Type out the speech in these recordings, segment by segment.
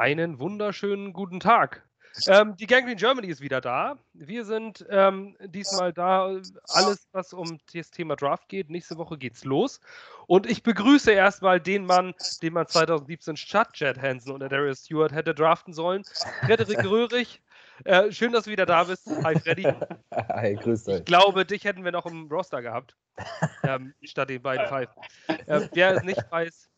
Einen wunderschönen guten Tag. Ähm, die Gangrene Germany ist wieder da. Wir sind ähm, diesmal da. Alles, was um das Thema Draft geht. Nächste Woche geht's los. Und ich begrüße erstmal den Mann, den man 2017 statt Jet Hansen oder Darius Stewart hätte draften sollen. Frederik Röhrig. Äh, schön, dass du wieder da bist. Hi, Freddy. Hi, grüß dich. Ich glaube, dich hätten wir noch im Roster gehabt. Ähm, statt den beiden Pfeifen. Äh, wer es nicht weiß,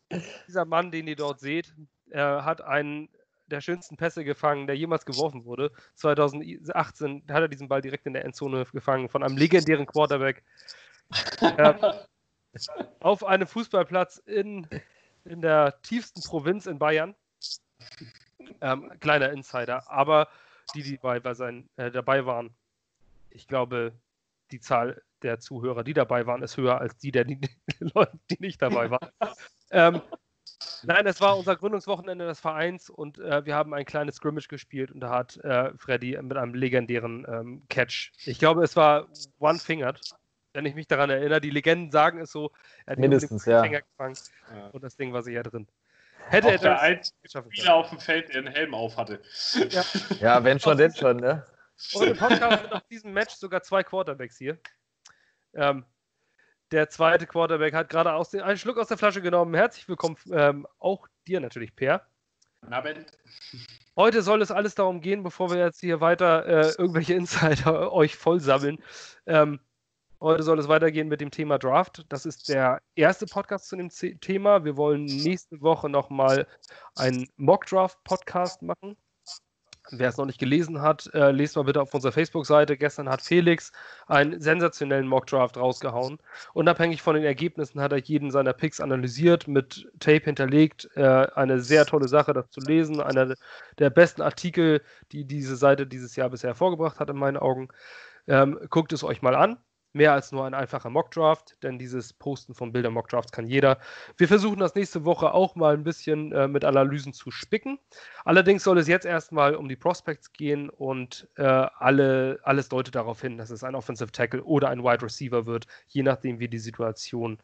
dieser Mann, den ihr dort seht, äh, hat einen der schönsten Pässe gefangen, der jemals geworfen wurde. 2018 hat er diesen Ball direkt in der Endzone gefangen von einem legendären Quarterback. ähm, auf einem Fußballplatz in, in der tiefsten Provinz in Bayern. Ähm, kleiner Insider, aber die, die dabei, sein, äh, dabei waren, ich glaube, die Zahl der Zuhörer, die dabei waren, ist höher als die der die, die nicht dabei waren. ähm, Nein, es war unser Gründungswochenende des Vereins und äh, wir haben ein kleines Scrimmage gespielt und da hat äh, Freddy mit einem legendären ähm, Catch. Ich glaube, es war One-Fingered, wenn ich mich daran erinnere. Die Legenden sagen es so. Er hat Mindestens, ja. Finger gefangen ja. und das Ding war sicher drin. Hätte er der einzige Spieler auf dem Feld, der einen Helm auf hatte. Ja, ja wenn schon, denn schon, ne? Und im Podcast sind auf diesem Match sogar zwei Quarterbacks hier. Ähm, der zweite Quarterback hat gerade einen Schluck aus der Flasche genommen. Herzlich willkommen, ähm, auch dir natürlich, Per. Abend. Heute soll es alles darum gehen, bevor wir jetzt hier weiter äh, irgendwelche Insider euch voll sammeln. Ähm, heute soll es weitergehen mit dem Thema Draft. Das ist der erste Podcast zu dem Thema. Wir wollen nächste Woche nochmal einen Mock-Draft-Podcast machen. Wer es noch nicht gelesen hat, äh, lest mal bitte auf unserer Facebook-Seite. Gestern hat Felix einen sensationellen Mock-Draft rausgehauen. Unabhängig von den Ergebnissen hat er jeden seiner Picks analysiert, mit Tape hinterlegt. Äh, eine sehr tolle Sache, das zu lesen. Einer der besten Artikel, die diese Seite dieses Jahr bisher hervorgebracht hat, in meinen Augen. Ähm, guckt es euch mal an mehr als nur ein einfacher Mockdraft, denn dieses Posten von Bildern Mockdrafts kann jeder. Wir versuchen das nächste Woche auch mal ein bisschen äh, mit Analysen zu spicken. Allerdings soll es jetzt erstmal um die Prospects gehen und äh, alle, alles deutet darauf hin, dass es ein Offensive Tackle oder ein Wide Receiver wird, je nachdem, wie die Situation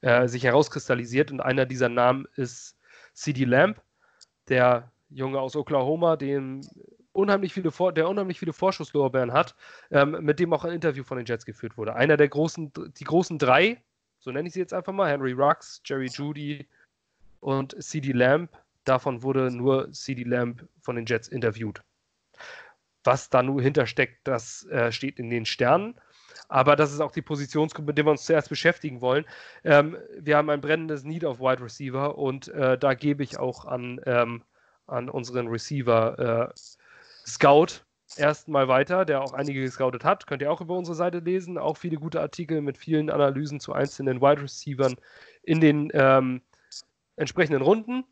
äh, sich herauskristallisiert. Und einer dieser Namen ist CD Lamb, der Junge aus Oklahoma, dem unheimlich viele Vor der unheimlich viele Vorschusslorbeeren hat, ähm, mit dem auch ein Interview von den Jets geführt wurde. Einer der großen, die großen drei, so nenne ich sie jetzt einfach mal, Henry Rux, Jerry Judy und CD Lamb. Davon wurde nur CD Lamb von den Jets interviewt. Was da nur hintersteckt, das äh, steht in den Sternen. Aber das ist auch die Positionsgruppe, mit der wir uns zuerst beschäftigen wollen. Ähm, wir haben ein brennendes Need auf Wide Receiver und äh, da gebe ich auch an, ähm, an unseren Receiver äh, Scout erstmal weiter, der auch einige gescoutet hat. Könnt ihr auch über unsere Seite lesen. Auch viele gute Artikel mit vielen Analysen zu einzelnen Wide Receivern in den ähm, entsprechenden Runden.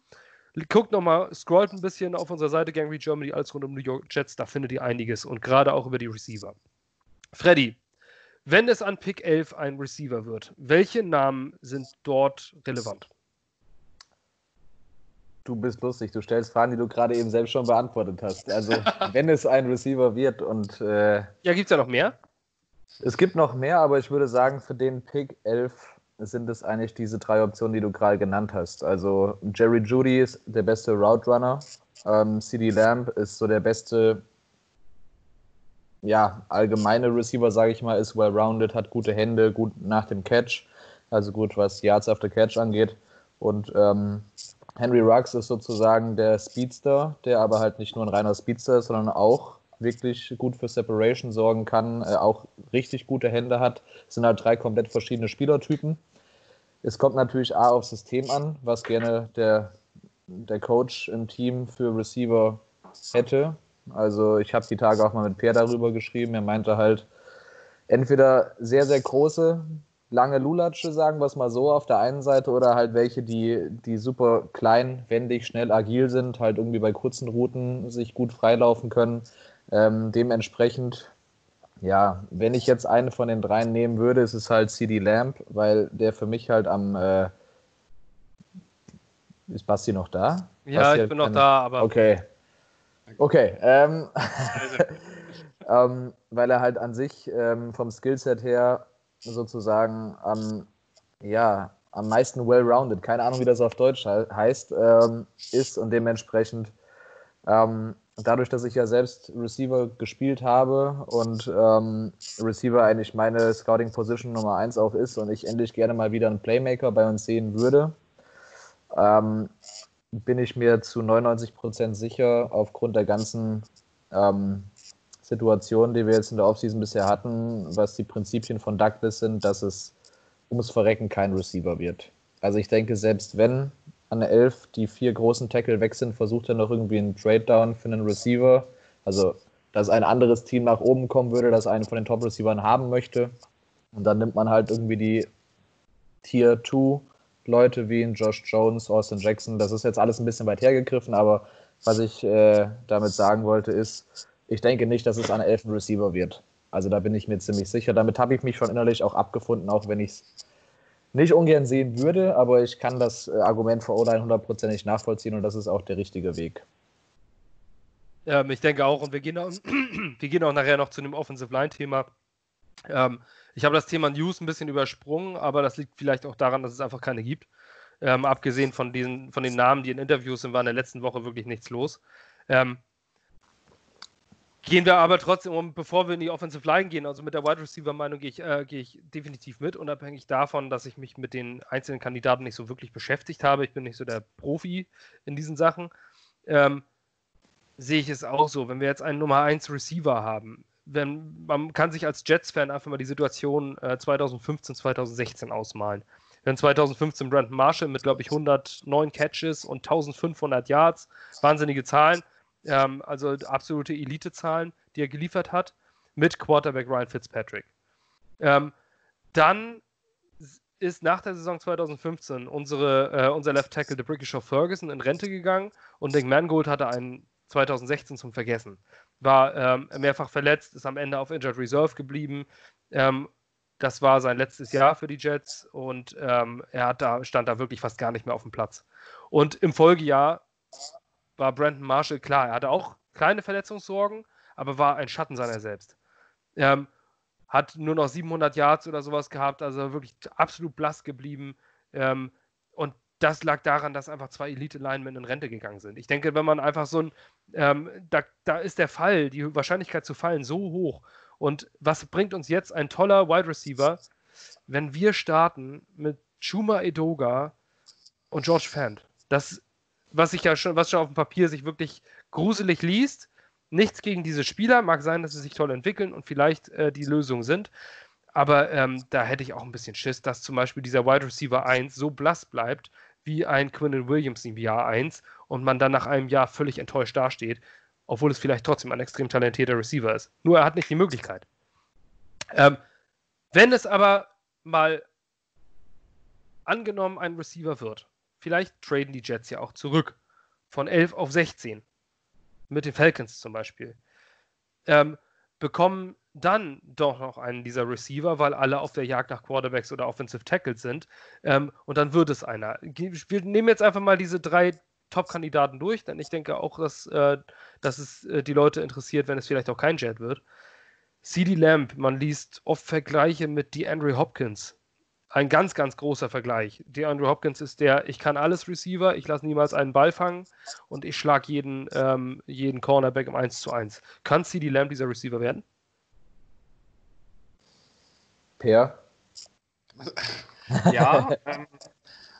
Guckt nochmal, scrollt ein bisschen auf unserer Seite Gangrene Germany, alles rund um New York Jets, da findet ihr einiges und gerade auch über die Receiver. Freddy, wenn es an Pick 11 ein Receiver wird, welche Namen sind dort relevant? Du bist lustig, du stellst Fragen, die du gerade eben selbst schon beantwortet hast. Also, wenn es ein Receiver wird und. Äh, ja, gibt es ja noch mehr? Es gibt noch mehr, aber ich würde sagen, für den Pick 11 sind es eigentlich diese drei Optionen, die du gerade genannt hast. Also, Jerry Judy ist der beste Route Runner. Ähm, CD Lamb ist so der beste, ja, allgemeine Receiver, sage ich mal, ist well-rounded, hat gute Hände, gut nach dem Catch, also gut, was Yards after Catch angeht. Und ähm, Henry Ruggs ist sozusagen der Speedster, der aber halt nicht nur ein reiner Speedster ist, sondern auch wirklich gut für Separation sorgen kann, äh, auch richtig gute Hände hat. Es sind halt drei komplett verschiedene Spielertypen. Es kommt natürlich A aufs System an, was gerne der, der Coach im Team für Receiver hätte. Also ich habe die Tage auch mal mit Per darüber geschrieben. Er meinte halt, entweder sehr, sehr große, lange Lulatsche, sagen wir es mal so, auf der einen Seite oder halt welche, die, die super klein, wendig, schnell, agil sind, halt irgendwie bei kurzen Routen sich gut freilaufen können. Ähm, dementsprechend, ja, wenn ich jetzt eine von den dreien nehmen würde, ist es halt CD Lamp, weil der für mich halt am. Äh, ist Basti noch da? Ja, Basti ich bin noch da, aber. Okay. Okay. Ähm, ähm, weil er halt an sich ähm, vom Skillset her sozusagen am, ja, am meisten well-rounded, keine Ahnung, wie das auf Deutsch heißt, ähm, ist und dementsprechend Ähm, dadurch, dass ich ja selbst Receiver gespielt habe und ähm, Receiver eigentlich meine Scouting Position Nummer 1 auch ist und ich endlich gerne mal wieder einen Playmaker bei uns sehen würde, ähm, bin ich mir zu 99% sicher, aufgrund der ganzen ähm, Situationen, die wir jetzt in der Offseason bisher hatten, was die Prinzipien von Douglas sind, dass es ums Verrecken kein Receiver wird. Also ich denke, selbst wenn an der 11 die vier großen Tackle weg sind, versucht er noch irgendwie einen Trade-Down für einen Receiver. Also, dass ein anderes Team nach oben kommen würde, das einen von den Top-Receivern haben möchte. Und dann nimmt man halt irgendwie die Tier 2 Leute wie Josh Jones, Austin Jackson. Das ist jetzt alles ein bisschen weit hergegriffen, aber was ich äh, damit sagen wollte ist, ich denke nicht, dass es ein elfen Receiver wird. Also da bin ich mir ziemlich sicher. Damit habe ich mich schon innerlich auch abgefunden, auch wenn ich es nicht ungern sehen würde, aber ich kann das äh, Argument für O-Line hundertprozentig nachvollziehen und das ist auch der richtige Weg. Ähm, ich denke auch, und wir gehen auch, wir gehen auch nachher noch zu dem Offensive Line-Thema. Ähm, ich habe das Thema News ein bisschen übersprungen, aber das liegt vielleicht auch daran, dass es einfach keine gibt. Ähm, abgesehen von, diesen, von den Namen, die in Interviews sind, war in der letzten Woche wirklich nichts los. Ähm, Gehen wir aber trotzdem, um, bevor wir in die Offensive Line gehen, also mit der Wide Receiver Meinung gehe ich, äh, gehe ich definitiv mit, unabhängig davon, dass ich mich mit den einzelnen Kandidaten nicht so wirklich beschäftigt habe. Ich bin nicht so der Profi in diesen Sachen. Ähm, sehe ich es auch so, wenn wir jetzt einen Nummer 1 Receiver haben, wenn, man kann sich als Jets-Fan einfach mal die Situation äh, 2015, 2016 ausmalen. Wenn 2015 Brandon Marshall mit, glaube ich, 109 Catches und 1500 Yards, wahnsinnige Zahlen, ähm, also absolute Elite-Zahlen, die er geliefert hat, mit Quarterback Ryan Fitzpatrick. Ähm, dann ist nach der Saison 2015 unsere, äh, unser Left Tackle, der Brickishaw Ferguson, in Rente gegangen und Nick Mangold hatte einen 2016 zum Vergessen. War ähm, mehrfach verletzt, ist am Ende auf Injured Reserve geblieben. Ähm, das war sein letztes Jahr für die Jets und ähm, er da, stand da wirklich fast gar nicht mehr auf dem Platz. Und im Folgejahr war Brandon Marshall klar. Er hatte auch kleine Verletzungssorgen, aber war ein Schatten seiner selbst. Ähm, hat nur noch 700 Yards oder sowas gehabt, also wirklich absolut blass geblieben. Ähm, und das lag daran, dass einfach zwei Elite-Linemen in Rente gegangen sind. Ich denke, wenn man einfach so ein, ähm, da, da ist der Fall, die Wahrscheinlichkeit zu fallen so hoch. Und was bringt uns jetzt ein toller Wide Receiver, wenn wir starten mit Chuma Edoga und George Fant? Das was sich ja schon, was schon auf dem Papier sich wirklich gruselig liest. Nichts gegen diese Spieler, mag sein, dass sie sich toll entwickeln und vielleicht äh, die Lösung sind. Aber ähm, da hätte ich auch ein bisschen Schiss, dass zum Beispiel dieser Wide Receiver 1 so blass bleibt wie ein Quinnen Williams im Jahr 1 und man dann nach einem Jahr völlig enttäuscht dasteht, obwohl es vielleicht trotzdem ein extrem talentierter Receiver ist. Nur er hat nicht die Möglichkeit. Ähm, wenn es aber mal angenommen ein Receiver wird vielleicht traden die Jets ja auch zurück. Von 11 auf 16. Mit den Falcons zum Beispiel. Ähm, bekommen dann doch noch einen dieser Receiver, weil alle auf der Jagd nach Quarterbacks oder Offensive Tackles sind. Ähm, und dann wird es einer. Wir nehmen jetzt einfach mal diese drei Top-Kandidaten durch, denn ich denke auch, dass, äh, dass es äh, die Leute interessiert, wenn es vielleicht auch kein Jet wird. CD Lamb, man liest oft Vergleiche mit DeAndre Hopkins ein ganz, ganz großer Vergleich. DeAndre Hopkins ist der, ich kann alles Receiver, ich lasse niemals einen Ball fangen und ich schlage jeden, ähm, jeden Cornerback im 1 zu 1. Kann CD Lamb dieser Receiver werden? Per? Ja, ähm,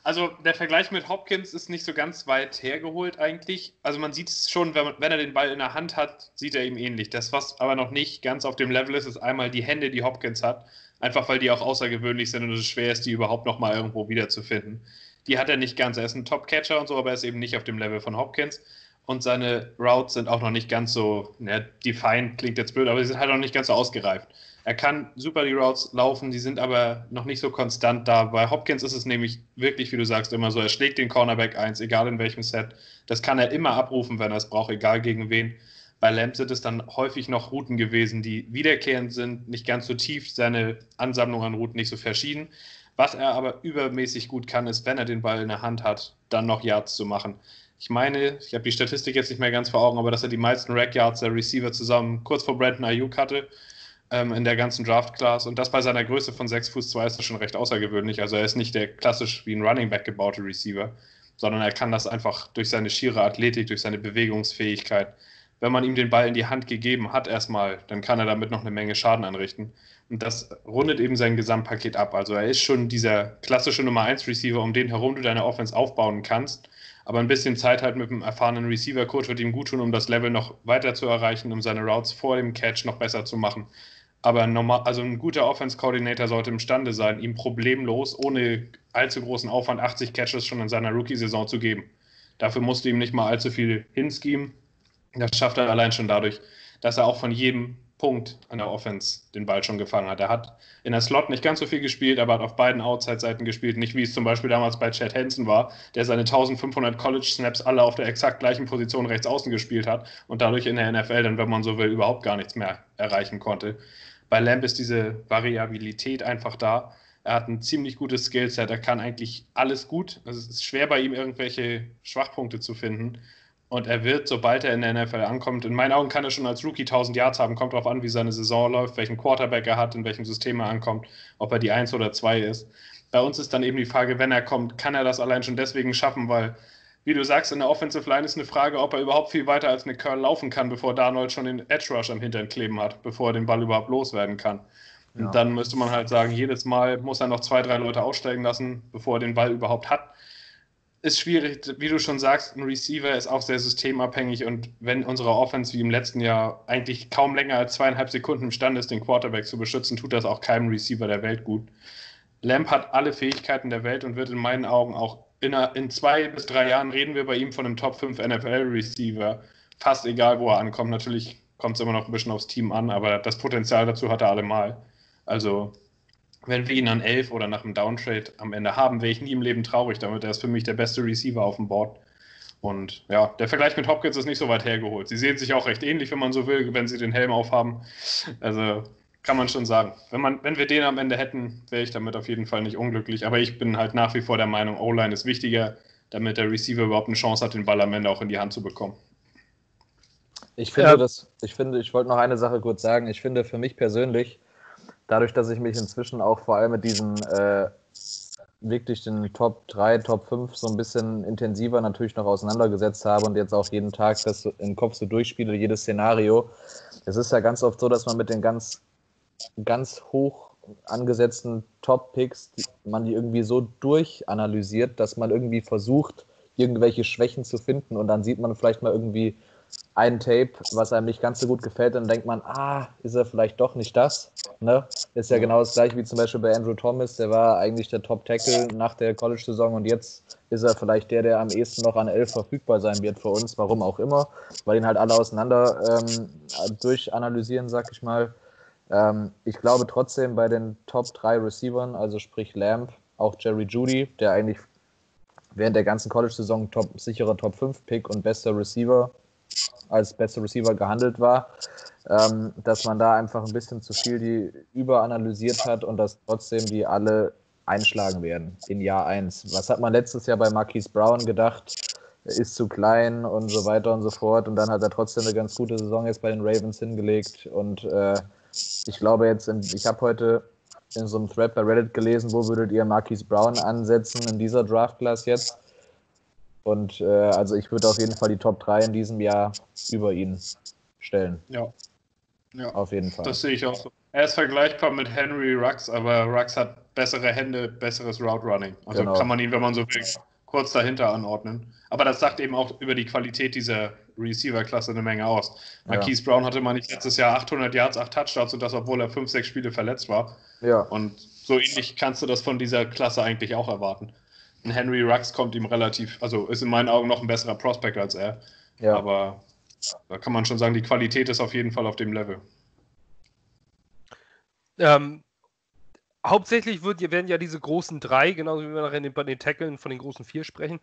also der Vergleich mit Hopkins ist nicht so ganz weit hergeholt eigentlich. Also man sieht es schon, wenn, wenn, er den Ball in der Hand hat, sieht er ihm ähnlich. Das, was aber noch nicht ganz auf dem Level ist, ist einmal die Hände, die Hopkins hat Einfach weil die auch außergewöhnlich sind und es schwer ist, die überhaupt noch mal irgendwo wiederzufinden. Die hat er nicht ganz. Er ist ein Top-Catcher und so, aber er ist eben nicht auf dem Level von Hopkins. Und seine Routes sind auch noch nicht ganz so, ne, defined klingt jetzt blöd, aber sie sind halt noch nicht ganz so ausgereift. Er kann super die Routes laufen, die sind aber noch nicht so konstant da. Bei Hopkins ist es nämlich wirklich, wie du sagst, immer so, er schlägt den Cornerback eins, egal in welchem Set. Das kann er immer abrufen, wenn er es braucht, egal gegen wen. Bei Lamb sind es dann häufig noch Routen gewesen, die wiederkehrend sind, nicht ganz so tief, seine Ansammlung an Routen nicht so verschieden. Was er aber übermäßig gut kann, ist, wenn er den Ball in der Hand hat, dann noch Yards zu machen. Ich meine, ich habe die Statistik jetzt nicht mehr ganz vor Augen, aber dass er die meisten Rack Yards der Receiver zusammen kurz vor Brandon Ayuk hatte ähm, in der ganzen Draft-Class. Und das bei seiner Größe von 6 Fuß 2 ist das schon recht außergewöhnlich. Also er ist nicht der klassisch wie ein Running Back gebaute Receiver. sondern er kann das einfach durch seine schiere Athletik, durch seine Bewegungsfähigkeit. Wenn man ihm den Ball in die Hand gegeben hat, erstmal, dann kann er damit noch eine Menge Schaden anrichten. Und das rundet eben sein Gesamtpaket ab. Also er ist schon dieser klassische Nummer 1 Receiver, um den herum du deine Offense aufbauen kannst. Aber ein bisschen Zeit halt mit einem erfahrenen Receiver-Coach wird ihm gut tun, um das Level noch weiter zu erreichen, um seine Routes vor dem Catch noch besser zu machen. Aber normal, also ein guter Offense-Coordinator sollte imstande sein, ihm problemlos, ohne allzu großen Aufwand, 80 Catches schon in seiner Rookie-Saison zu geben. Dafür musst du ihm nicht mal allzu viel hinschemen. Das schafft er allein schon dadurch, dass er auch von jedem Punkt an der Offense den Ball schon gefangen hat. Er hat in der Slot nicht ganz so viel gespielt, aber hat auf beiden Outside-Seiten gespielt. Nicht wie es zum Beispiel damals bei Chad Hansen war, der seine 1500 College-Snaps alle auf der exakt gleichen Position rechts außen gespielt hat und dadurch in der NFL dann, wenn man so will, überhaupt gar nichts mehr erreichen konnte. Bei Lamb ist diese Variabilität einfach da. Er hat ein ziemlich gutes Skillset. Er kann eigentlich alles gut. Also es ist schwer bei ihm irgendwelche Schwachpunkte zu finden. Und er wird, sobald er in der NFL ankommt, in meinen Augen kann er schon als Rookie 1000 Yards haben. Kommt darauf an, wie seine Saison läuft, welchen Quarterback er hat, in welchem System er ankommt, ob er die 1 oder 2 ist. Bei uns ist dann eben die Frage, wenn er kommt, kann er das allein schon deswegen schaffen, weil, wie du sagst, in der Offensive Line ist eine Frage, ob er überhaupt viel weiter als eine Curl laufen kann, bevor Darnold schon den Edge Rush am Hintern kleben hat, bevor er den Ball überhaupt loswerden kann. Ja. Und dann müsste man halt sagen, jedes Mal muss er noch zwei, drei Leute aussteigen lassen, bevor er den Ball überhaupt hat ist schwierig, wie du schon sagst, ein Receiver ist auch sehr systemabhängig und wenn unsere Offense wie im letzten Jahr eigentlich kaum länger als zweieinhalb Sekunden imstande ist, den Quarterback zu beschützen, tut das auch keinem Receiver der Welt gut. Lamp hat alle Fähigkeiten der Welt und wird in meinen Augen auch in, einer, in zwei bis drei Jahren reden wir bei ihm von einem Top 5 NFL-Receiver. Fast egal, wo er ankommt. Natürlich kommt es immer noch ein bisschen aufs Team an, aber das Potenzial dazu hat er allemal. Also wenn wir ihn an 11 oder nach einem Downtrade am Ende haben, wäre ich nie im Leben traurig damit. Er ist für mich der beste Receiver auf dem Board. Und ja, der Vergleich mit Hopkins ist nicht so weit hergeholt. Sie sehen sich auch recht ähnlich, wenn man so will, wenn sie den Helm aufhaben. Also kann man schon sagen. Wenn, man, wenn wir den am Ende hätten, wäre ich damit auf jeden Fall nicht unglücklich. Aber ich bin halt nach wie vor der Meinung, O-Line ist wichtiger, damit der Receiver überhaupt eine Chance hat, den Ball am Ende auch in die Hand zu bekommen. Ich finde, ja. das, ich finde, ich wollte noch eine Sache kurz sagen. Ich finde für mich persönlich, dadurch, dass ich mich inzwischen auch vor allem mit diesen äh, wirklich den Top 3, Top 5 so ein bisschen intensiver natürlich noch auseinandergesetzt habe und jetzt auch jeden Tag das im Kopf so durchspiele, jedes Szenario. Es ist ja ganz oft so, dass man mit den ganz, ganz hoch angesetzten Top-Picks, man die irgendwie so durchanalysiert, dass man irgendwie versucht, irgendwelche Schwächen zu finden und dann sieht man vielleicht mal irgendwie ein Tape, was einem nicht ganz so gut gefällt, dann denkt man, ah, ist er vielleicht doch nicht das. Ne? Ist ja genau das gleiche wie zum Beispiel bei Andrew Thomas, der war eigentlich der Top-Tackle nach der College-Saison und jetzt ist er vielleicht der, der am ehesten noch an 11 verfügbar sein wird für uns, warum auch immer, weil ihn halt alle auseinander ähm, durchanalysieren, sag ich mal. Ähm, ich glaube trotzdem bei den Top 3 Receivern, also sprich Lamb, auch Jerry Judy, der eigentlich während der ganzen College-Saison top, sicherer Top 5 Pick und bester Receiver als bester Receiver gehandelt war, ähm, dass man da einfach ein bisschen zu viel die überanalysiert hat und dass trotzdem die alle einschlagen werden in Jahr 1. Was hat man letztes Jahr bei Marquise Brown gedacht? Ist zu klein und so weiter und so fort. Und dann hat er trotzdem eine ganz gute Saison jetzt bei den Ravens hingelegt. Und äh, ich glaube jetzt, ich habe heute in so einem Thread bei Reddit gelesen, wo würdet ihr Marquise Brown ansetzen in dieser Draft-Class jetzt? Und äh, also ich würde auf jeden Fall die Top 3 in diesem Jahr über ihn stellen. Ja. ja. Auf jeden Fall. Das sehe ich auch so. Er ist vergleichbar mit Henry Rux, aber Rux hat bessere Hände, besseres Route Running. Also genau. kann man ihn, wenn man so will, kurz dahinter anordnen. Aber das sagt eben auch über die Qualität dieser Receiver-Klasse eine Menge aus. Ja. Marquise Brown hatte man nicht letztes Jahr 800 Yards, 8 Touchdowns und das, obwohl er 5, 6 Spiele verletzt war. Ja. Und so ähnlich kannst du das von dieser Klasse eigentlich auch erwarten ein Henry Rux kommt ihm relativ, also ist in meinen Augen noch ein besserer Prospect als er. Ja. Aber da kann man schon sagen, die Qualität ist auf jeden Fall auf dem Level. Ähm, hauptsächlich wird, werden ja diese großen drei, genauso wie wir nachher bei den Tackeln von den großen vier sprechen.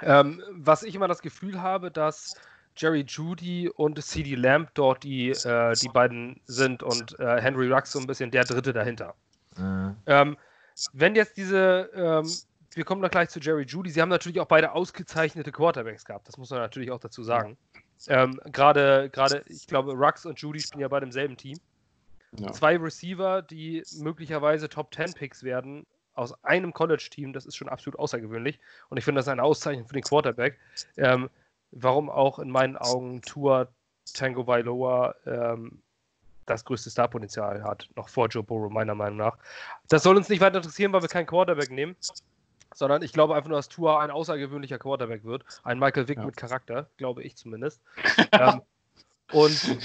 Ähm, was ich immer das Gefühl habe, dass Jerry Judy und CD Lamb dort die, äh, die beiden sind und äh, Henry Rux so ein bisschen der Dritte dahinter. Mhm. Ähm, wenn jetzt diese ähm, wir kommen noch gleich zu Jerry Judy. Sie haben natürlich auch beide ausgezeichnete Quarterbacks gehabt. Das muss man natürlich auch dazu sagen. Ähm, Gerade, ich glaube, Rux und Judy spielen ja beide im selben Team. Ja. Zwei Receiver, die möglicherweise Top 10 Picks werden, aus einem College-Team, das ist schon absolut außergewöhnlich. Und ich finde das eine Auszeichnung für den Quarterback. Ähm, warum auch in meinen Augen Tour Tango Bailoa ähm, das größte Starpotenzial hat, noch vor Joe Burrow, meiner Meinung nach. Das soll uns nicht weiter interessieren, weil wir keinen Quarterback nehmen, sondern ich glaube einfach nur, dass Tua ein außergewöhnlicher Quarterback wird. Ein Michael Vick ja. mit Charakter, glaube ich zumindest. ähm, und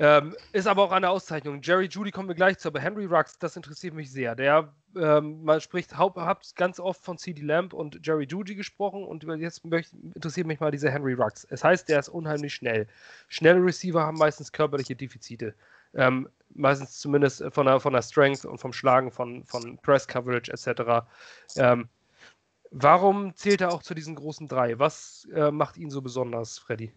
ähm, ist aber auch eine Auszeichnung. Jerry Judy kommen wir gleich zu, aber Henry Rux, das interessiert mich sehr. Der, ähm, man spricht, habt ganz oft von CD Lamb und Jerry Judy gesprochen und jetzt möchte, interessiert mich mal dieser Henry Rux. Es heißt, der ist unheimlich schnell. Schnelle Receiver haben meistens körperliche Defizite. Ähm, meistens zumindest von der, von der Strength und vom Schlagen von, von Press Coverage etc. Ähm, warum zählt er auch zu diesen großen drei? Was äh, macht ihn so besonders, Freddy?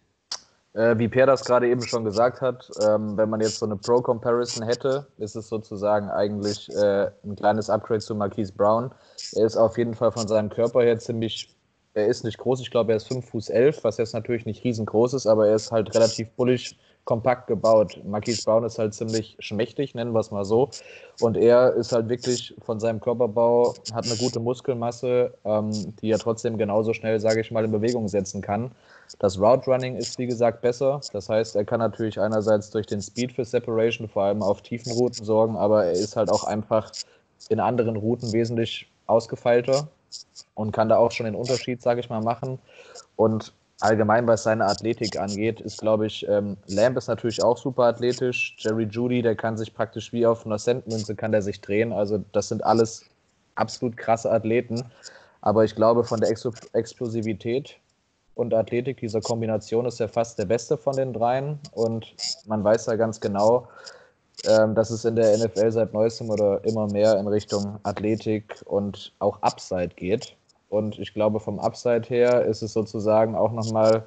Äh, wie Per das gerade eben schon gesagt hat, ähm, wenn man jetzt so eine Pro-Comparison hätte, ist es sozusagen eigentlich äh, ein kleines Upgrade zu Marquise Brown. Er ist auf jeden Fall von seinem Körper her ziemlich, er ist nicht groß, ich glaube, er ist 5 Fuß 11, was jetzt natürlich nicht riesengroß ist, aber er ist halt relativ bullig kompakt gebaut. Marquise Brown ist halt ziemlich schmächtig, nennen wir es mal so. Und er ist halt wirklich von seinem Körperbau, hat eine gute Muskelmasse, ähm, die er trotzdem genauso schnell, sage ich mal, in Bewegung setzen kann. Das Route Running ist, wie gesagt, besser. Das heißt, er kann natürlich einerseits durch den Speed für Separation vor allem auf tiefen Routen sorgen, aber er ist halt auch einfach in anderen Routen wesentlich ausgefeilter und kann da auch schon den Unterschied, sage ich mal, machen. Und allgemein, was seine Athletik angeht, ist, glaube ich, ähm, Lamb ist natürlich auch super athletisch. Jerry Judy, der kann sich praktisch wie auf einer Centmünze kann der sich drehen. Also das sind alles absolut krasse Athleten. Aber ich glaube, von der Ex Explosivität und Athletik dieser Kombination ist er fast der beste von den dreien. Und man weiß ja ganz genau, ähm, dass es in der NFL seit neuestem oder immer mehr in Richtung Athletik und auch Upside geht. Und ich glaube, vom Upside her ist es sozusagen auch nochmal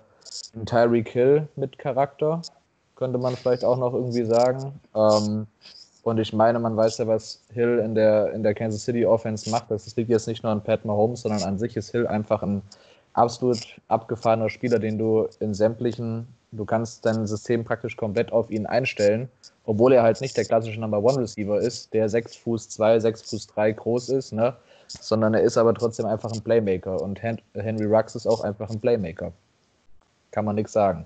ein Tyreek Hill mit Charakter, könnte man vielleicht auch noch irgendwie sagen. Ähm, und ich meine, man weiß ja, was Hill in der, in der Kansas City Offense macht. Das liegt jetzt nicht nur an Pat Mahomes, sondern an sich ist Hill einfach ein absolut abgefahrener Spieler, den du in sämtlichen, du kannst dein System praktisch komplett auf ihn einstellen, obwohl er halt nicht der klassische Number One Receiver ist, der 6 Fuß 2, 6 Fuß 3 groß ist, ne? Sondern er ist aber trotzdem einfach ein Playmaker und Henry Rux ist auch einfach ein Playmaker. Kann man nichts sagen.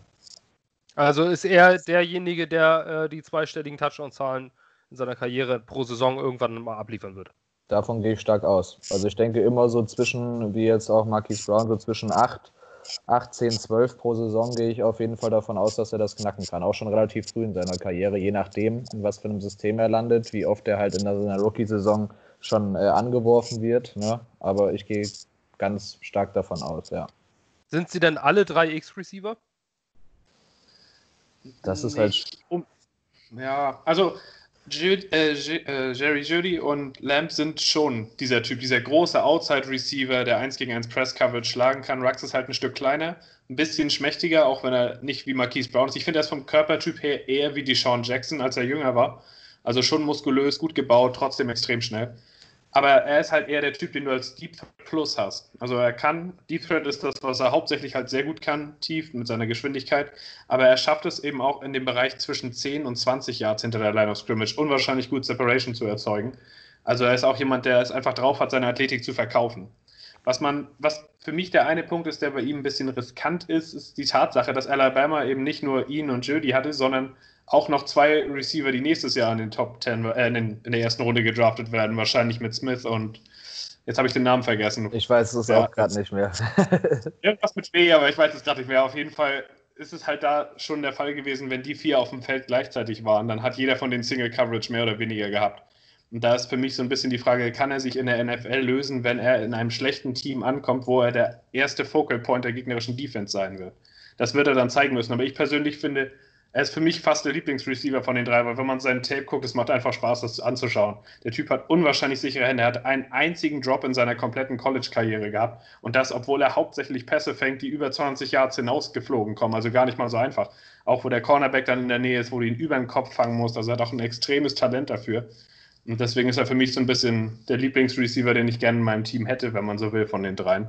Also ist er derjenige, der äh, die zweistelligen Touchdown-Zahlen in seiner Karriere pro Saison irgendwann mal abliefern wird. Davon gehe ich stark aus. Also ich denke immer so zwischen, wie jetzt auch Marquis Brown, so zwischen 8, 8, 10, 12 pro Saison gehe ich auf jeden Fall davon aus, dass er das knacken kann. Auch schon relativ früh in seiner Karriere, je nachdem, in was für einem System er landet, wie oft er halt in seiner Rookie-Saison schon äh, angeworfen wird. Ne? Aber ich gehe ganz stark davon aus, ja. Sind sie denn alle drei X-Receiver? Das ist halt. Um, ja, also Jude, äh, äh, Jerry Judy und Lamb sind schon dieser Typ, dieser große Outside-Receiver, der 1 gegen 1 Press-Coverage schlagen kann. Rux ist halt ein Stück kleiner, ein bisschen schmächtiger, auch wenn er nicht wie Marquise Brown ist. Ich finde er ist vom Körpertyp her eher wie Deshaun Jackson, als er jünger war. Also schon muskulös, gut gebaut, trotzdem extrem schnell. Aber er ist halt eher der Typ, den du als Deep Threat Plus hast. Also er kann, Deep Threat ist das, was er hauptsächlich halt sehr gut kann, tief mit seiner Geschwindigkeit. Aber er schafft es eben auch in dem Bereich zwischen 10 und 20 Yards hinter der Line of Scrimmage unwahrscheinlich gut Separation zu erzeugen. Also er ist auch jemand, der es einfach drauf hat, seine Athletik zu verkaufen. Was man, was für mich der eine Punkt ist, der bei ihm ein bisschen riskant ist, ist die Tatsache, dass Alabama eben nicht nur ihn und Jody hatte, sondern auch noch zwei Receiver, die nächstes Jahr in den Top 10 äh, in, in, der ersten Runde gedraftet werden, wahrscheinlich mit Smith und jetzt habe ich den Namen vergessen. Ich weiß es ja, auch gerade nicht mehr. Irgendwas mit W, aber ich weiß es gerade nicht mehr. Auf jeden Fall ist es halt da schon der Fall gewesen, wenn die vier auf dem Feld gleichzeitig waren, dann hat jeder von den Single Coverage mehr oder weniger gehabt. Und da ist für mich so ein bisschen die Frage, kann er sich in der NFL lösen, wenn er in einem schlechten Team ankommt, wo er der erste Focal Point der gegnerischen Defense sein wird? Das wird er dann zeigen müssen. Aber ich persönlich finde, er ist für mich fast der Lieblingsreceiver von den drei, weil wenn man seinen Tape guckt, es macht einfach Spaß, das anzuschauen. Der Typ hat unwahrscheinlich sichere Hände. Er hat einen einzigen Drop in seiner kompletten College-Karriere gehabt. Und das, obwohl er hauptsächlich Pässe fängt, die über 20 Yards hinausgeflogen kommen. Also gar nicht mal so einfach. Auch wo der Cornerback dann in der Nähe ist, wo du ihn über den Kopf fangen musst. Also er hat auch ein extremes Talent dafür. Und deswegen ist er für mich so ein bisschen der Lieblingsreceiver, den ich gerne in meinem Team hätte, wenn man so will, von den dreien.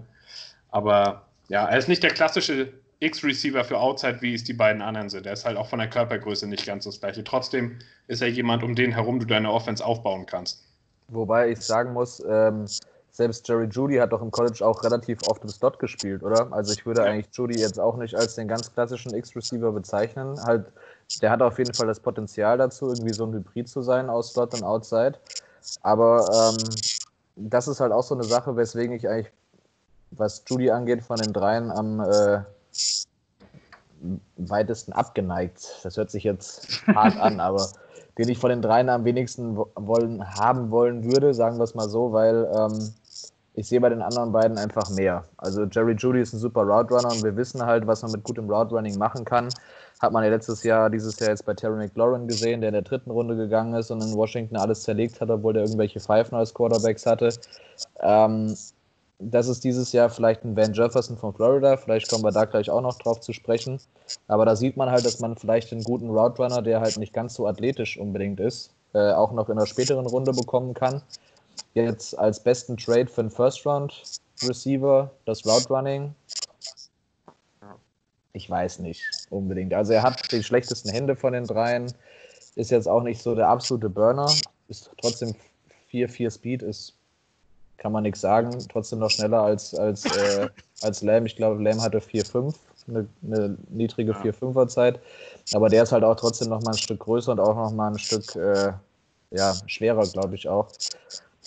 Aber ja, er ist nicht der klassische X-Receiver für Outside, wie es die beiden anderen sind. Er ist halt auch von der Körpergröße nicht ganz das gleiche. Trotzdem ist er jemand, um den herum du deine Offense aufbauen kannst. Wobei ich sagen muss, ähm, selbst Jerry Judy hat doch im College auch relativ oft im Slot gespielt, oder? Also ich würde ja. eigentlich Judy jetzt auch nicht als den ganz klassischen X-Receiver bezeichnen. Halt, der hat auf jeden Fall das Potenzial dazu, irgendwie so ein Hybrid zu sein aus Slot und Outside. Aber ähm, das ist halt auch so eine Sache, weswegen ich eigentlich, was Judy angeht, von den dreien am äh, weitesten abgeneigt. Das hört sich jetzt hart an, aber den ich von den dreien am wenigsten wollen, haben wollen würde, sagen wir es mal so, weil ähm, ich sehe bei den anderen beiden einfach mehr. Also Jerry Judy ist ein super Route Runner und wir wissen halt, was man mit gutem Route Running machen kann. Hat man ja letztes Jahr, dieses Jahr jetzt bei Terry McLaurin gesehen, der in der dritten Runde gegangen ist und in Washington alles zerlegt hat, obwohl der irgendwelche Pfeifen als Quarterbacks hatte. Ähm, das ist dieses Jahr vielleicht ein Van Jefferson von Florida. Vielleicht kommen wir da gleich auch noch drauf zu sprechen. Aber da sieht man halt, dass man vielleicht einen guten Route Runner, der halt nicht ganz so athletisch unbedingt ist, äh, auch noch in einer späteren Runde bekommen kann. Jetzt als besten Trade für einen First Round Receiver, das Route Running. Ich weiß nicht unbedingt. Also er hat die schlechtesten Hände von den dreien. Ist jetzt auch nicht so der absolute Burner. Ist trotzdem 4-4 Speed, ist kann man nichts sagen. Trotzdem noch schneller als, als, äh, als Lamb. Ich glaube, Lamb hatte 4-5, eine, eine, niedrige ja. 4-5er Zeit. Aber der ist halt auch trotzdem noch mal ein Stück größer und auch noch mal ein Stück äh, ja, schwerer, glaube ich auch.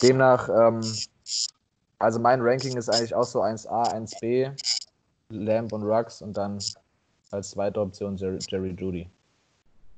Demnach, ähm, also mein Ranking ist eigentlich auch so 1A, 1B, Lamb und Rux und dann als zweite Option Jerry, Jerry Judy.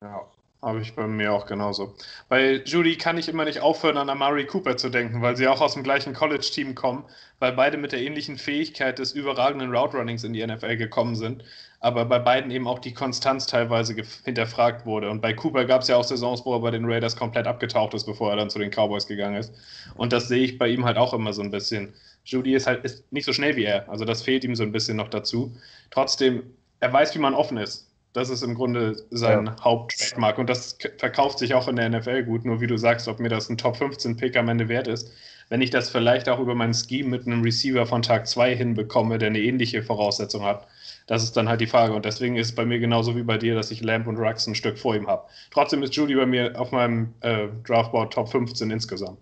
Ja, habe ich bei mir auch genauso. Bei Judy kann ich immer nicht aufhören, an Amari Cooper zu denken, weil sie auch aus dem gleichen College-Team kommen, weil beide mit der ähnlichen Fähigkeit des überragenden Route-Runnings in die NFL gekommen sind, aber bei beiden eben auch die Konstanz teilweise hinterfragt wurde. Und bei Cooper gab es ja auch Saisons, wo er bei den Raiders komplett abgetaucht ist, bevor er dann zu den Cowboys gegangen ist. Und das sehe ich bei ihm halt auch immer so ein bisschen. Judy ist halt ist nicht so schnell wie er, also das fehlt ihm so ein bisschen noch dazu. Trotzdem, er weiß, wie man offen ist. Das ist im Grunde sein ja. Haupttrademark und das verkauft sich auch in der NFL gut. Nur wie du sagst, ob mir das ein Top 15 Pick am Ende wert ist, wenn ich das vielleicht auch über mein Scheme mit einem Receiver von Tag 2 hinbekomme, der eine ähnliche Voraussetzung hat, das ist dann halt die Frage. Und deswegen ist es bei mir genauso wie bei dir, dass ich Lamp und Rux ein Stück vor ihm habe. Trotzdem ist Judy bei mir auf meinem äh, Draftboard Top 15 insgesamt,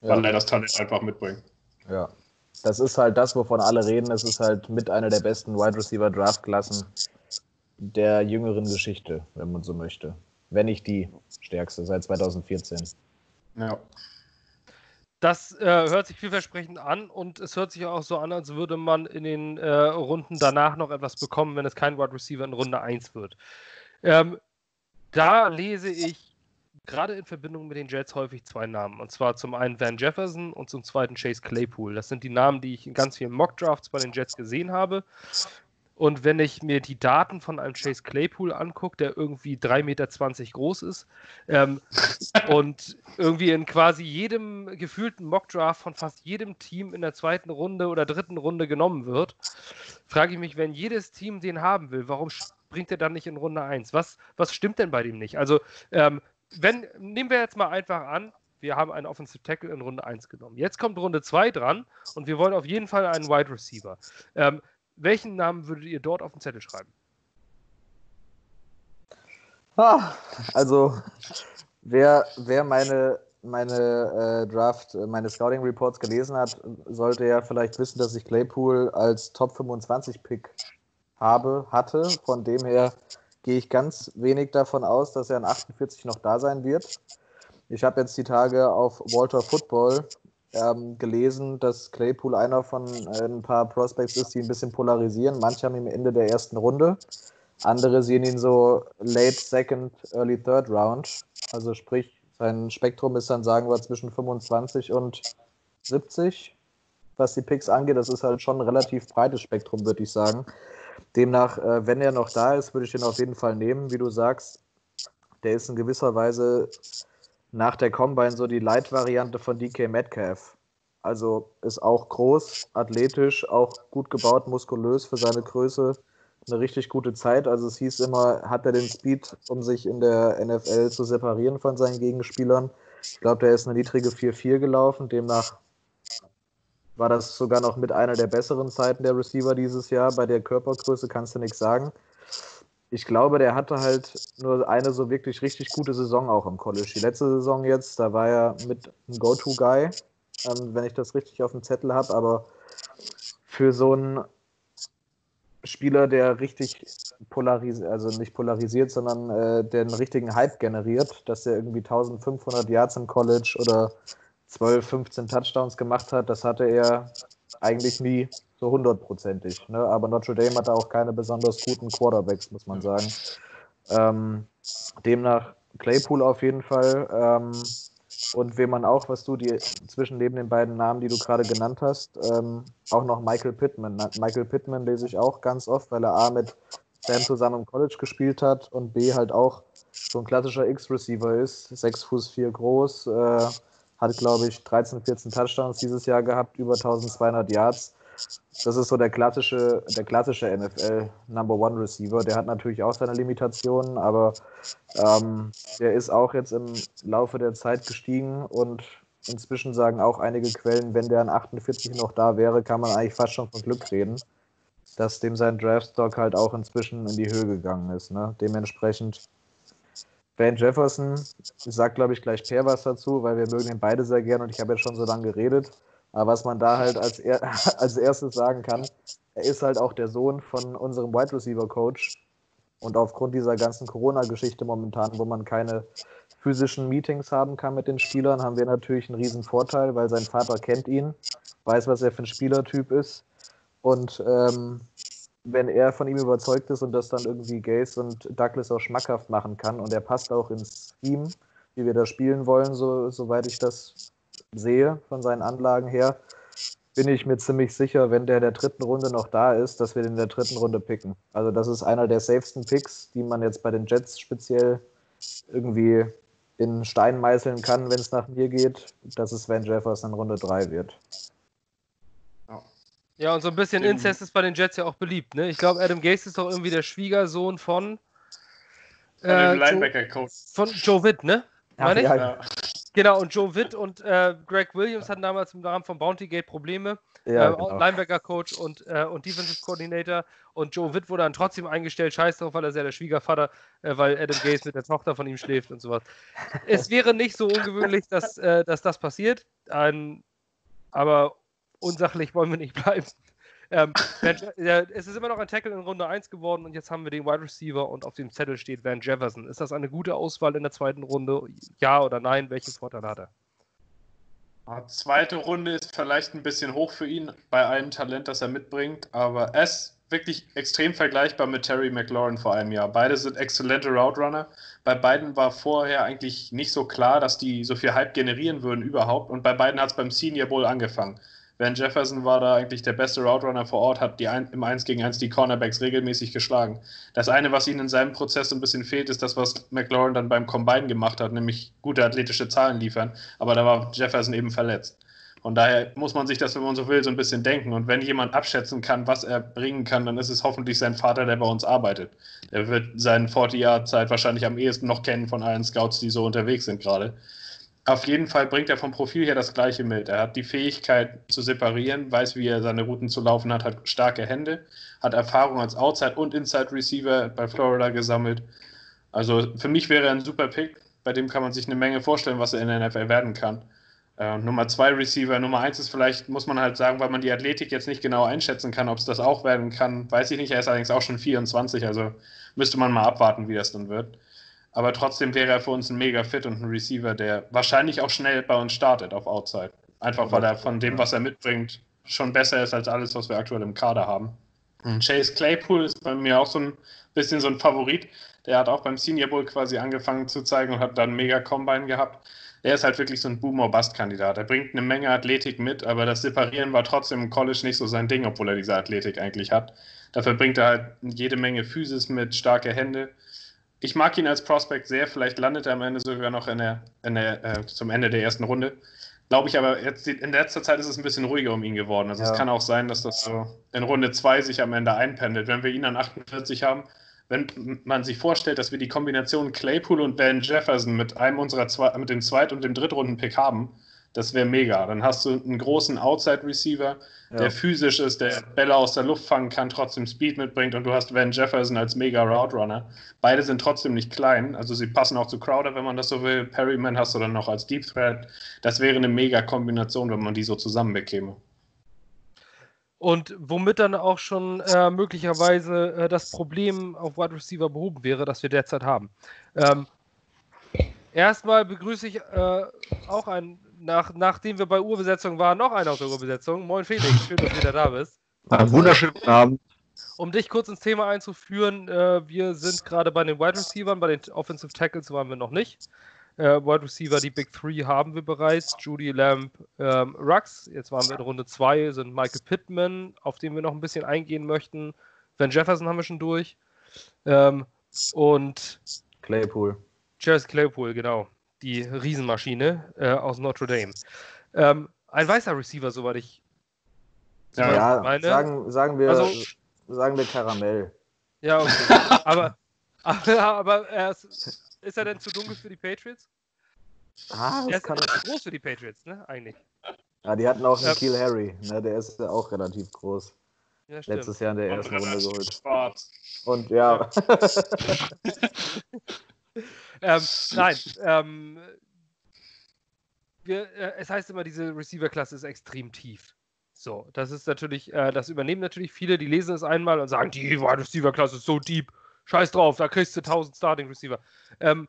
ja. weil er das Talent einfach mitbringt. Ja, das ist halt das, wovon alle reden. Es ist halt mit einer der besten Wide Receiver Draftklassen der jüngeren Geschichte, wenn man so möchte. Wenn nicht die stärkste seit 2014. Ja. Das äh, hört sich vielversprechend an und es hört sich auch so an, als würde man in den äh, Runden danach noch etwas bekommen, wenn es kein Wide Receiver in Runde 1 wird. Ähm, da lese ich gerade in Verbindung mit den Jets häufig zwei Namen. Und zwar zum einen Van Jefferson und zum zweiten Chase Claypool. Das sind die Namen, die ich in ganz vielen Mock-Drafts bei den Jets gesehen habe. Und wenn ich mir die Daten von einem Chase Claypool angucke, der irgendwie 3,20 Meter groß ist ähm, und irgendwie in quasi jedem gefühlten Mockdraft von fast jedem Team in der zweiten Runde oder dritten Runde genommen wird, frage ich mich, wenn jedes Team den haben will, warum springt er dann nicht in Runde 1? Was, was stimmt denn bei dem nicht? Also, ähm, wenn, nehmen wir jetzt mal einfach an, wir haben einen Offensive Tackle in Runde 1 genommen. Jetzt kommt Runde 2 dran und wir wollen auf jeden Fall einen Wide Receiver. Ähm, welchen Namen würdet ihr dort auf den Zettel schreiben? Ah, also, wer, wer meine, meine äh, Draft, äh, meine Scouting Reports gelesen hat, sollte ja vielleicht wissen, dass ich Claypool als Top 25 Pick habe, hatte. Von dem her gehe ich ganz wenig davon aus, dass er in 48 noch da sein wird. Ich habe jetzt die Tage auf Walter Football ähm, gelesen, dass Claypool einer von äh, ein paar Prospects ist, die ein bisschen polarisieren. Manche haben ihn Ende der ersten Runde, andere sehen ihn so late second, early third round. Also sprich, sein Spektrum ist dann, sagen wir, zwischen 25 und 70, was die Picks angeht. Das ist halt schon ein relativ breites Spektrum, würde ich sagen. Demnach, äh, wenn er noch da ist, würde ich ihn auf jeden Fall nehmen, wie du sagst. Der ist in gewisser Weise nach der Combine so die Light-Variante von DK Metcalf. Also ist auch groß, athletisch, auch gut gebaut, muskulös für seine Größe. Eine richtig gute Zeit. Also es hieß immer, hat er den Speed, um sich in der NFL zu separieren von seinen Gegenspielern. Ich glaube, der ist eine niedrige 4-4 gelaufen. Demnach war das sogar noch mit einer der besseren Zeiten der Receiver dieses Jahr. Bei der Körpergröße kannst du nichts sagen ich glaube, der hatte halt nur eine so wirklich richtig gute Saison auch im College. Die letzte Saison jetzt, da war er mit einem Go-To-Guy, ähm, wenn ich das richtig auf dem Zettel habe, aber für so einen Spieler, der richtig polarisiert, also nicht polarisiert, sondern äh, der richtigen Hype generiert, dass er irgendwie 1500 Yards im College oder 12, 15 Touchdowns gemacht hat, das hatte er eigentlich nie so hundertprozentig. Ne? Aber Notre Dame hatte auch keine besonders guten Quarterbacks, muss man sagen. Ähm, demnach Claypool auf jeden Fall. Ähm, und wem man auch, was du die zwischen neben den beiden Namen, die du gerade genannt hast, ähm, auch noch Michael Pittman. Michael Pittman lese ich auch ganz oft, weil er A mit Sam zusammen im College gespielt hat und B halt auch so ein klassischer X-Receiver ist, 6 Fuß 4 groß, äh, hat glaube ich 13, 14 Touchdowns dieses Jahr gehabt, über 1200 Yards. Das ist so der klassische, der klassische NFL Number One Receiver. Der hat natürlich auch seine Limitationen, aber ähm, der ist auch jetzt im Laufe der Zeit gestiegen und inzwischen sagen auch einige Quellen, wenn der an 48 noch da wäre, kann man eigentlich fast schon von Glück reden, dass dem sein Draftstock halt auch inzwischen in die Höhe gegangen ist. Ne? Dementsprechend Van Jefferson, ich sag glaube ich gleich Per was dazu, weil wir mögen ihn beide sehr gern und ich habe ja schon so lange geredet. Aber was man da halt als, er, als erstes sagen kann, er ist halt auch der Sohn von unserem Wide Receiver Coach. Und aufgrund dieser ganzen Corona-Geschichte momentan, wo man keine physischen Meetings haben kann mit den Spielern, haben wir natürlich einen riesen Vorteil, weil sein Vater kennt ihn, weiß, was er für ein Spielertyp ist. Und ähm, wenn er von ihm überzeugt ist und das dann irgendwie Gaze und Douglas auch schmackhaft machen kann und er passt auch ins Team, wie wir da spielen wollen, so, soweit ich das sehe von seinen Anlagen her, bin ich mir ziemlich sicher, wenn der in der dritten Runde noch da ist, dass wir den in der dritten Runde picken. Also das ist einer der safesten Picks, die man jetzt bei den Jets speziell irgendwie in Stein meißeln kann, wenn es nach mir geht, dass es Van Jefferson in Runde 3 wird. Ja, und so ein bisschen Inzest ist bei den Jets ja auch beliebt. Ne? Ich glaube, Adam Gase ist doch irgendwie der Schwiegersohn von, äh, Linebacker-Coach. Von Joe Witt, ne? Ach, ja. Genau, und Joe Witt und äh, Greg Williams hatten damals im Rahmen von Bounty Gate Probleme. Ja, äh, genau. Linebacker-Coach und, äh, und Defensive Coordinator. Und Joe Witt wurde dann trotzdem eingestellt. Scheiß drauf, weil er sehr der Schwiegervater, äh, weil Adam Gaze mit der Tochter von ihm schläft und sowas. es wäre nicht so ungewöhnlich, dass, äh, dass das passiert. Ein, aber unsachlich wollen wir nicht bleiben. Ähm, äh, es ist immer noch ein Tackle in Runde 1 geworden und jetzt haben wir den Wide Receiver und auf dem Zettel steht Van Jefferson. Ist das eine gute Auswahl in der zweiten Runde? Ja oder nein? Welchen Vorteil hat er? Zweite Runde ist vielleicht ein bisschen hoch für ihn bei allem Talent, das er mitbringt, aber er ist wirklich extrem vergleichbar mit Terry McLaurin vor einem Jahr. Beide sind exzellente Route. Bei beiden war vorher eigentlich nicht so klar, dass die so viel Hype generieren würden überhaupt und bei beiden hat es beim Senior Bowl angefangen. Van Jefferson war da eigentlich der beste Route vor Ort, hat die ein, im 1 gegen 1 die Cornerbacks regelmäßig geschlagen. Das eine, was ihnen in seinem Prozess ein bisschen fehlt, ist das, was McLaurin dann beim Combine gemacht hat, nämlich gute athletische Zahlen liefern. Aber da war Jefferson eben verletzt. Von daher muss man sich das, wenn man so will, so ein bisschen denken. Und wenn jemand abschätzen kann, was er bringen kann, dann ist es hoffentlich sein Vater, der bei uns arbeitet. Der wird seine 40-Jahr-Zeit wahrscheinlich am ehesten noch kennen von allen Scouts, die so unterwegs sind gerade auf jeden Fall bringt er vom Profil her das Gleiche mit. Er hat die Fähigkeit zu separieren, weiß, wie er seine Routen zu laufen hat, hat starke Hände, hat Erfahrung als Outside- und Inside-Receiver bei Florida gesammelt. Also für mich wäre er ein super Pick. Bei dem kann man sich eine Menge vorstellen, was er in der NFL werden kann. Äh, Nummer zwei Receiver, Nummer eins ist vielleicht, muss man halt sagen, weil man die Athletik jetzt nicht genau einschätzen kann, ob es das auch werden kann, weiß ich nicht. Er ist allerdings auch schon 24, also müsste man mal abwarten, wie das dann wird. Aber trotzdem wäre er für uns ein mega Fit und ein Receiver, der wahrscheinlich auch schnell bei uns startet auf Outside. Einfach weil er von dem, was er mitbringt, schon besser ist als alles, was wir aktuell im Kader haben. Und Chase Claypool ist bei mir auch so ein bisschen so ein Favorit. Der hat auch beim Senior Bowl quasi angefangen zu zeigen und hat dann mega Combine gehabt. Der ist halt wirklich so ein Boomer-Bust-Kandidat. Er bringt eine Menge Athletik mit, aber das Separieren war trotzdem im College nicht so sein Ding, obwohl er diese Athletik eigentlich hat. Dafür bringt er halt jede Menge Physis mit, starke Hände ich mag ihn als Prospect sehr. Vielleicht landet er am Ende sogar noch in der, in der, äh, zum Ende der ersten Runde. Glaube ich aber, jetzt in letzter Zeit ist es ein bisschen ruhiger um ihn geworden. Also ja. es kann auch sein, dass das so in Runde 2 sich am Ende einpendelt. Wenn wir ihn an 48 haben, wenn man sich vorstellt, dass wir die Kombination Claypool und Ben Jefferson mit einem unserer zwei, mit dem Zweit- und dem Drittrunden-Pick haben, Das wäre mega. Dann hast du einen großen Outside-Receiver, Ja. der physisch ist, der Bälle aus der Luft fangen kann, trotzdem Speed mitbringt und du hast Van Jefferson als mega Route Runner. Beide sind trotzdem nicht klein, also sie passen auch zu Crowder, wenn man das so will. Perryman hast du dann noch als Deep Threat. Das wäre eine mega Kombination, wenn man die so zusammen bekäme. Und womit dann auch schon äh, möglicherweise äh, das Problem auf Wide Receiver behoben wäre, das wir derzeit haben. Ähm, erstmal begrüße ich äh, auch einen, nach, nachdem wir bei Urbesetzung waren, noch einen aus der Urbesetzung. Moin Felix, schön, dass du wieder da bist. Einen wunderschönen guten Abend. Um dich kurz ins Thema einzuführen, äh, wir sind gerade bei den Wide Receivers, bei den Offensive Tackles waren wir noch nicht. Äh, Wide Receiver, die Big Three haben wir bereits. Judy Lamb, ähm, Rux. Jetzt waren wir in Runde 2, sind Michael Pittman, auf den wir noch ein bisschen eingehen möchten. Van Jefferson haben wir schon durch. Ähm, und Claypool. Chase Claypool, genau. Die Riesenmaschine äh, aus Notre Dame. Ähm, ein weißer Receiver, soweit ich Ja, soweit ich Ja, meine. sagen, sagen, wir, Also- sagen wir Karamell. Ja, okay. aber, aber, aber er ist, ist er denn zu dunkel für die Patriots? Ah, Er das ist kann. zu groß für die Patriots, ne? Eigentlich. Ja, die hatten auch einen Ja. Kiel Harry. Ne, der ist ja auch relativ groß. Ja. Letztes Jahr in der ersten Runde geholt. Und ja, Ähm, nein, ähm, wir, äh, es heißt immer, diese Receiver-Klasse ist extrem tief. So, das ist natürlich, äh, das übernehmen natürlich viele, die lesen es einmal und sagen, die Wide Receiver-Klasse ist so deep. Scheiß drauf, da kriegst du 1000 Starting Receiver. Ähm,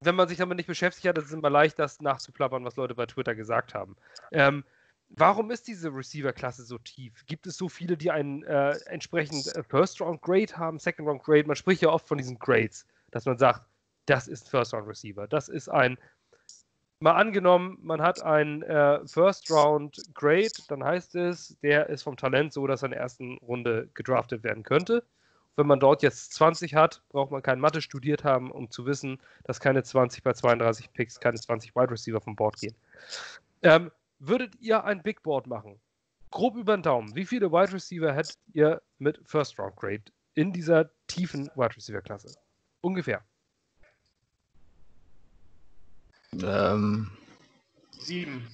wenn man sich damit nicht beschäftigt hat, ist es immer leicht, das nachzuplappern, was Leute bei Twitter gesagt haben. Ähm, warum ist diese Receiver-Klasse so tief? Gibt es so viele, die einen äh, entsprechend äh, First-Round-Grade haben, Second-Round-Grade? Man spricht ja oft von diesen Grades, dass man sagt, das ist ein First-Round-Receiver. Das ist ein, mal angenommen, man hat einen äh, First-Round-Grade, dann heißt es, der ist vom Talent so, dass er in der ersten Runde gedraftet werden könnte. Wenn man dort jetzt 20 hat, braucht man kein Mathe studiert haben, um zu wissen, dass keine 20 bei 32 Picks, keine 20 Wide Receiver vom Board gehen. Ähm, würdet ihr ein Big Board machen? Grob über den Daumen. Wie viele Wide Receiver hättet ihr mit First Round Grade in dieser tiefen Wide Receiver Klasse? Ungefähr. Ähm, Sieben.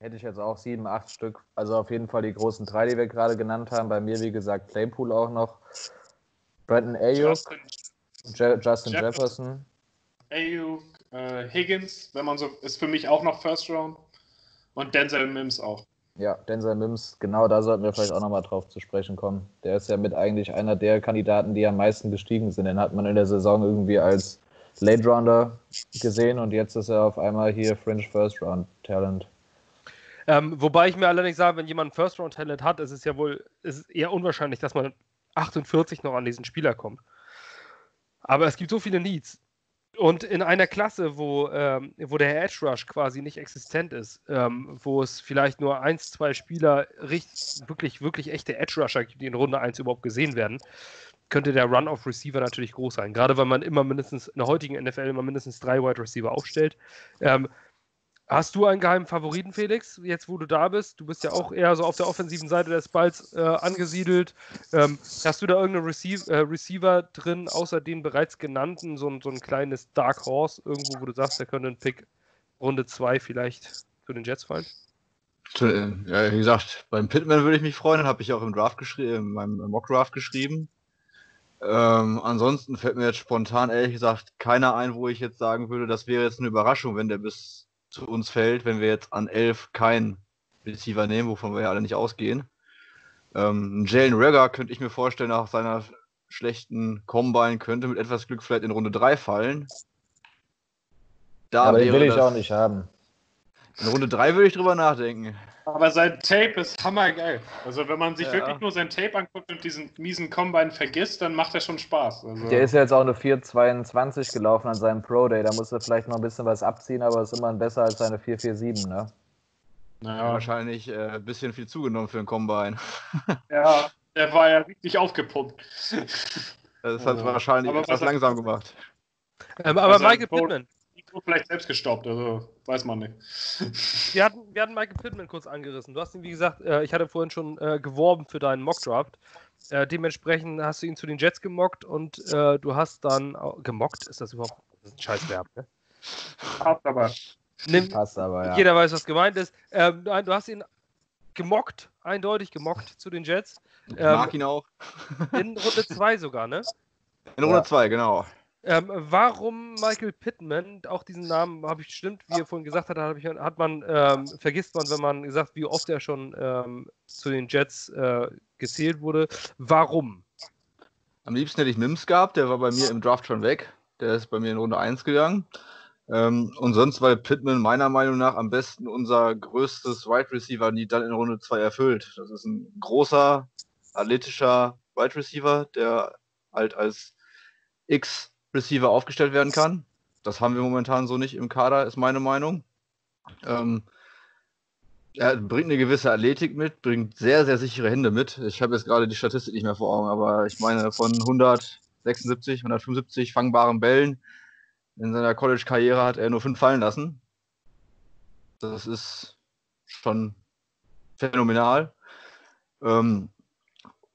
hätte ich jetzt auch sieben, acht Stück. Also auf jeden Fall die großen drei, die wir gerade genannt haben. Bei mir, wie gesagt, Claypool auch noch. Brandon Ayuk, Justin, Je Justin Jefferson. Jefferson. Ayuk, äh, Higgins, wenn man so, ist für mich auch noch First Round. Und Denzel Mims auch. Ja, Denzel Mims, genau da sollten wir vielleicht auch nochmal drauf zu sprechen kommen. Der ist ja mit eigentlich einer der Kandidaten, die am meisten gestiegen sind. Den hat man in der Saison irgendwie als Late Rounder gesehen und jetzt ist er auf einmal hier Fringe First Round Talent. Ähm, wobei ich mir allerdings sage, wenn jemand ein First Round Talent hat, ist es ja wohl ist es eher unwahrscheinlich, dass man 48 noch an diesen Spieler kommt. Aber es gibt so viele Needs. Und in einer Klasse, wo, ähm, wo der Edge Rush quasi nicht existent ist, ähm, wo es vielleicht nur eins, zwei Spieler richtig, wirklich, wirklich echte Edge Rusher gibt, die in Runde 1 überhaupt gesehen werden, könnte der Run auf Receiver natürlich groß sein. Gerade weil man immer mindestens in der heutigen NFL immer mindestens drei Wide Receiver aufstellt. Ähm, Hast du einen geheimen Favoriten, Felix, jetzt wo du da bist? Du bist ja auch eher so auf der offensiven Seite des Balls äh, angesiedelt. Ähm, hast du da irgendeinen Receive, äh, Receiver drin, außer den bereits genannten, so ein, so ein kleines Dark Horse irgendwo, wo du sagst, der könnte ein Pick Runde 2 vielleicht zu den Jets fallen? äh, ja, wie gesagt, beim Pittman würde ich mich freuen, habe ich auch im Draft geschrieben, in meinem Mock Draft geschrieben. Ähm, ansonsten fällt mir jetzt spontan ehrlich gesagt keiner ein, wo ich jetzt sagen würde, das wäre jetzt eine Überraschung, wenn der bis zu uns fällt, wenn wir jetzt an 11 keinen Receiver nehmen, wovon wir ja alle nicht ausgehen. Ähm, Jalen Rager könnte ich mir vorstellen, nach seiner schlechten Combine könnte mit etwas Glück vielleicht in Runde 3 fallen. Da Aber den will ich das- auch nicht haben. In Runde 3 würde ich drüber nachdenken. Aber sein Tape ist hammergeil. Also wenn man sich Ja. wirklich nur sein Tape anguckt und diesen miesen Combine vergisst, dann macht er schon Spaß. Also, Der ist ja jetzt auch eine 4,22 gelaufen an seinem Pro Day. Da muss er vielleicht noch ein bisschen was abziehen, aber ist immerhin besser als seine 4,47, ne? naja, Wahrscheinlich äh, ein bisschen viel zugenommen für den Combine. ja, der war ja richtig aufgepumpt. Das hat Ja. wahrscheinlich Aber etwas was langsam gemacht. Ähm, aber Also, Michael Pittman, Vielleicht selbst gestoppt, also weiß man nicht. wir hatten, wir hatten Michael Pittman kurz angerissen. Du hast ihn, wie gesagt, äh, ich hatte vorhin schon äh, geworben für deinen Mockdraft. Äh, dementsprechend hast du ihn zu den Jets gemockt und äh, du hast dann gemockt, ist das überhaupt das ist ein scheiß Verb, ne? Hart aber. Nimm, Passt aber, ja. Jeder weiß, was gemeint ist. Ähm, du du hast ihn gemockt, eindeutig gemockt zu den Jets. Ich Ähm, mag ihn auch. In Runde 2 sogar, ne? In Runde Ja. 2, genau. Ähm, warum Michael Pittman, auch diesen Namen habe ich stimmt, wie er vorhin gesagt hat, hab ich, hat man, ähm, vergisst man, wenn man gesagt, wie oft er schon ähm, zu den Jets äh, gezählt wurde. Warum? Am liebsten hätte ich Mims gehabt, der war bei mir im Draft schon weg. Der ist bei mir in Runde 1 gegangen. Ähm, und sonst, weil Pittman meiner Meinung nach am besten unser größtes Wide Receiver nie dann in Runde 2 erfüllt. Das ist ein großer, athletischer Wide Receiver, der halt als X-Receiver aufgestellt werden kann. Das haben wir momentan so nicht im Kader, ist meine Meinung. Ähm, er bringt eine gewisse Athletik mit, bringt sehr, sehr sichere Hände mit. Ich habe jetzt gerade die Statistik nicht mehr vor Augen, aber ich meine, von 176, 175 fangbaren Bällen in seiner College-Karriere hat er nur fünf fallen lassen. Das ist schon phänomenal. Ähm,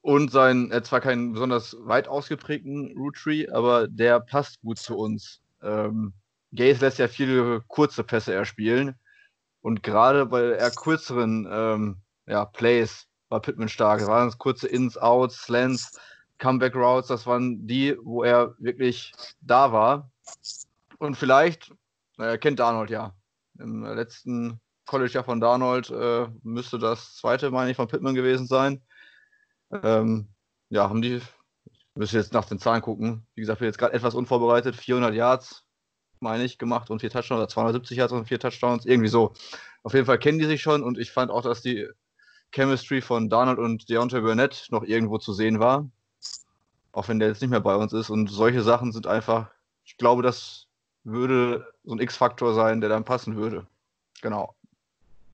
und sein, er hat zwar keinen besonders weit ausgeprägten Root Tree, aber der passt gut zu uns. Ähm, Gaze lässt ja viele kurze Pässe erspielen. Und gerade bei eher kürzeren ähm, ja, Plays war Pittman stark. Das waren kurze Ins, Outs, Slants, Comeback Routes. Das waren die, wo er wirklich da war. Und vielleicht, er kennt Darnold ja. Im letzten College-Jahr von Darnold äh, müsste das zweite, meine ich, von Pittman gewesen sein. Ähm, ja, haben die, ich müsste jetzt nach den Zahlen gucken. Wie gesagt, bin jetzt gerade etwas unvorbereitet. 400 Yards, meine ich, gemacht und vier Touchdowns, oder 270 Yards und vier Touchdowns, irgendwie so. Auf jeden Fall kennen die sich schon und ich fand auch, dass die Chemistry von Darnold und Deontay Burnett noch irgendwo zu sehen war. Auch wenn der jetzt nicht mehr bei uns ist. Und solche Sachen sind einfach, ich glaube, das würde so ein X-Faktor sein, der dann passen würde. Genau.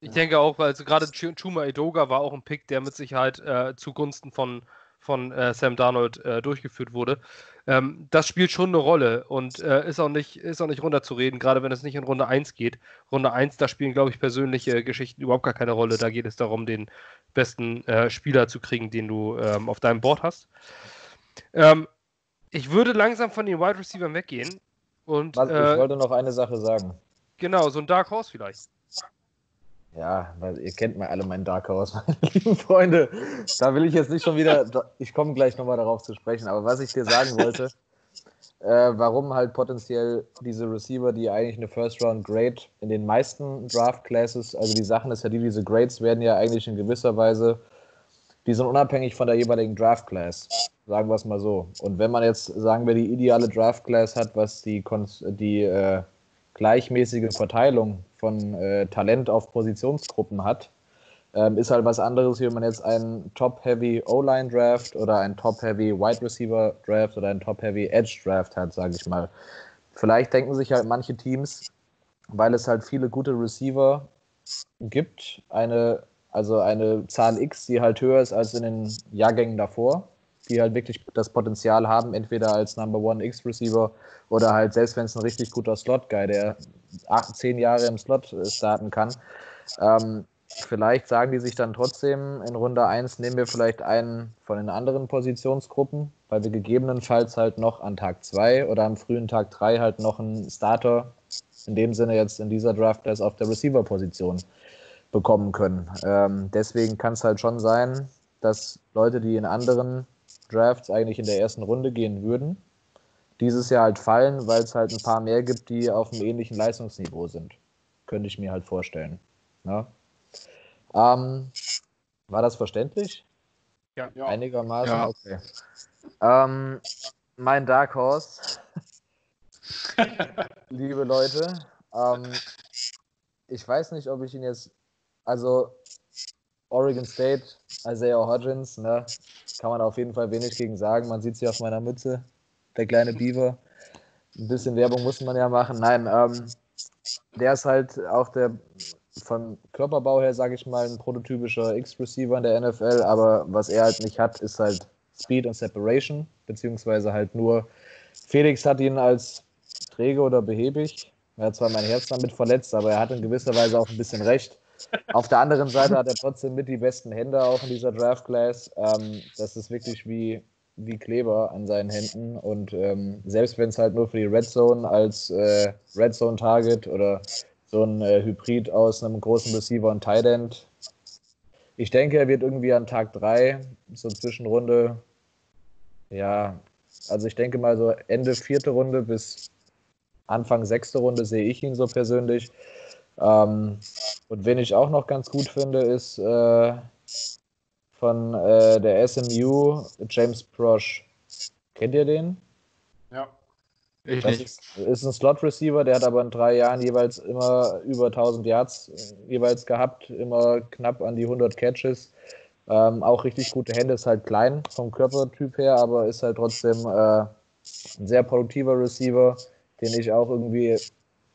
Ich denke auch, weil also gerade Ch- Chuma Edoga war auch ein Pick, der mit Sicherheit äh, zugunsten von, von äh, Sam Darnold äh, durchgeführt wurde. Ähm, das spielt schon eine Rolle und äh, ist, auch nicht, ist auch nicht runterzureden, gerade wenn es nicht in Runde 1 geht. Runde 1, da spielen, glaube ich, persönliche Geschichten überhaupt gar keine Rolle. Da geht es darum, den besten äh, Spieler zu kriegen, den du ähm, auf deinem Board hast. Ähm, ich würde langsam von den Wide Receivers weggehen und ich äh, wollte noch eine Sache sagen. genau, so ein Dark Horse vielleicht. Ja, weil ihr kennt mal alle meinen Dark Horse, meine lieben Freunde. Da will ich jetzt nicht schon wieder, ich komme gleich nochmal darauf zu sprechen, aber was ich dir sagen wollte, äh, warum halt potenziell diese Receiver, die eigentlich eine First Round Grade in den meisten Draft Classes, also die Sachen ist ja die, diese Grades werden ja eigentlich in gewisser Weise, die sind unabhängig von der jeweiligen Draft Class. Sagen wir es mal so. Und wenn man jetzt, sagen wir, die ideale Draft Class hat, was die, die äh, gleichmäßige Verteilung von äh, Talent auf Positionsgruppen hat, ähm, ist halt was anderes, wie wenn man jetzt einen Top-Heavy O-Line-Draft oder einen Top-Heavy Wide Receiver-Draft oder einen Top-Heavy Edge-Draft hat, sage ich mal. Vielleicht denken sich halt manche Teams, weil es halt viele gute Receiver gibt, eine, also eine Zahl X, die halt höher ist als in den Jahrgängen davor, die halt wirklich das Potenzial haben, entweder als Number One X-Receiver oder halt selbst wenn es ein richtig guter Slot-Guy, der acht, zehn Jahre im Slot äh, starten kann. Ähm, vielleicht sagen die sich dann trotzdem in Runde 1 nehmen wir vielleicht einen von den anderen Positionsgruppen, weil wir gegebenenfalls halt noch an Tag 2 oder am frühen Tag 3 halt noch einen Starter, in dem Sinne jetzt in dieser Draft Class auf der Receiver-Position bekommen können. Ähm, deswegen kann es halt schon sein, dass Leute, die in anderen Drafts eigentlich in der ersten Runde gehen würden, dieses Jahr halt fallen, weil es halt ein paar mehr gibt, die auf einem ähnlichen Leistungsniveau sind. Könnte ich mir halt vorstellen. Ja. Ähm, war das verständlich? Ja. Einigermaßen? Ja. Okay. Ähm, mein Dark Horse, liebe Leute, ähm, ich weiß nicht, ob ich ihn jetzt, also Oregon State, Isaiah Hodgins, ne, kann man auf jeden Fall wenig gegen sagen. Man sieht sie auf meiner Mütze, der kleine Beaver. Ein bisschen Werbung muss man ja machen. Nein, ähm, der ist halt auch der von Körperbau her, sage ich mal, ein prototypischer X-Receiver in der NFL, aber was er halt nicht hat, ist halt Speed und Separation, beziehungsweise halt nur Felix hat ihn als träge oder behäbig. Er hat zwar mein Herz damit verletzt, aber er hat in gewisser Weise auch ein bisschen recht. Auf der anderen Seite hat er trotzdem mit die besten Hände auch in dieser Draft Class. Ähm, das ist wirklich wie, wie Kleber an seinen Händen. Und ähm, selbst wenn es halt nur für die Red Zone als äh, Red Zone Target oder So ein äh, Hybrid aus einem großen Receiver und Tight End. Ich denke, er wird irgendwie an Tag 3, so Zwischenrunde, ja, also ich denke mal so Ende vierte Runde bis Anfang sechste Runde sehe ich ihn so persönlich. Ähm, und wen ich auch noch ganz gut finde, ist äh, von äh, der SMU James Prosch. Kennt ihr den? Ja. Ich Das nicht. ist, ist ein Slot-Receiver, der hat aber in drei Jahren jeweils immer über 1000 Yards äh, jeweils gehabt, immer knapp an die 100 Catches. Ähm, auch richtig gute Hände, ist halt klein vom Körpertyp her, aber ist halt trotzdem äh, ein sehr produktiver Receiver, den ich auch irgendwie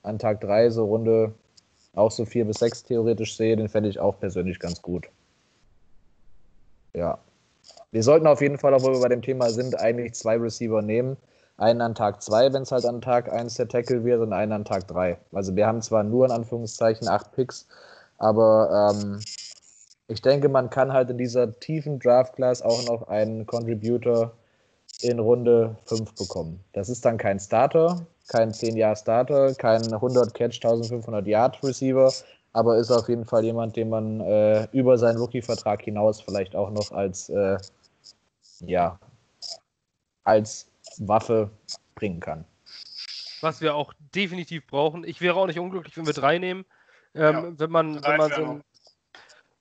an Tag 3 so Runde auch so 4 bis 6 theoretisch sehe. Den fände ich auch persönlich ganz gut. Ja. Wir sollten auf jeden Fall, obwohl wir bei dem Thema sind, eigentlich zwei Receiver nehmen. Einen an Tag 2, wenn es halt an Tag 1 der Tackle wird, und einen an Tag 3. Also wir haben zwar nur in Anführungszeichen acht Picks, aber ähm, ich denke, man kann halt in dieser tiefen Draft-Class auch noch einen Contributor in Runde 5 bekommen. Das ist dann kein Starter, kein 10-Jahr-Starter, kein 100-Catch, 1500-Yard-Receiver, aber ist auf jeden Fall jemand, den man äh, über seinen Rookie-Vertrag hinaus vielleicht auch noch als, äh, ja, als Waffe bringen kann. was wir auch definitiv brauchen. Ich wäre auch nicht unglücklich, wenn wir drei nehmen. Ähm, Ja, wenn, man, wenn, man so einen,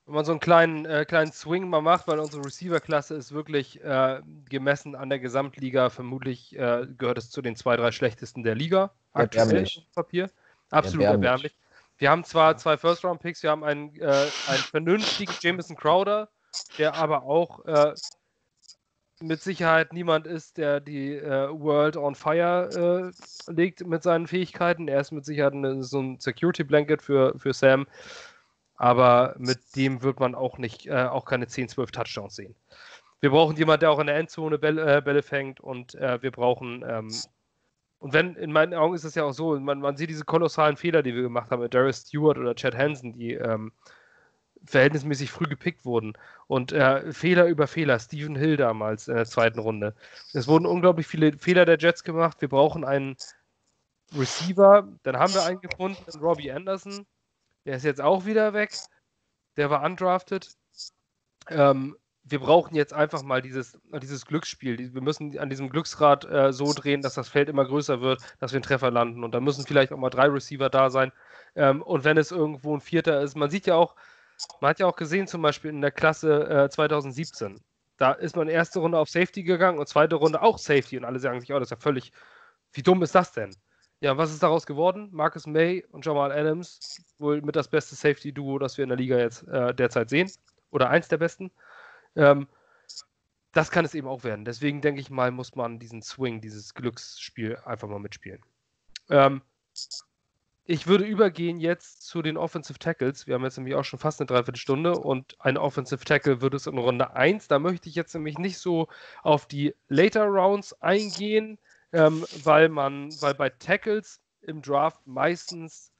wenn man so einen kleinen, äh, kleinen Swing mal macht, weil unsere Receiver-Klasse ist wirklich äh, gemessen an der Gesamtliga, vermutlich äh, gehört es zu den zwei, drei schlechtesten der Liga. Aktuell Papier. Absolut Erbärmlich. erbärmlich. Wir haben zwar zwei First-Round-Picks, wir haben einen, äh, einen vernünftigen Jameson Crowder, der aber auch äh, mit Sicherheit niemand ist, der die äh, World on Fire äh, legt mit seinen Fähigkeiten. Er ist mit Sicherheit eine, so ein Security Blanket für, für Sam. Aber mit dem wird man auch nicht, äh, auch keine 10, 12 Touchdowns sehen. Wir brauchen jemanden, der auch in der Endzone Bälle, äh, Bälle fängt und äh, wir brauchen, ähm, und wenn, in meinen Augen ist es ja auch so, man, man sieht diese kolossalen Fehler, die wir gemacht haben mit Darius Stewart oder Chad Hansen, die ähm, verhältnismäßig früh gepickt wurden. Und äh, Fehler über Fehler, Stephen Hill damals in der zweiten Runde. Es wurden unglaublich viele Fehler der Jets gemacht. Wir brauchen einen Receiver. Dann haben wir einen gefunden, Robbie Anderson. Der ist jetzt auch wieder weg. Der war undrafted. Ähm, wir brauchen jetzt einfach mal dieses, dieses Glücksspiel. Wir müssen an diesem Glücksrad äh, so drehen, dass das Feld immer größer wird, dass wir einen Treffer landen. Und da müssen vielleicht auch mal drei Receiver da sein. Ähm, und wenn es irgendwo ein Vierter ist, man sieht ja auch, man hat ja auch gesehen, zum Beispiel in der Klasse äh, 2017, da ist man erste Runde auf Safety gegangen und zweite Runde auch Safety. Und alle sagen sich, oh, das ist ja völlig, wie dumm ist das denn? Ja, was ist daraus geworden? Marcus May und Jamal Adams, wohl mit das beste Safety-Duo, das wir in der Liga jetzt äh, derzeit sehen. Oder eins der besten. Ähm, das kann es eben auch werden. Deswegen denke ich mal, muss man diesen Swing, dieses Glücksspiel einfach mal mitspielen. Ähm, ich würde übergehen jetzt zu den Offensive Tackles. Wir haben jetzt nämlich auch schon fast eine Dreiviertelstunde und ein Offensive Tackle wird es in Runde 1. Da möchte ich jetzt nämlich nicht so auf die Later Rounds eingehen, ähm, weil man, weil bei Tackles im Draft meistens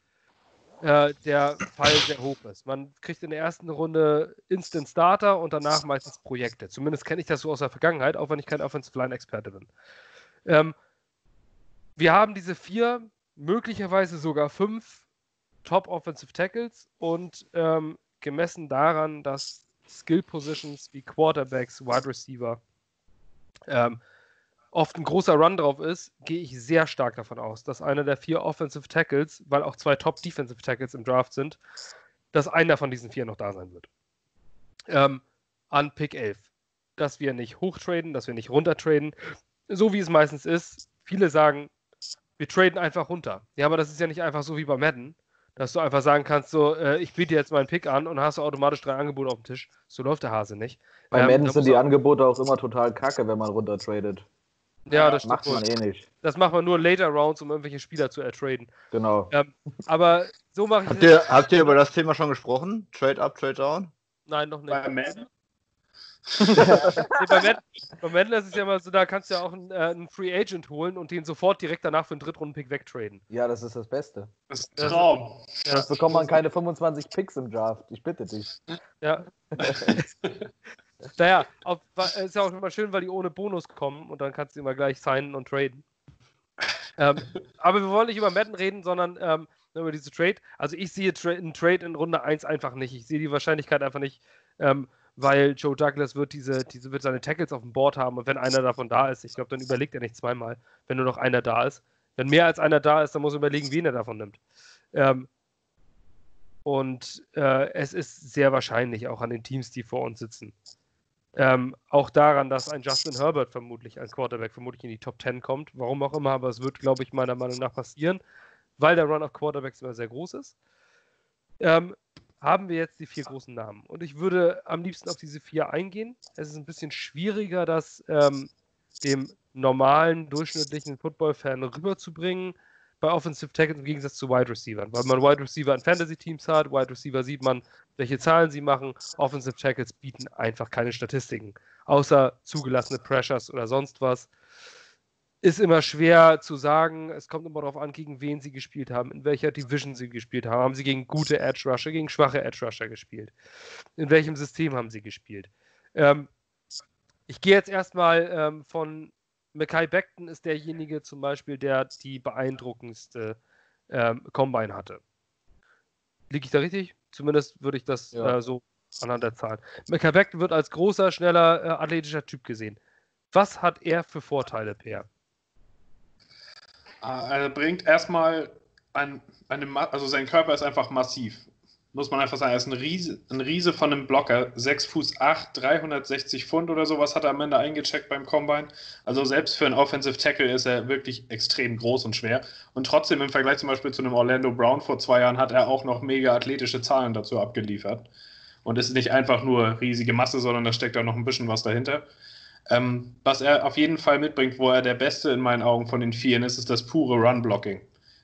äh, der Fall sehr hoch ist. Man kriegt in der ersten Runde Instant Starter und danach meistens Projekte. Zumindest kenne ich das so aus der Vergangenheit, auch wenn ich kein Offensive Line Experte bin. Ähm, wir haben diese vier, möglicherweise sogar fünf Top Offensive Tackles und ähm, gemessen daran, dass Skill Positions wie Quarterbacks, Wide Receiver ähm, oft ein großer Run drauf ist, gehe ich sehr stark davon aus, dass einer der vier Offensive Tackles, weil auch zwei Top Defensive Tackles im Draft sind, dass einer von diesen vier noch da sein wird. Ähm, an Pick 11. Dass wir nicht hochtraden, dass wir nicht runtertraden, so wie es meistens ist. Viele sagen, wir traden einfach runter. Ja, aber das ist ja nicht einfach so wie bei Madden, dass du einfach sagen kannst, so, äh, ich biete jetzt meinen Pick an und hast du automatisch drei Angebote auf dem Tisch. So läuft der Hase nicht. Bei Ähm, Madden sind die Angebote auch immer total kacke, wenn man runtertradet. Ja, das stimmt. Macht man wohl. eh nicht. Das macht man nur in Later Rounds, um irgendwelche Spieler zu ertraden. Genau. Ähm, aber so mache ich Habt ihr, habt ihr über das Thema schon gesprochen? Trade up, Trade down? Nein, noch nicht. Bei Madden? Nee, bei, Madden, bei Madden ist es ja immer so, da kannst du ja auch einen, äh, einen Free Agent holen und den sofort direkt danach für einen Drittrunden-Pick wegtraden. Ja, das ist das Beste. Das ist ein Traum. Sonst bekommt man keine 25 Picks im Draft. Ich bitte dich. Ja. naja, auf, wa- ist ja auch immer schön, weil die ohne Bonus kommen und dann kannst du immer gleich signen und traden. ähm, aber wir wollen nicht über Madden reden, sondern ähm, über diese Trade. Also ich sehe tra einen Trade in Runde 1 einfach nicht. Ich sehe die Wahrscheinlichkeit einfach nicht, ähm, weil Joe Douglas wird diese, diese wird seine Tackles auf dem Board haben und wenn einer davon da ist, ich glaube, dann überlegt er nicht zweimal, wenn nur noch einer da ist. Wenn mehr als einer da ist, dann muss er überlegen, wen er davon nimmt. Ähm, und äh, es ist sehr wahrscheinlich auch an den Teams, die vor uns sitzen. Ähm, auch daran, dass ein Justin Herbert vermutlich als Quarterback vermutlich in die Top 10 kommt. Warum auch immer, aber es wird, glaube ich, meiner Meinung nach passieren, weil der Run of Quarterbacks immer sehr groß ist. Ähm, haben wir jetzt die vier großen Namen. Und ich würde am liebsten auf diese vier eingehen. Es ist ein bisschen schwieriger, das ähm, dem normalen, durchschnittlichen Football-Fan rüberzubringen bei Offensive Tackles im Gegensatz zu Wide Receivers, weil man Wide Receiver in Fantasy-Teams hat. Wide Receiver sieht man, welche Zahlen sie machen. Offensive Tackles bieten einfach keine Statistiken, außer zugelassene Pressures oder sonst was. Ist immer schwer zu sagen. Es kommt immer darauf an, gegen wen sie gespielt haben, in welcher Division sie gespielt haben. Haben sie gegen gute Edge Rusher, gegen schwache Edge Rusher gespielt? In welchem System haben sie gespielt? Ähm, ich gehe jetzt erstmal ähm, von Mackay Beckton ist derjenige zum Beispiel, der die beeindruckendste ähm, Combine hatte. Liege ich da richtig? Zumindest würde ich das ja. äh, so anhand der Zahlen. Mackay Beckton wird als großer, schneller, äh, athletischer Typ gesehen. Was hat er für Vorteile, Per? Ah, er bringt erstmal ein, eine, also sein Körper ist einfach massiv. Muss man einfach sagen, er ist ein Riese, ein Riese von einem Blocker. 6 Fuß 8, 360 Pfund oder sowas hat er am Ende eingecheckt beim Combine. Also selbst für einen Offensive Tackle ist er wirklich extrem groß und schwer. Und trotzdem im Vergleich zum Beispiel zu einem Orlando Brown vor zwei Jahren hat er auch noch mega athletische Zahlen dazu abgeliefert. Und es ist nicht einfach nur riesige Masse, sondern da steckt auch noch ein bisschen was dahinter. Ähm, was er auf jeden Fall mitbringt, wo er der Beste in meinen Augen von den Vieren ist, ist das pure Run-Blocking.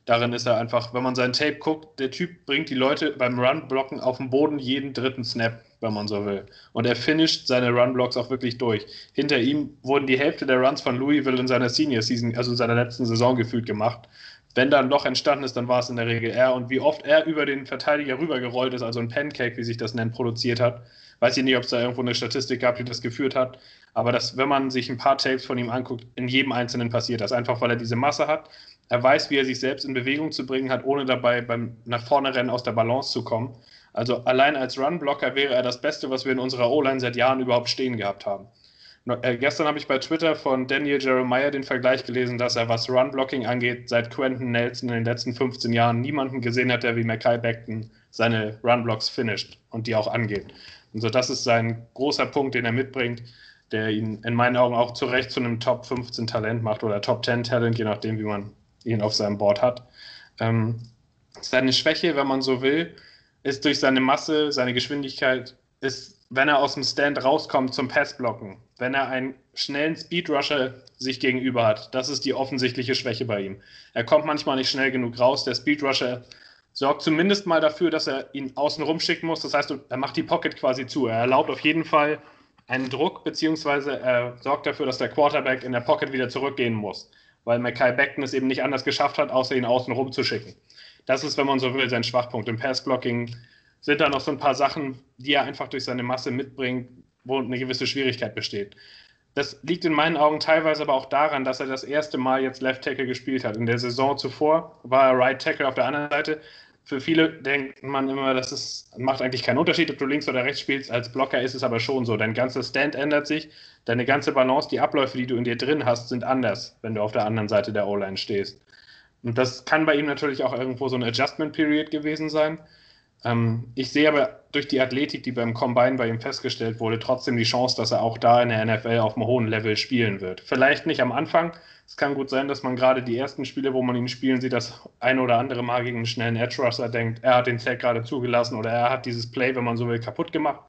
Darin ist er einfach, wenn man sein Tape guckt, der Typ bringt die Leute beim Run-Blocken auf den Boden jeden dritten Snap, wenn man so will. Und er finisht seine Run-Blocks auch wirklich durch. Hinter ihm wurden die Hälfte der Runs von Louisville in seiner Senior-Season, also in seiner letzten Saison gefühlt gemacht. Wenn da ein Loch entstanden ist, dann war es in der Regel er. Und wie oft er über den Verteidiger rübergerollt ist, also ein Pancake, wie sich das nennt, produziert hat. Weiß ich nicht, ob es da irgendwo eine Statistik gab, die das geführt hat. Aber das, wenn man sich ein paar Tapes von ihm anguckt, in jedem Einzelnen passiert das. Einfach weil er diese Masse hat. Er weiß, wie er sich selbst in Bewegung zu bringen hat, ohne dabei beim nach vorne rennen aus der Balance zu kommen. Also allein als Run-Blocker wäre er das Beste, was wir in unserer O-Line seit Jahren überhaupt stehen gehabt haben. Äh, gestern habe ich bei Twitter von Daniel Jeremiah den Vergleich gelesen, dass er, was Run-Blocking angeht, seit Quentin Nelson in den letzten 15 Jahren niemanden gesehen hat, der wie Mackay Beckton seine Run-Blocks finisht und die auch angeht. Also das ist sein großer Punkt, den er mitbringt der ihn in meinen Augen auch zu Recht zu einem Top 15 Talent macht oder Top 10 Talent, je nachdem, wie man ihn auf seinem Board hat. Ähm, seine Schwäche, wenn man so will, ist durch seine Masse, seine Geschwindigkeit, ist, wenn er aus dem Stand rauskommt zum Passblocken, wenn er einen schnellen Speedrusher sich gegenüber hat. Das ist die offensichtliche Schwäche bei ihm. Er kommt manchmal nicht schnell genug raus. Der Speedrusher sorgt zumindest mal dafür, dass er ihn außen rumschicken muss. Das heißt, er macht die Pocket quasi zu. Er erlaubt auf jeden Fall einen Druck, beziehungsweise er sorgt dafür, dass der Quarterback in der Pocket wieder zurückgehen muss, weil Mackay Beckton es eben nicht anders geschafft hat, außer ihn außen rum zu schicken. Das ist, wenn man so will, sein Schwachpunkt. Im Passblocking sind da noch so ein paar Sachen, die er einfach durch seine Masse mitbringt, wo eine gewisse Schwierigkeit besteht. Das liegt in meinen Augen teilweise aber auch daran, dass er das erste Mal jetzt Left Tackle gespielt hat. In der Saison zuvor war er Right Tackle auf der anderen Seite für viele denkt man immer, das ist, macht eigentlich keinen Unterschied, ob du links oder rechts spielst. Als Blocker ist es aber schon so. Dein ganzer Stand ändert sich, deine ganze Balance, die Abläufe, die du in dir drin hast, sind anders, wenn du auf der anderen Seite der O-Line stehst. Und das kann bei ihm natürlich auch irgendwo so eine Adjustment Period gewesen sein. Ähm, ich sehe aber durch die Athletik, die beim Combine bei ihm festgestellt wurde, trotzdem die Chance, dass er auch da in der NFL auf einem hohen Level spielen wird. Vielleicht nicht am Anfang. Es kann gut sein, dass man gerade die ersten Spiele, wo man ihn spielen sieht, das ein oder andere Mal gegen einen schnellen Edge Rusher denkt, er hat den Tag gerade zugelassen oder er hat dieses Play, wenn man so will, kaputt gemacht.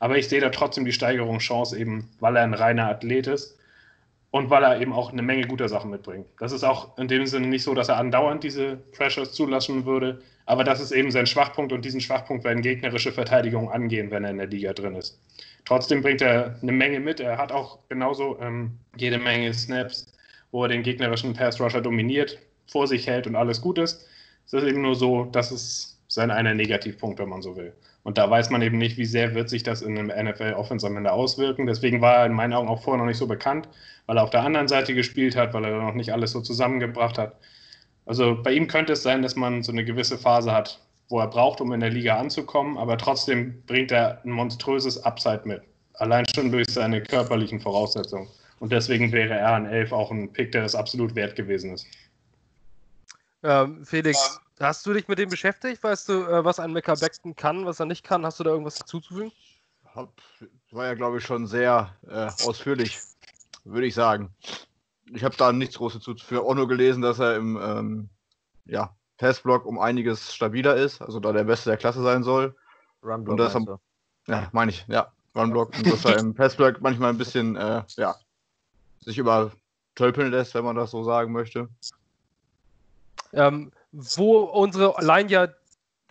Aber ich sehe da trotzdem die Steigerungschance eben, weil er ein reiner Athlet ist und weil er eben auch eine Menge guter Sachen mitbringt. Das ist auch in dem Sinne nicht so, dass er andauernd diese Pressures zulassen würde, aber das ist eben sein Schwachpunkt und diesen Schwachpunkt werden gegnerische Verteidigungen angehen, wenn er in der Liga drin ist. Trotzdem bringt er eine Menge mit. Er hat auch genauso ähm, jede Menge Snaps, wo er den gegnerischen Pass Rusher dominiert, vor sich hält und alles gut ist. Es ist eben nur so, dass es sein einer Negativpunkt, wenn man so will. Und da weiß man eben nicht, wie sehr wird sich das in einem NFL-Offense am Ende auswirken. Deswegen war er in meinen Augen auch vorher noch nicht so bekannt, weil er auf der anderen Seite gespielt hat, weil er noch nicht alles so zusammengebracht hat. Also bei ihm könnte es sein, dass man so eine gewisse Phase hat, wo er braucht, um in der Liga anzukommen, aber trotzdem bringt er ein monströses Upside mit. Allein schon durch seine körperlichen Voraussetzungen. Und deswegen wäre er an 11 auch ein Pick, der es absolut wert gewesen ist. Ähm, Felix, hast du dich mit dem beschäftigt? Weißt du, äh, was ein Mecha Beckton kann, was er nicht kann? Hast du da irgendwas hinzuzufügen? war ja, glaube ich, schon sehr äh, ausführlich, würde ich sagen. Ich habe da nichts Großes hinzuzufügen. Auch nur gelesen, dass er im ähm, ja, Passblock um einiges stabiler ist, also da der Beste der Klasse sein soll. Runblock. Und das am, ja, meine ich, ja, Runblock. Und dass er im Passblock manchmal ein bisschen, äh, ja, sich übertölpeln lässt, wenn man das so sagen möchte. Ähm, wo unsere Line ja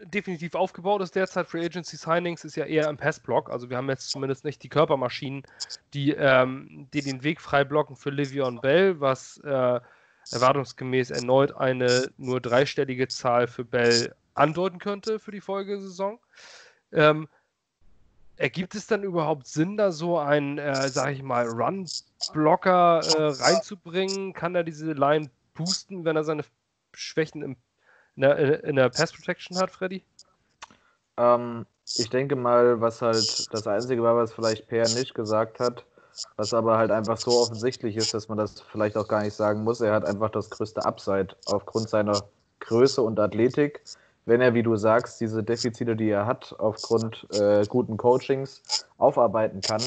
definitiv aufgebaut ist derzeit, Free Agency Signings ist ja eher im Passblock. Also wir haben jetzt zumindest nicht die Körpermaschinen, die, ähm, die den Weg frei blocken für Livion Bell, was äh, erwartungsgemäß erneut eine nur dreistellige Zahl für Bell andeuten könnte für die Folgesaison. Ähm, ergibt es dann überhaupt Sinn, da so einen, äh, sage ich mal, Run-Blocker äh, reinzubringen? Kann er diese Line boosten, wenn er seine Schwächen im, in, der, in der Pass Protection hat, Freddy? Ähm, ich denke mal, was halt das Einzige war, was vielleicht Per nicht gesagt hat, was aber halt einfach so offensichtlich ist, dass man das vielleicht auch gar nicht sagen muss. Er hat einfach das größte Upside aufgrund seiner Größe und Athletik. Wenn er, wie du sagst, diese Defizite, die er hat, aufgrund äh, guten Coachings aufarbeiten kann,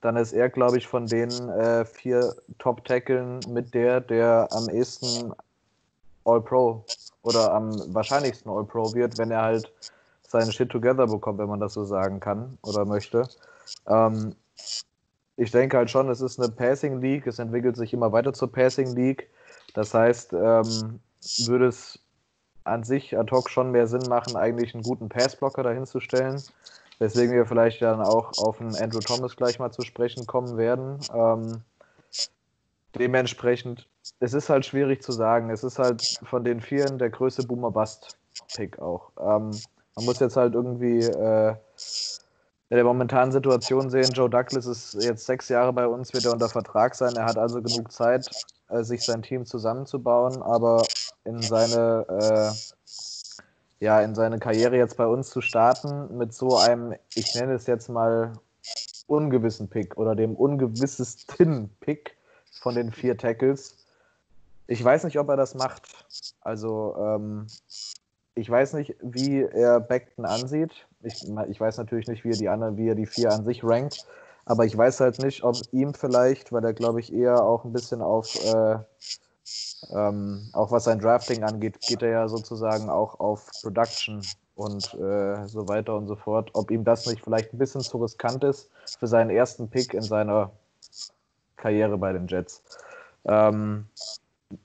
dann ist er, glaube ich, von den äh, vier Top-Tackeln mit der, der am ehesten All-Pro oder am wahrscheinlichsten All-Pro wird, wenn er halt seinen Shit together bekommt, wenn man das so sagen kann oder möchte. Ähm, ich denke halt schon, es ist eine Passing League, es entwickelt sich immer weiter zur Passing League. Das heißt, ähm, würde es an sich ad hoc schon mehr Sinn machen, eigentlich einen guten Passblocker dahinzustellen. Weswegen wir vielleicht dann auch auf einen Andrew Thomas gleich mal zu sprechen kommen werden. Ähm, dementsprechend, es ist halt schwierig zu sagen. Es ist halt von den Vieren der größte Boomer-Bust-Pick auch. Ähm, man muss jetzt halt irgendwie äh, in der momentanen Situation sehen, Joe Douglas ist jetzt sechs Jahre bei uns, wird er unter Vertrag sein. Er hat also genug Zeit, äh, sich sein Team zusammenzubauen, aber in seine, äh, ja, in seine Karriere jetzt bei uns zu starten mit so einem, ich nenne es jetzt mal ungewissen Pick oder dem ungewissesten Pick von den vier Tackles. Ich weiß nicht, ob er das macht. Also, ähm, ich weiß nicht, wie er Beckton ansieht. Ich, ich weiß natürlich nicht, wie er die anderen, wie er die vier an sich rankt. Aber ich weiß halt nicht, ob ihm vielleicht, weil er glaube ich eher auch ein bisschen auf, äh, ähm, auch was sein Drafting angeht, geht er ja sozusagen auch auf Production und äh, so weiter und so fort. Ob ihm das nicht vielleicht ein bisschen zu riskant ist für seinen ersten Pick in seiner Karriere bei den Jets. Ähm,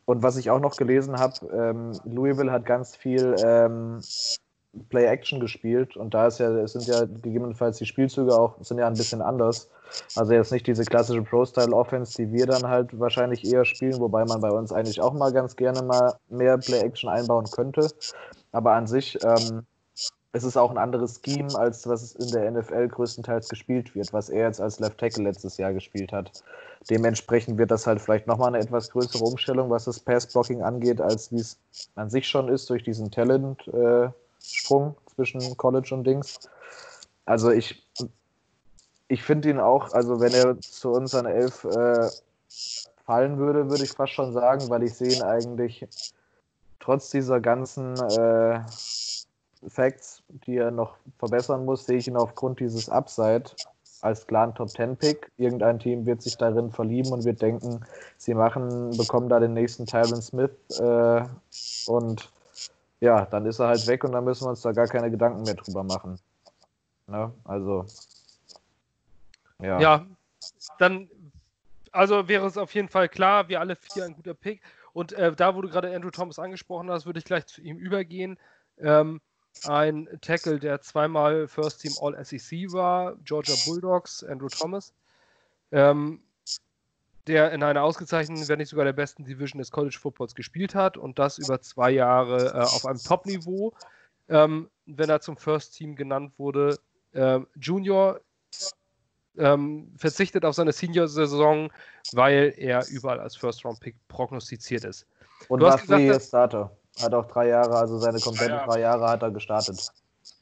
und was ich auch noch gelesen habe, ähm, Louisville hat ganz viel ähm, Play-Action gespielt und da ist ja, es sind ja gegebenenfalls die Spielzüge auch, sind ja ein bisschen anders. Also jetzt nicht diese klassische Pro-Style-Offense, die wir dann halt wahrscheinlich eher spielen, wobei man bei uns eigentlich auch mal ganz gerne mal mehr Play-Action einbauen könnte. Aber an sich ähm, es ist auch ein anderes Scheme, als was in der NFL größtenteils gespielt wird, was er jetzt als Left Tackle letztes Jahr gespielt hat. Dementsprechend wird das halt vielleicht nochmal eine etwas größere Umstellung, was das Pass-Blocking angeht, als wie es an sich schon ist durch diesen Talent-Sprung äh, zwischen College und Dings. Also ich, ich finde ihn auch, also wenn er zu uns an elf äh, fallen würde, würde ich fast schon sagen, weil ich sehe ihn eigentlich trotz dieser ganzen äh, Facts, die er noch verbessern muss, sehe ich ihn aufgrund dieses Upside als klaren Top 10 Pick. Irgendein Team wird sich darin verlieben und wird denken, sie machen, bekommen da den nächsten Tyron Smith äh, und ja, dann ist er halt weg und dann müssen wir uns da gar keine Gedanken mehr drüber machen. Ne? Also ja. Ja, dann also wäre es auf jeden Fall klar, wir alle vier ein guter Pick. Und äh, da, wo du gerade Andrew Thomas angesprochen hast, würde ich gleich zu ihm übergehen. Ähm, ein Tackle, der zweimal First Team All SEC war, Georgia Bulldogs, Andrew Thomas, ähm, der in einer ausgezeichneten, wenn nicht sogar der besten Division des College Footballs gespielt hat und das über zwei Jahre äh, auf einem Top-Niveau. Ähm, wenn er zum First Team genannt wurde, äh, Junior ähm, verzichtet auf seine Senior-Saison, weil er überall als First-Round-Pick prognostiziert ist. Und war Free Starter. Hat auch drei Jahre, also seine kompletten ja, drei Jahre hat er gestartet.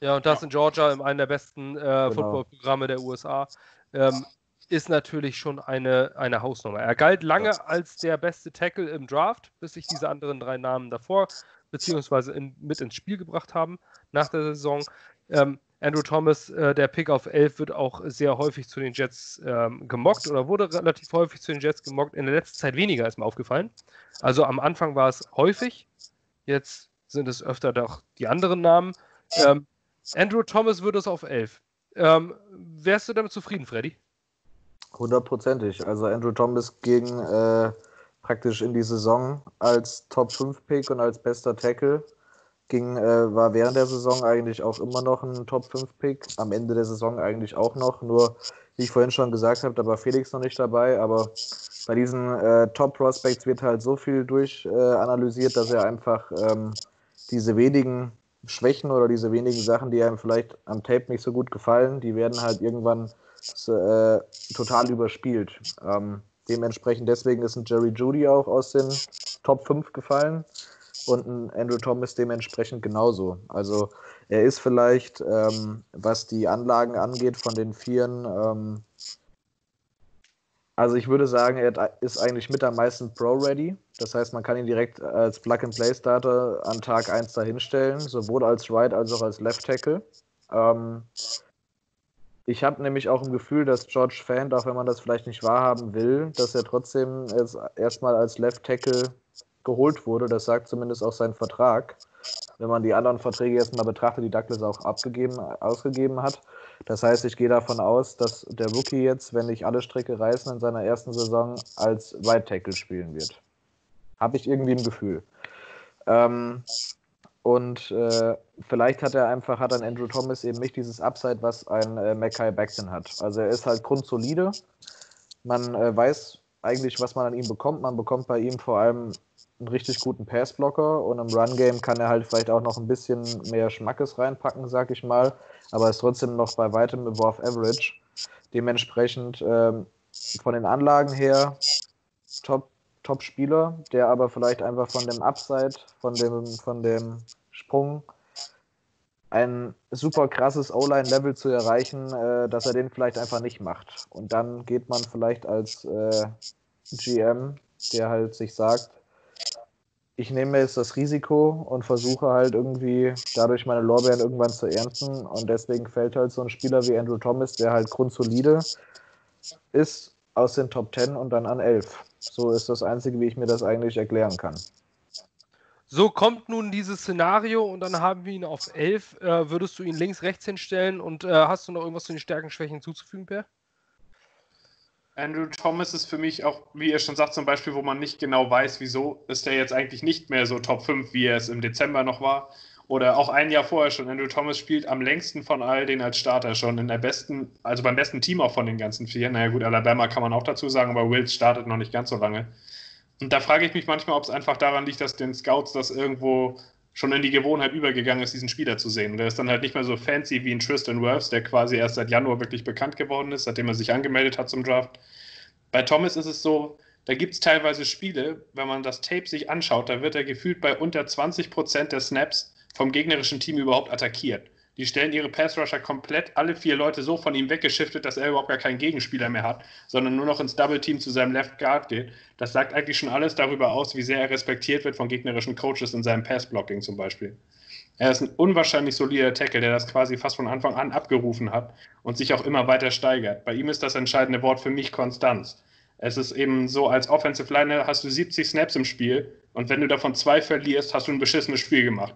Ja, und das in Georgia, in einem der besten äh, genau. Footballprogramme der USA. Ähm, ist natürlich schon eine, eine Hausnummer. Er galt lange als der beste Tackle im Draft, bis sich diese anderen drei Namen davor beziehungsweise in, mit ins Spiel gebracht haben nach der Saison. Ähm, Andrew Thomas, äh, der Pick auf 11, wird auch sehr häufig zu den Jets ähm, gemockt oder wurde relativ häufig zu den Jets gemockt. In der letzten Zeit weniger ist mir aufgefallen. Also am Anfang war es häufig, jetzt sind es öfter doch die anderen Namen. Ähm, Andrew Thomas wird es auf 11. Ähm, wärst du damit zufrieden, Freddy? Hundertprozentig. Also Andrew Thomas ging äh, praktisch in die Saison als Top 5 Pick und als bester Tackle. Ging, äh, war während der Saison eigentlich auch immer noch ein Top 5 Pick. Am Ende der Saison eigentlich auch noch. Nur, wie ich vorhin schon gesagt habe, da war Felix noch nicht dabei. Aber bei diesen äh, Top Prospects wird halt so viel durchanalysiert, dass er einfach ähm, diese wenigen Schwächen oder diese wenigen Sachen, die einem vielleicht am Tape nicht so gut gefallen, die werden halt irgendwann äh, total überspielt. Ähm, dementsprechend deswegen ist ein Jerry Judy auch aus den Top 5 gefallen und ein Andrew Thomas dementsprechend genauso. Also er ist vielleicht, ähm, was die Anlagen angeht, von den Vieren, ähm, also ich würde sagen, er ist eigentlich mit am meisten Pro-Ready. Das heißt, man kann ihn direkt als Plug-and-Play-Starter an Tag 1 dahinstellen, sowohl als Right als auch als Left Tackle. Ähm, ich habe nämlich auch ein Gefühl, dass George Fant, auch wenn man das vielleicht nicht wahrhaben will, dass er trotzdem erstmal als Left Tackle geholt wurde. Das sagt zumindest auch sein Vertrag. Wenn man die anderen Verträge erstmal betrachtet, die Douglas auch abgegeben, ausgegeben hat. Das heißt, ich gehe davon aus, dass der Rookie jetzt, wenn nicht alle Strecke reißen, in seiner ersten Saison als Right Tackle spielen wird. Habe ich irgendwie ein Gefühl. Ähm, und äh, vielleicht hat er einfach, hat ein Andrew Thomas eben nicht dieses Upside, was ein äh, Mackay Baxton hat. Also er ist halt grundsolide. Man äh, weiß eigentlich, was man an ihm bekommt. Man bekommt bei ihm vor allem einen richtig guten Passblocker und im Run-Game kann er halt vielleicht auch noch ein bisschen mehr Schmackes reinpacken, sag ich mal. Aber ist trotzdem noch bei weitem above average. Dementsprechend ähm, von den Anlagen her top Top-Spieler, der aber vielleicht einfach von dem Upside, von dem, von dem Sprung ein super krasses O-Line-Level zu erreichen, äh, dass er den vielleicht einfach nicht macht. Und dann geht man vielleicht als äh, GM, der halt sich sagt, ich nehme jetzt das Risiko und versuche halt irgendwie dadurch meine Lorbeeren irgendwann zu ernten. Und deswegen fällt halt so ein Spieler wie Andrew Thomas, der halt grundsolide ist, aus den Top 10 und dann an 11. So ist das Einzige, wie ich mir das eigentlich erklären kann. So kommt nun dieses Szenario und dann haben wir ihn auf 11. Äh, würdest du ihn links, rechts hinstellen und äh, hast du noch irgendwas zu den Stärken, Schwächen hinzuzufügen, Per? Andrew Thomas ist für mich auch, wie ihr schon sagt, zum Beispiel, wo man nicht genau weiß, wieso ist er jetzt eigentlich nicht mehr so Top 5, wie er es im Dezember noch war. Oder auch ein Jahr vorher schon. Andrew Thomas spielt am längsten von all den als Starter schon in der besten, also beim besten Team auch von den ganzen vier. Naja, gut, Alabama kann man auch dazu sagen, aber Wills startet noch nicht ganz so lange. Und da frage ich mich manchmal, ob es einfach daran liegt, dass den Scouts das irgendwo schon in die Gewohnheit übergegangen ist, diesen Spieler zu sehen. Der ist dann halt nicht mehr so fancy wie ein Tristan Wirfs, der quasi erst seit Januar wirklich bekannt geworden ist, seitdem er sich angemeldet hat zum Draft. Bei Thomas ist es so, da gibt es teilweise Spiele, wenn man das Tape sich anschaut, da wird er gefühlt bei unter 20 Prozent der Snaps vom gegnerischen Team überhaupt attackiert. Die stellen ihre Pass-Rusher komplett alle vier Leute so von ihm weggeschiftet, dass er überhaupt gar keinen Gegenspieler mehr hat, sondern nur noch ins Double-Team zu seinem Left Guard geht. Das sagt eigentlich schon alles darüber aus, wie sehr er respektiert wird von gegnerischen Coaches in seinem Pass-Blocking zum Beispiel. Er ist ein unwahrscheinlich solider Tackle, der das quasi fast von Anfang an abgerufen hat und sich auch immer weiter steigert. Bei ihm ist das entscheidende Wort für mich Konstanz. Es ist eben so, als Offensive Liner hast du 70 Snaps im Spiel und wenn du davon zwei verlierst, hast du ein beschissenes Spiel gemacht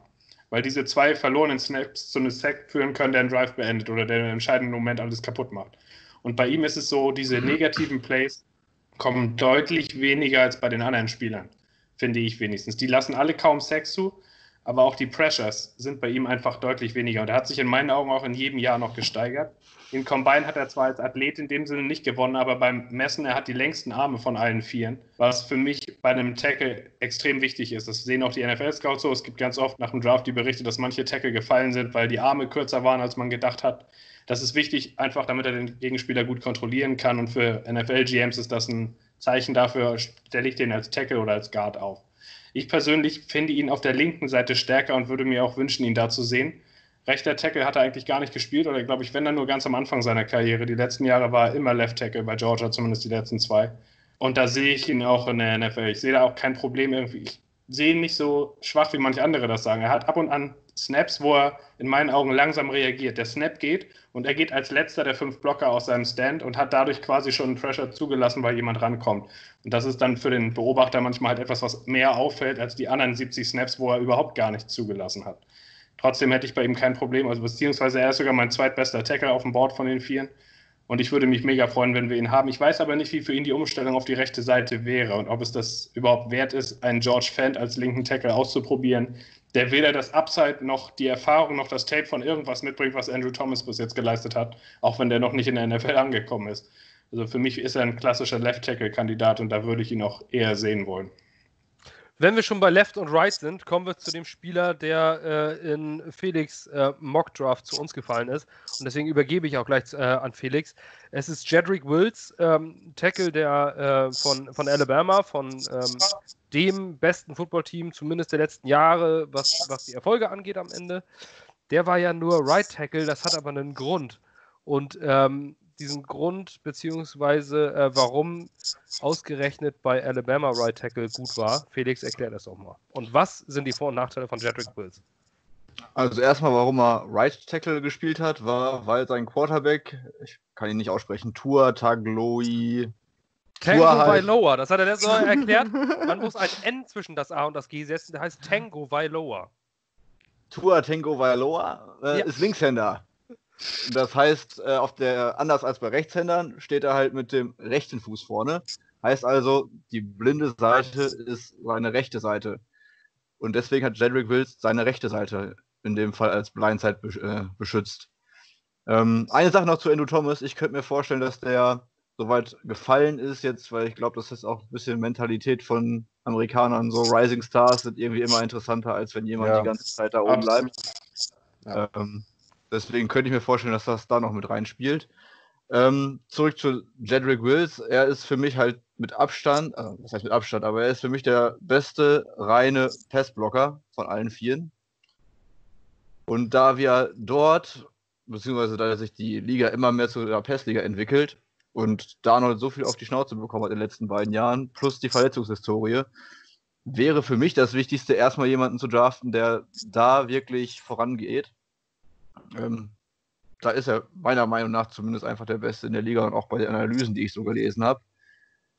weil diese zwei verlorenen Snaps zu einem Sack führen können, der einen Drive beendet oder der im entscheidenden Moment alles kaputt macht. Und bei ihm ist es so, diese mhm. negativen Plays kommen deutlich weniger als bei den anderen Spielern, finde ich wenigstens. Die lassen alle kaum Sex zu, aber auch die Pressures sind bei ihm einfach deutlich weniger. Und er hat sich in meinen Augen auch in jedem Jahr noch gesteigert. Den Combine hat er zwar als Athlet in dem Sinne nicht gewonnen, aber beim Messen, er hat die längsten Arme von allen Vieren, was für mich bei einem Tackle extrem wichtig ist. Das sehen auch die NFL-Scouts so. Es gibt ganz oft nach dem Draft die Berichte, dass manche Tackle gefallen sind, weil die Arme kürzer waren, als man gedacht hat. Das ist wichtig, einfach damit er den Gegenspieler gut kontrollieren kann. Und für NFL-GMs ist das ein Zeichen dafür, stelle ich den als Tackle oder als Guard auf. Ich persönlich finde ihn auf der linken Seite stärker und würde mir auch wünschen, ihn da zu sehen. Rechter Tackle hat er eigentlich gar nicht gespielt oder glaube ich, wenn dann nur ganz am Anfang seiner Karriere. Die letzten Jahre war er immer Left Tackle bei Georgia, zumindest die letzten zwei. Und da sehe ich ihn auch in der NFL. Ich sehe da auch kein Problem irgendwie. Ich sehe ihn nicht so schwach, wie manche andere das sagen. Er hat ab und an Snaps, wo er in meinen Augen langsam reagiert. Der Snap geht und er geht als letzter der fünf Blocker aus seinem Stand und hat dadurch quasi schon einen Pressure zugelassen, weil jemand rankommt. Und das ist dann für den Beobachter manchmal halt etwas, was mehr auffällt als die anderen 70 Snaps, wo er überhaupt gar nichts zugelassen hat. Trotzdem hätte ich bei ihm kein Problem, also beziehungsweise er ist sogar mein zweitbester Tackle auf dem Board von den Vieren. Und ich würde mich mega freuen, wenn wir ihn haben. Ich weiß aber nicht, wie für ihn die Umstellung auf die rechte Seite wäre und ob es das überhaupt wert ist, einen George Fant als linken Tackle auszuprobieren, der weder das Upside noch die Erfahrung noch das Tape von irgendwas mitbringt, was Andrew Thomas bis jetzt geleistet hat, auch wenn der noch nicht in der NFL angekommen ist. Also für mich ist er ein klassischer Left Tackle-Kandidat und da würde ich ihn auch eher sehen wollen. Wenn wir schon bei Left und Right sind, kommen wir zu dem Spieler, der äh, in Felix äh, Mockdraft zu uns gefallen ist. Und deswegen übergebe ich auch gleich äh, an Felix. Es ist Jedrick Wills, ähm, Tackle der, äh, von, von Alabama, von ähm, dem besten Footballteam, zumindest der letzten Jahre, was, was die Erfolge angeht am Ende. Der war ja nur Right Tackle, das hat aber einen Grund. Und ähm, diesen Grund, beziehungsweise äh, warum ausgerechnet bei Alabama Right Tackle gut war. Felix, erklär das doch mal. Und was sind die Vor- und Nachteile von Jedrick Wills? Also erstmal, warum er Right Tackle gespielt hat, war, weil sein Quarterback, ich kann ihn nicht aussprechen, Tua Tagloi. Tango halt. Vailoa, das hat er letztes Mal erklärt. Man muss ein N zwischen das A und das G setzen, der heißt Tango Vailoa. Tua Tango Vailoa äh, ja. ist Linkshänder. Das heißt, äh, auf der, anders als bei Rechtshändern, steht er halt mit dem rechten Fuß vorne. Heißt also, die blinde Seite ist seine rechte Seite. Und deswegen hat Jedrick Wills seine rechte Seite in dem Fall als Blindside äh, beschützt. Ähm, eine Sache noch zu Andrew Thomas. Ich könnte mir vorstellen, dass der soweit gefallen ist jetzt, weil ich glaube, das ist auch ein bisschen Mentalität von Amerikanern. So Rising Stars sind irgendwie immer interessanter, als wenn jemand ja. die ganze Zeit da oben bleibt. Ja. Ähm, Deswegen könnte ich mir vorstellen, dass das da noch mit reinspielt. Ähm, zurück zu Jedrick Wills. Er ist für mich halt mit Abstand, also das heißt mit Abstand, aber er ist für mich der beste reine Passblocker von allen Vieren. Und da wir dort, beziehungsweise da sich die Liga immer mehr zu der Passliga entwickelt und Darnold so viel auf die Schnauze bekommen hat in den letzten beiden Jahren, plus die Verletzungshistorie, wäre für mich das Wichtigste, erstmal jemanden zu draften, der da wirklich vorangeht ähm, da ist er meiner Meinung nach zumindest einfach der Beste in der Liga und auch bei den Analysen, die ich so gelesen habe.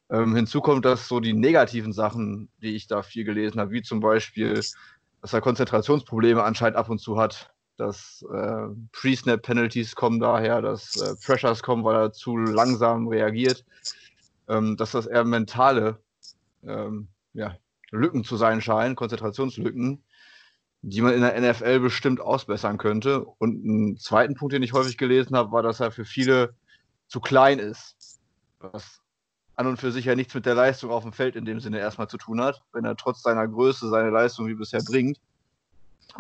Ähm, hinzu kommt, dass so die negativen Sachen, die ich da viel gelesen habe, wie zum Beispiel, dass er Konzentrationsprobleme anscheinend ab und zu hat, dass äh, Pre-Snap-Penalties kommen daher, dass äh, Pressures kommen, weil er zu langsam reagiert, ähm, dass das eher mentale ähm, ja, Lücken zu sein scheinen, Konzentrationslücken, die man in der NFL bestimmt ausbessern könnte. Und ein zweiten Punkt, den ich häufig gelesen habe, war, dass er für viele zu klein ist. Was an und für sich ja nichts mit der Leistung auf dem Feld in dem Sinne erstmal zu tun hat. Wenn er trotz seiner Größe seine Leistung wie bisher bringt,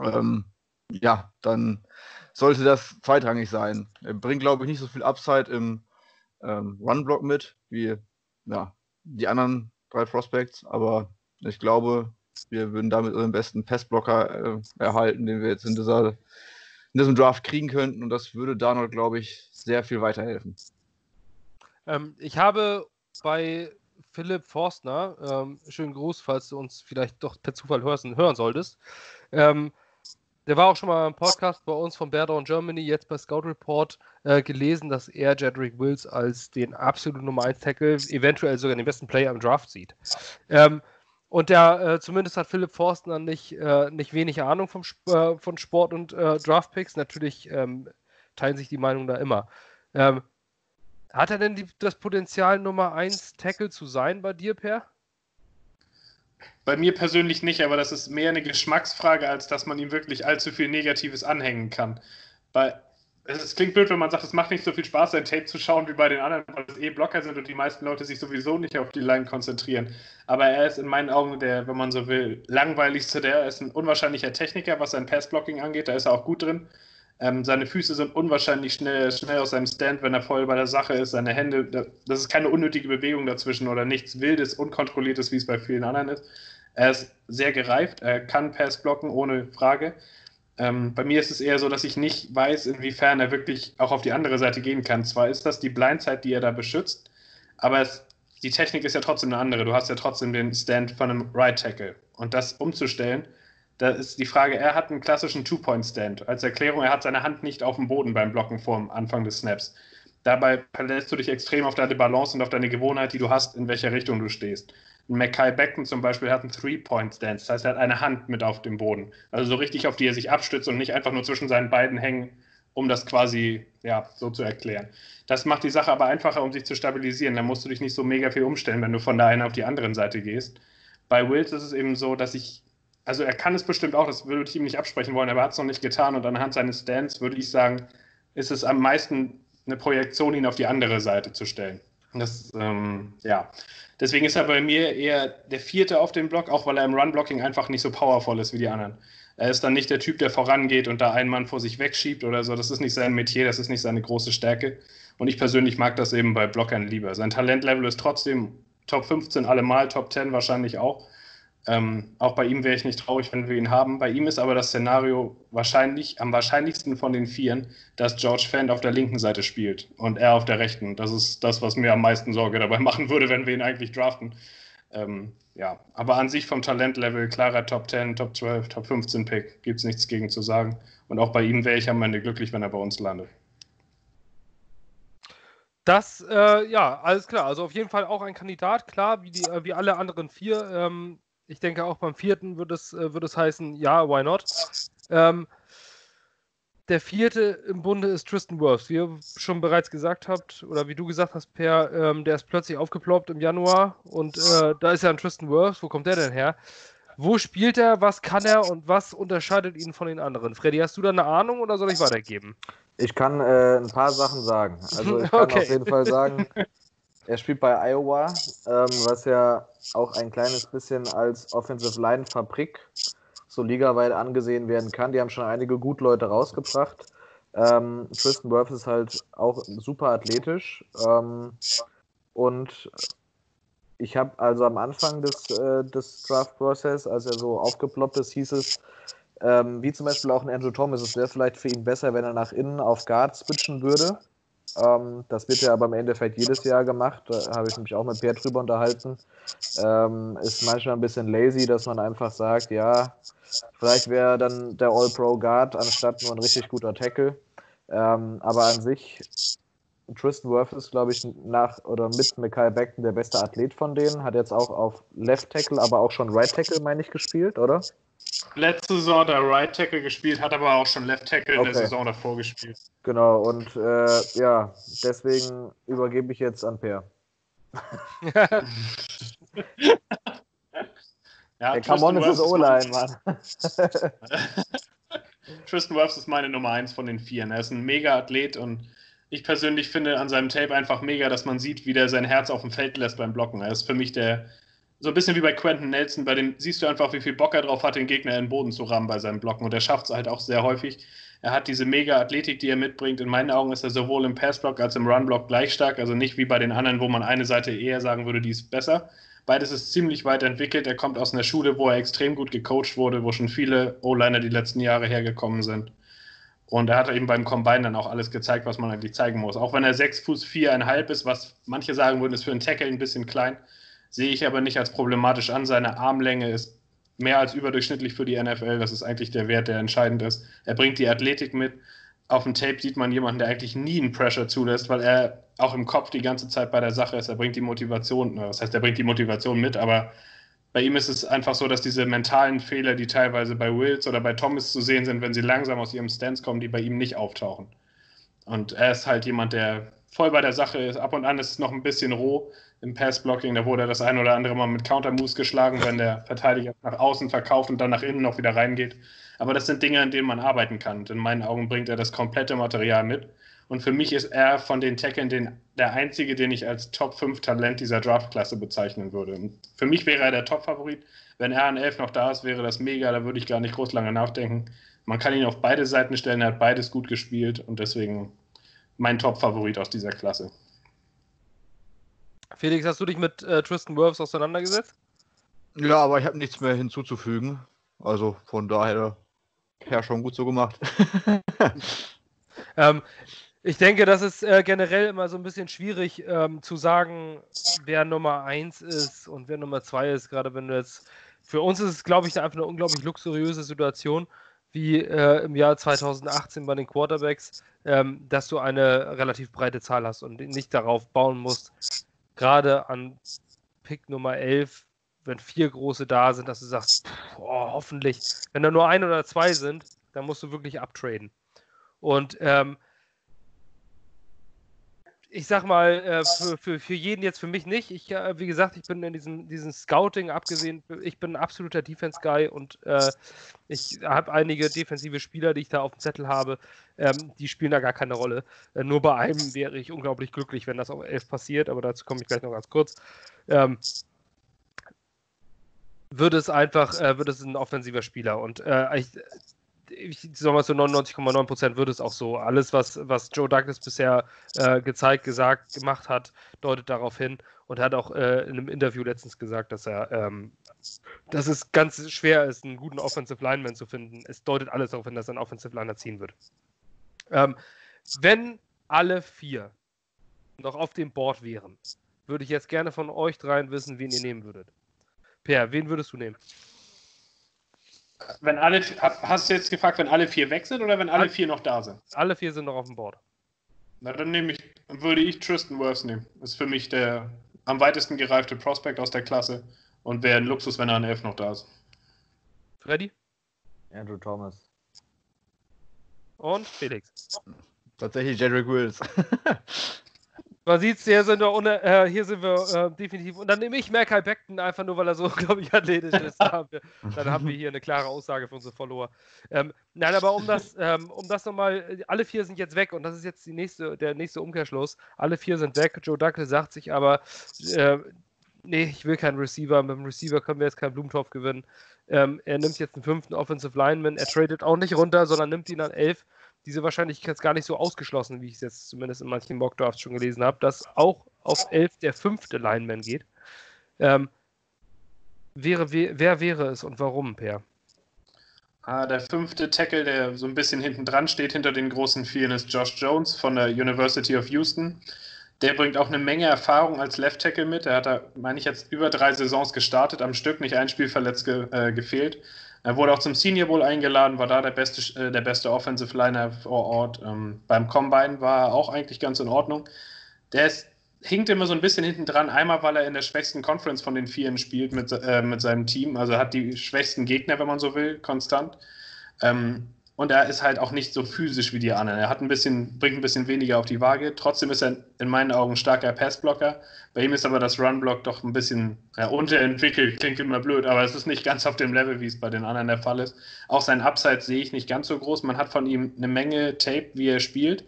ähm, ja, dann sollte das zweitrangig sein. Er bringt, glaube ich, nicht so viel Upside im ähm, Run-Block mit, wie ja, die anderen drei Prospects, aber ich glaube, wir würden damit unseren besten Passblocker äh, erhalten, den wir jetzt in, dieser, in diesem Draft kriegen könnten. Und das würde Darnold, glaube ich, sehr viel weiterhelfen. Ähm, ich habe bei Philipp Forstner, ähm, schönen Gruß, falls du uns vielleicht doch per Zufall hören, hören solltest. Ähm, der war auch schon mal im Podcast bei uns von Bear Down Germany, jetzt bei Scout Report, äh, gelesen, dass er Jedrick Wills als den absoluten Nummer 1 Tackle, eventuell sogar den besten Player im Draft sieht. Ähm, und der, äh, zumindest hat Philipp Forstner nicht, äh, nicht wenig Ahnung vom, äh, von Sport und äh, Draftpicks. Natürlich ähm, teilen sich die Meinungen da immer. Ähm, hat er denn die, das Potenzial, Nummer 1 Tackle zu sein bei dir, Per? Bei mir persönlich nicht, aber das ist mehr eine Geschmacksfrage, als dass man ihm wirklich allzu viel Negatives anhängen kann. Bei, es klingt blöd, wenn man sagt, es macht nicht so viel Spaß, ein Tape zu schauen wie bei den anderen, weil es eh Blocker sind und die meisten Leute sich sowieso nicht auf die Line konzentrieren. Aber er ist in meinen Augen der, wenn man so will, langweiligste der. Er ist ein unwahrscheinlicher Techniker, was sein Passblocking angeht. Da ist er auch gut drin. Ähm, seine Füße sind unwahrscheinlich schnell, schnell aus seinem Stand, wenn er voll bei der Sache ist. Seine Hände, das ist keine unnötige Bewegung dazwischen oder nichts Wildes, Unkontrolliertes, wie es bei vielen anderen ist. Er ist sehr gereift, er kann Pass blocken, ohne Frage. Ähm, bei mir ist es eher so, dass ich nicht weiß, inwiefern er wirklich auch auf die andere Seite gehen kann. Zwar ist das die Blindside, die er da beschützt, aber es, die Technik ist ja trotzdem eine andere. Du hast ja trotzdem den Stand von einem Right Tackle. Und das umzustellen, da ist die Frage, er hat einen klassischen Two-Point-Stand. Als Erklärung, er hat seine Hand nicht auf dem Boden beim Blocken vor Anfang des Snaps. Dabei verlässt du dich extrem auf deine Balance und auf deine Gewohnheit, die du hast, in welcher Richtung du stehst. Mackay Becken zum Beispiel hat einen Three-Point-Stance, das heißt, er hat eine Hand mit auf dem Boden. Also so richtig, auf die er sich abstützt und nicht einfach nur zwischen seinen beiden hängen, um das quasi ja, so zu erklären. Das macht die Sache aber einfacher, um sich zu stabilisieren. Da musst du dich nicht so mega viel umstellen, wenn du von der einen auf die andere Seite gehst. Bei Wills ist es eben so, dass ich, also er kann es bestimmt auch, das würde ich ihm nicht absprechen wollen, aber er hat es noch nicht getan und anhand seines Stands würde ich sagen, ist es am meisten eine Projektion, ihn auf die andere Seite zu stellen. Das, ähm, ja. Deswegen ist er bei mir eher der vierte auf dem Block, auch weil er im Run-Blocking einfach nicht so powerful ist wie die anderen. Er ist dann nicht der Typ, der vorangeht und da einen Mann vor sich wegschiebt oder so. Das ist nicht sein Metier, das ist nicht seine große Stärke. Und ich persönlich mag das eben bei Blockern lieber. Sein Talentlevel ist trotzdem Top 15 allemal, Top 10 wahrscheinlich auch. Ähm, auch bei ihm wäre ich nicht traurig, wenn wir ihn haben. Bei ihm ist aber das Szenario wahrscheinlich, am wahrscheinlichsten von den Vieren, dass George Fand auf der linken Seite spielt und er auf der rechten. Das ist das, was mir am meisten Sorge dabei machen würde, wenn wir ihn eigentlich draften. Ähm, ja, aber an sich vom Talentlevel klarer Top 10, Top 12, Top 15 Pick, gibt es nichts gegen zu sagen. Und auch bei ihm wäre ich am Ende glücklich, wenn er bei uns landet. Das, äh, ja, alles klar. Also auf jeden Fall auch ein Kandidat, klar, wie, die, äh, wie alle anderen vier. Ähm, ich denke auch beim vierten würde es, äh, würde es heißen, ja, why not? Ähm, der vierte im Bunde ist Tristan Wirfs. Wie ihr schon bereits gesagt habt, oder wie du gesagt hast, Per, ähm, der ist plötzlich aufgeploppt im Januar und äh, da ist ja ein Tristan Wirfs. Wo kommt der denn her? Wo spielt er, was kann er und was unterscheidet ihn von den anderen? Freddy, hast du da eine Ahnung oder soll ich weitergeben? Ich kann äh, ein paar Sachen sagen. Also ich kann okay. auf jeden Fall sagen, er spielt bei Iowa, ähm, was ja auch ein kleines bisschen als Offensive Line Fabrik so ligaweit angesehen werden kann. Die haben schon einige gut Leute rausgebracht. Ähm, Tristan Wirfs ist halt auch super athletisch. Ähm, und ich habe also am Anfang des, äh, des Draft-Prozess, als er so aufgeploppt ist, hieß es, ähm, wie zum Beispiel auch ein Andrew Thomas, es wäre vielleicht für ihn besser, wenn er nach innen auf Guard switchen würde. Ähm, das wird ja aber im Endeffekt jedes Jahr gemacht. Da habe ich mich auch mit Per drüber unterhalten. Ähm, ist manchmal ein bisschen lazy, dass man einfach sagt, ja, vielleicht wäre dann der All-Pro Guard anstatt nur ein richtig guter Tackle. Ähm, aber an sich, Tristan Worth ist, glaube ich, nach oder mit Mackay Beckton der beste Athlet von denen. Hat jetzt auch auf Left Tackle, aber auch schon Right Tackle, meine ich, gespielt, oder? Letzte Saison der Right Tackle gespielt, hat aber auch schon Left Tackle okay. in der Saison davor gespielt. Genau, und äh, ja, deswegen übergebe ich jetzt an Per. ja, Der on ist das O-Line, Mann. Tristan Wirfs ist meine Nummer 1 von den Vieren. Er ist ein mega Athlet und ich persönlich finde an seinem Tape einfach mega, dass man sieht, wie der sein Herz auf dem Feld lässt beim Blocken. Er ist für mich der so ein bisschen wie bei Quentin Nelson, bei dem siehst du einfach, wie viel Bock er drauf hat, den Gegner in den Boden zu rammen bei seinen Blocken. Und er schafft es halt auch sehr häufig. Er hat diese mega Athletik, die er mitbringt. In meinen Augen ist er sowohl im Passblock als im Runblock gleich stark. Also nicht wie bei den anderen, wo man eine Seite eher sagen würde, die ist besser. Beides ist ziemlich weit entwickelt. Er kommt aus einer Schule, wo er extrem gut gecoacht wurde, wo schon viele O-Liner die letzten Jahre hergekommen sind. Und er hat eben beim Combine dann auch alles gezeigt, was man eigentlich zeigen muss. Auch wenn er 6 Fuß 4,5 ist, was manche sagen würden, ist für einen Tackle ein bisschen klein sehe ich aber nicht als problematisch an. Seine Armlänge ist mehr als überdurchschnittlich für die NFL. Das ist eigentlich der Wert, der entscheidend ist. Er bringt die Athletik mit. Auf dem Tape sieht man jemanden, der eigentlich nie einen Pressure zulässt, weil er auch im Kopf die ganze Zeit bei der Sache ist. Er bringt die Motivation, das heißt, er bringt die Motivation mit, aber bei ihm ist es einfach so, dass diese mentalen Fehler, die teilweise bei Wills oder bei Thomas zu sehen sind, wenn sie langsam aus ihrem Stance kommen, die bei ihm nicht auftauchen. Und er ist halt jemand, der voll bei der Sache ist. Ab und an ist es noch ein bisschen roh, im Passblocking, da wurde er das ein oder andere Mal mit Countermoves geschlagen, wenn der Verteidiger nach außen verkauft und dann nach innen noch wieder reingeht. Aber das sind Dinge, an denen man arbeiten kann. Und in meinen Augen bringt er das komplette Material mit. Und für mich ist er von den Tackeln den, der einzige, den ich als Top 5 Talent dieser Draftklasse bezeichnen würde. Und für mich wäre er der Top-Favorit. Wenn er an 11 noch da ist, wäre das mega. Da würde ich gar nicht groß lange nachdenken. Man kann ihn auf beide Seiten stellen. Er hat beides gut gespielt und deswegen mein Top-Favorit aus dieser Klasse. Felix, hast du dich mit äh, Tristan Wirfs auseinandergesetzt? Ja, aber ich habe nichts mehr hinzuzufügen. Also von daher, ja, schon gut so gemacht. ähm, ich denke, das ist äh, generell immer so ein bisschen schwierig ähm, zu sagen, wer Nummer 1 ist und wer Nummer 2 ist. Gerade wenn du jetzt, für uns ist es, glaube ich, einfach eine unglaublich luxuriöse Situation, wie äh, im Jahr 2018 bei den Quarterbacks, ähm, dass du eine relativ breite Zahl hast und nicht darauf bauen musst, gerade an Pick Nummer 11, wenn vier große da sind, dass du sagst, boah, hoffentlich, wenn da nur ein oder zwei sind, dann musst du wirklich abtraden. Und ähm, ich sag mal, äh, für, für, für jeden jetzt für mich nicht. Ich, äh, wie gesagt, ich bin in diesem, diesem Scouting abgesehen, ich bin ein absoluter Defense-Guy und äh, ich habe einige defensive Spieler, die ich da auf dem Zettel habe, ähm, die spielen da gar keine Rolle. Äh, nur bei einem wäre ich unglaublich glücklich, wenn das auf 11 passiert, aber dazu komme ich gleich noch ganz kurz. Ähm, wird es einfach, äh, wird es ein offensiver Spieler und äh, ich, ich sag mal so 99,9 Prozent würde es auch so. Alles, was, was Joe Douglas bisher äh, gezeigt, gesagt, gemacht hat, deutet darauf hin und hat auch äh, in einem Interview letztens gesagt, dass er, ähm, dass es ganz schwer ist, einen guten Offensive Lineman zu finden. Es deutet alles darauf hin, dass er einen Offensive Liner ziehen wird. Ähm, wenn alle vier noch auf dem Board wären, würde ich jetzt gerne von euch dreien wissen, wen ihr nehmen würdet. Per, wen würdest du nehmen? Wenn alle, hast du jetzt gefragt, wenn alle vier weg sind oder wenn alle vier noch da sind? Alle vier sind noch auf dem Board. Na, dann nehme ich, würde ich Tristan Wirfs nehmen. Das ist für mich der am weitesten gereifte Prospect aus der Klasse und wäre ein Luxus, wenn er an 11 noch da ist. Freddy? Andrew Thomas. Und Felix? Tatsächlich Jedrick Wills. Man sieht es, hier sind wir, ohne, äh, hier sind wir äh, definitiv. Und dann nehme ich Mackay Beckton einfach nur, weil er so, glaube ich, athletisch ist. Dann haben, wir, dann haben wir hier eine klare Aussage für unsere Follower. Ähm, nein, aber um das, ähm, um das nochmal, alle vier sind jetzt weg und das ist jetzt die nächste, der nächste Umkehrschluss. Alle vier sind weg. Joe Douglas sagt sich aber, äh, nee, ich will keinen Receiver. Mit dem Receiver können wir jetzt keinen Blumentopf gewinnen. Ähm, er nimmt jetzt einen fünften Offensive Lineman. Er tradet auch nicht runter, sondern nimmt ihn an elf diese Wahrscheinlichkeit ist gar nicht so ausgeschlossen, wie ich es jetzt zumindest in manchen Mockdrafts schon gelesen habe, dass auch auf 11 der fünfte Lineman geht. Ähm, wäre, wer, wer wäre es und warum, Per? Ah, der fünfte Tackle, der so ein bisschen hinten dran steht, hinter den großen Vieren, ist Josh Jones von der University of Houston. Der bringt auch eine Menge Erfahrung als Left Tackle mit. Er hat da, meine ich, jetzt über drei Saisons gestartet, am Stück nicht ein Spiel verletzt ge, äh, gefehlt. Er wurde auch zum Senior Bowl eingeladen, war da der beste, äh, der beste Offensive Liner vor Ort. Ähm, beim Combine war er auch eigentlich ganz in Ordnung. Der ist, hinkt immer so ein bisschen hinten dran. Einmal, weil er in der schwächsten Conference von den Vieren spielt mit, äh, mit seinem Team. Also hat die schwächsten Gegner, wenn man so will, konstant. Ähm, und er ist halt auch nicht so physisch wie die anderen. Er hat ein bisschen, bringt ein bisschen weniger auf die Waage. Trotzdem ist er in meinen Augen ein starker Passblocker. Bei ihm ist aber das Runblock doch ein bisschen ja, unterentwickelt. Klingt immer blöd, aber es ist nicht ganz auf dem Level, wie es bei den anderen der Fall ist. Auch sein Upside sehe ich nicht ganz so groß. Man hat von ihm eine Menge Tape, wie er spielt.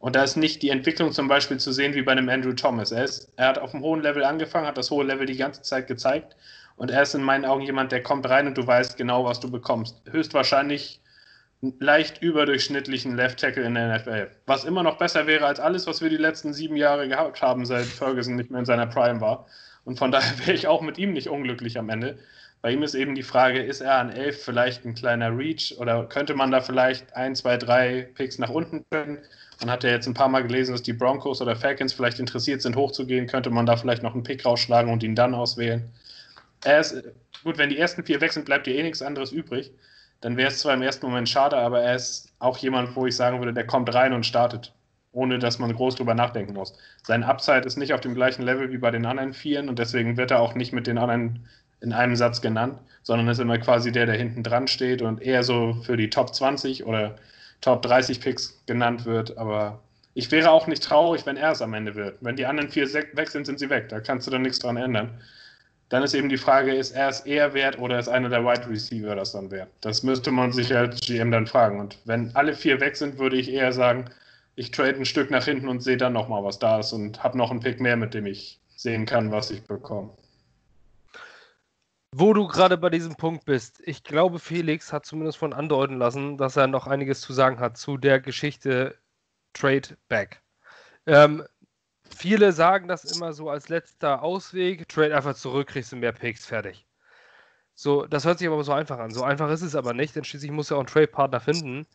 Und da ist nicht die Entwicklung zum Beispiel zu sehen wie bei einem Andrew Thomas. Er, ist, er hat auf einem hohen Level angefangen, hat das hohe Level die ganze Zeit gezeigt. Und er ist in meinen Augen jemand, der kommt rein und du weißt genau, was du bekommst. Höchstwahrscheinlich leicht überdurchschnittlichen Left Tackle in der NFL. Was immer noch besser wäre als alles, was wir die letzten sieben Jahre gehabt haben, seit Ferguson nicht mehr in seiner Prime war. Und von daher wäre ich auch mit ihm nicht unglücklich am Ende. Bei ihm ist eben die Frage, ist er an elf vielleicht ein kleiner Reach oder könnte man da vielleicht ein, zwei, drei Picks nach unten können? Man hat ja jetzt ein paar Mal gelesen, dass die Broncos oder Falcons vielleicht interessiert sind, hochzugehen. Könnte man da vielleicht noch einen Pick rausschlagen und ihn dann auswählen? Er ist, gut, wenn die ersten vier weg sind, bleibt dir eh nichts anderes übrig dann wäre es zwar im ersten Moment schade, aber er ist auch jemand, wo ich sagen würde, der kommt rein und startet, ohne dass man groß drüber nachdenken muss. Sein Upside ist nicht auf dem gleichen Level wie bei den anderen Vieren und deswegen wird er auch nicht mit den anderen in einem Satz genannt, sondern ist immer quasi der, der hinten dran steht und eher so für die Top 20 oder Top 30 Picks genannt wird. Aber ich wäre auch nicht traurig, wenn er es am Ende wird. Wenn die anderen vier weg sind, sind sie weg. Da kannst du dann nichts dran ändern. Dann ist eben die Frage, ist er es eher wert oder ist einer der Wide Receiver das dann wert? Das müsste man sich als GM dann fragen. Und wenn alle vier weg sind, würde ich eher sagen, ich trade ein Stück nach hinten und sehe dann nochmal, was da ist und habe noch einen Pick mehr, mit dem ich sehen kann, was ich bekomme. Wo du gerade bei diesem Punkt bist, ich glaube, Felix hat zumindest von andeuten lassen, dass er noch einiges zu sagen hat zu der Geschichte Trade Back. Ähm, Viele sagen das immer so als letzter Ausweg. Trade einfach zurück, kriegst du mehr Picks, fertig. So, das hört sich aber so einfach an. So einfach ist es aber nicht, denn schließlich muss er auch einen Trade-Partner finden,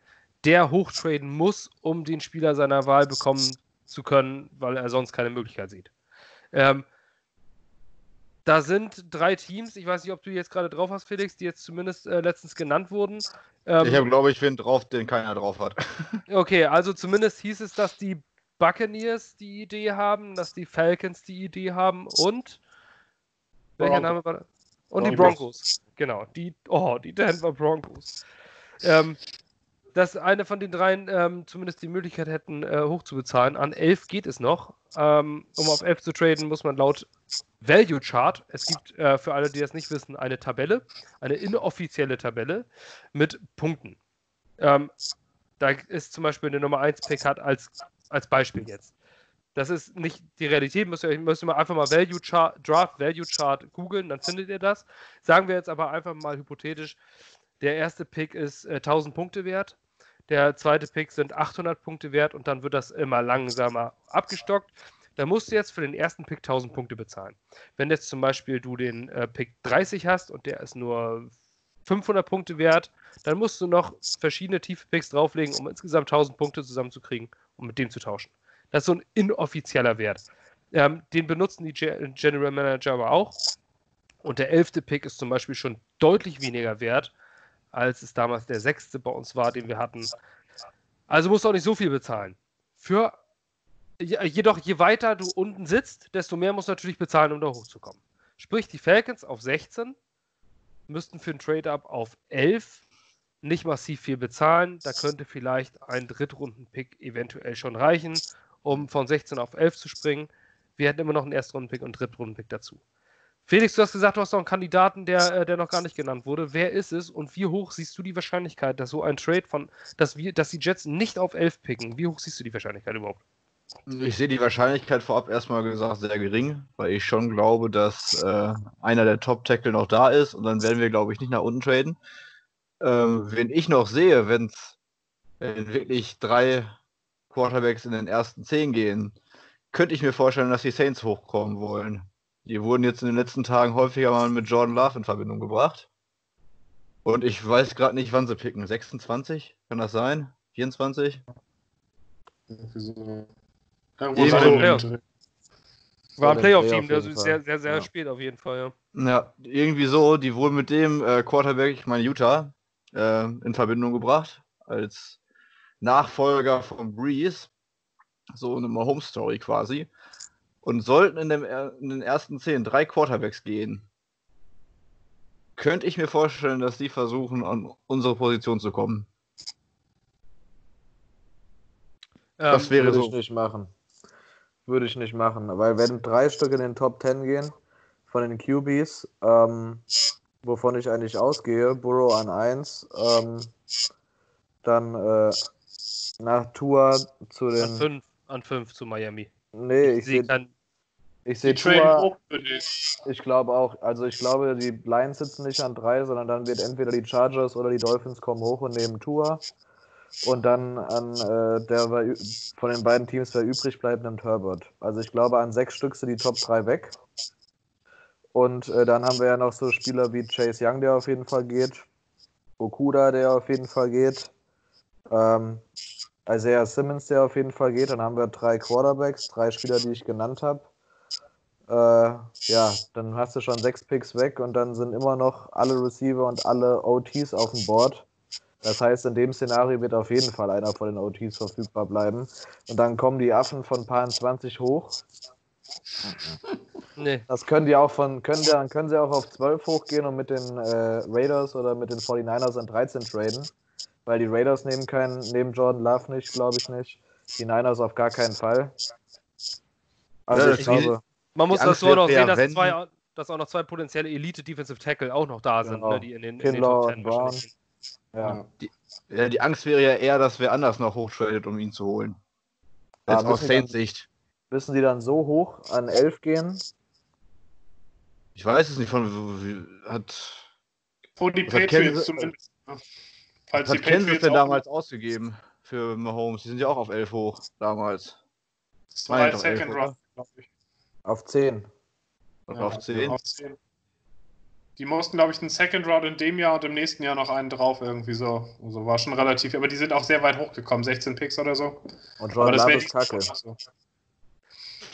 der hochtraden muss, um den Spieler seiner Wahl bekommen zu können, weil er sonst keine Möglichkeit sieht. Ähm, da sind drei Teams, ich weiß nicht, ob du jetzt gerade drauf hast, Felix, die jetzt zumindest äh, letztens genannt wurden. Ähm, ich habe, glaube ich, wen drauf, den keiner drauf hat. Okay, also zumindest hieß es, dass die Buccaneers die Idee haben, dass die Falcons die Idee haben und welcher Name war das? Und die Broncos. Genau, die, oh, die Denver Broncos. Ähm, dass eine von den dreien ähm, zumindest die Möglichkeit hätten, äh, hochzubezahlen. An 11 geht es noch. Ähm, um auf 11 zu traden, muss man laut Value Chart, es gibt äh, für alle, die das nicht wissen, eine Tabelle, eine inoffizielle Tabelle mit Punkten. Ähm, da ist zum Beispiel eine Nummer 1 Pick hat als, als Beispiel jetzt. Das ist nicht die Realität. Müsst ihr, müsst ihr mal einfach mal Value Chart, Draft Value Chart googeln, dann findet ihr das. Sagen wir jetzt aber einfach mal hypothetisch, der erste Pick ist äh, 1000 Punkte wert, der zweite Pick sind 800 Punkte wert und dann wird das immer langsamer abgestockt. Da musst du jetzt für den ersten Pick 1000 Punkte bezahlen. Wenn jetzt zum Beispiel du den äh, Pick 30 hast und der ist nur 500 Punkte wert, dann musst du noch verschiedene tiefe Picks drauflegen, um insgesamt 1000 Punkte zusammenzukriegen, um mit dem zu tauschen. Das ist so ein inoffizieller Wert. Ähm, den benutzen die General Manager aber auch. Und der elfte Pick ist zum Beispiel schon deutlich weniger wert als es damals der sechste bei uns war, den wir hatten. Also musst du auch nicht so viel bezahlen. Für jedoch, je weiter du unten sitzt, desto mehr musst du natürlich bezahlen, um da hochzukommen. Sprich, die Falcons auf 16 müssten für ein Trade-Up auf 11 nicht massiv viel bezahlen. Da könnte vielleicht ein Drittrunden-Pick eventuell schon reichen, um von 16 auf 11 zu springen. Wir hätten immer noch einen Erstrunden-Pick und einen Drittrunden-Pick dazu. Felix, du hast gesagt, du hast noch einen Kandidaten, der, äh, der noch gar nicht genannt wurde. Wer ist es und wie hoch siehst du die Wahrscheinlichkeit, dass so ein Trade von, dass wir, dass die Jets nicht auf 11 picken? Wie hoch siehst du die Wahrscheinlichkeit überhaupt? Ich sehe die Wahrscheinlichkeit vorab erstmal gesagt sehr gering, weil ich schon glaube, dass äh, einer der Top-Tackle noch da ist und dann werden wir, glaube ich, nicht nach unten traden. Ähm, wenn ich noch sehe, wenn es wirklich drei Quarterbacks in den ersten zehn gehen, könnte ich mir vorstellen, dass die Saints hochkommen wollen. Die wurden jetzt in den letzten Tagen häufiger mal mit Jordan Love in Verbindung gebracht. Und ich weiß gerade nicht, wann sie picken. 26? Kann das sein? 24? So. War ein Playoff-Team, das ist sehr, sehr, sehr ja. spät auf jeden Fall, ja. Ja, irgendwie so, die wurden mit dem äh, Quarterback, ich meine Utah, äh, in Verbindung gebracht, als Nachfolger von Breeze. So eine Home-Story quasi. Und sollten in, dem, in den ersten zehn drei Quarterbacks gehen, könnte ich mir vorstellen, dass die versuchen, an unsere Position zu kommen. Ähm, das wäre würde so. ich nicht machen. Würde ich nicht machen, weil wenn drei Stück in den Top 10 gehen von den QBs, ähm, wovon ich eigentlich ausgehe, Burrow an 1, ähm, dann äh, nach Tour zu den. An 5 an 5 zu Miami. Nee, ich, sehe. Ich sehe Tua, ich glaube auch, also ich glaube, die Lions sitzen nicht an drei, sondern dann wird entweder die Chargers oder die Dolphins kommen hoch und nehmen Tour. Und dann an äh, der von den beiden Teams, wer übrig bleibt, nimmt Herbert. Also ich glaube, an sechs Stück sind die Top 3 weg. Und äh, dann haben wir ja noch so Spieler wie Chase Young, der auf jeden Fall geht. Okuda, der auf jeden Fall geht. Ähm, Isaiah Simmons, der auf jeden Fall geht. Dann haben wir drei Quarterbacks, drei Spieler, die ich genannt habe. Äh, ja, dann hast du schon sechs Picks weg und dann sind immer noch alle Receiver und alle OTs auf dem Board. Das heißt, in dem Szenario wird auf jeden Fall einer von den OTs verfügbar bleiben. Und dann kommen die Affen von Paar 20 hoch. Nee. Das können die auch von, können, dann können sie auch auf 12 hochgehen und mit den äh, Raiders oder mit den 49ers an 13 traden. Weil die Raiders nehmen keinen, nehmen Jordan Love nicht, glaube ich nicht. Die Niners auf gar keinen Fall. Also ja, ich glaube. Man muss das so noch sehen, dass, zwei, dass auch noch zwei potenzielle Elite Defensive Tackle auch noch da sind, genau. ne, die in den, in den Top 10 Brown. Ja. Die, ja, die Angst wäre ja eher, dass wer anders noch hochtradet, um ihn zu holen. Jetzt aus Saints Sicht. Müssen die dann so hoch an 11 gehen? Ich weiß es nicht, von hat. Wo die Patriots zumindest. Falls was hat Kansas denn damals ausgegeben für Mahomes? Die sind ja auch auf 11 hoch damals. War Second Round, glaube ich. Auf 10. Ja, auf 10. Auf 10. Die mussten, glaube ich, einen Second Round in dem Jahr und im nächsten Jahr noch einen drauf, irgendwie so. Also war schon relativ, aber die sind auch sehr weit hochgekommen, 16 Picks oder so. Und Jordan Love ist kacke. So.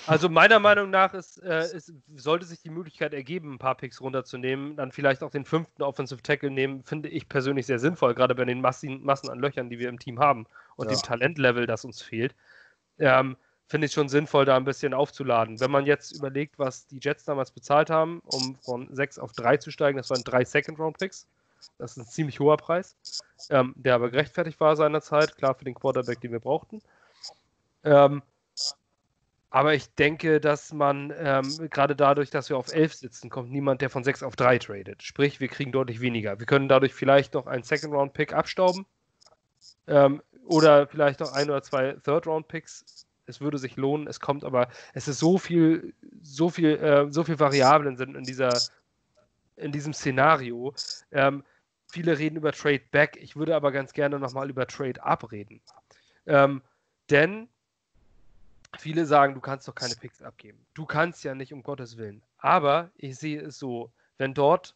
Also meiner Meinung nach ist, äh, ist, sollte sich die Möglichkeit ergeben, ein paar Picks runterzunehmen, dann vielleicht auch den fünften Offensive Tackle nehmen, finde ich persönlich sehr sinnvoll, gerade bei den Massen, Massen an Löchern, die wir im Team haben und ja. dem Talentlevel, das uns fehlt. Ähm, finde ich schon sinnvoll, da ein bisschen aufzuladen. Wenn man jetzt überlegt, was die Jets damals bezahlt haben, um von 6 auf 3 zu steigen, das waren drei Second-Round-Picks. Das ist ein ziemlich hoher Preis, ähm, der aber gerechtfertigt war seinerzeit, klar für den Quarterback, den wir brauchten. Ähm, aber ich denke, dass man ähm, gerade dadurch, dass wir auf 11 sitzen, kommt niemand, der von 6 auf 3 tradet. Sprich, wir kriegen deutlich weniger. Wir können dadurch vielleicht noch einen Second-Round-Pick abstauben ähm, oder vielleicht noch ein oder zwei Third-Round-Picks es würde sich lohnen. Es kommt aber, es ist so viel, so viel, äh, so viel Variablen sind in dieser, in diesem Szenario. Ähm, viele reden über Trade Back. Ich würde aber ganz gerne nochmal über Trade Up reden. Ähm, denn viele sagen, du kannst doch keine Picks abgeben. Du kannst ja nicht, um Gottes Willen. Aber ich sehe es so, wenn dort,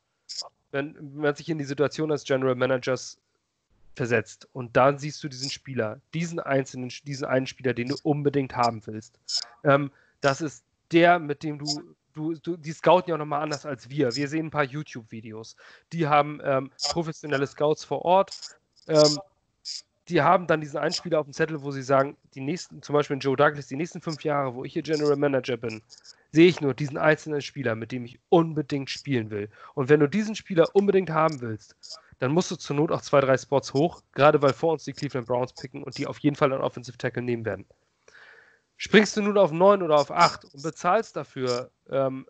wenn man sich in die Situation als General Managers versetzt. Und dann siehst du diesen Spieler, diesen einzelnen, diesen einen Spieler, den du unbedingt haben willst. Ähm, das ist der, mit dem du, du, du die scouten ja auch nochmal anders als wir. Wir sehen ein paar YouTube-Videos. Die haben ähm, professionelle Scouts vor Ort. Ähm, die haben dann diesen einen Spieler auf dem Zettel, wo sie sagen, die nächsten, zum Beispiel Joe Douglas, die nächsten fünf Jahre, wo ich hier General Manager bin, sehe ich nur diesen einzelnen Spieler, mit dem ich unbedingt spielen will. Und wenn du diesen Spieler unbedingt haben willst, dann musst du zur Not auch zwei, drei Spots hoch, gerade weil vor uns die Cleveland Browns picken und die auf jeden Fall einen Offensive Tackle nehmen werden. Springst du nun auf 9 oder auf 8 und bezahlst dafür ähm,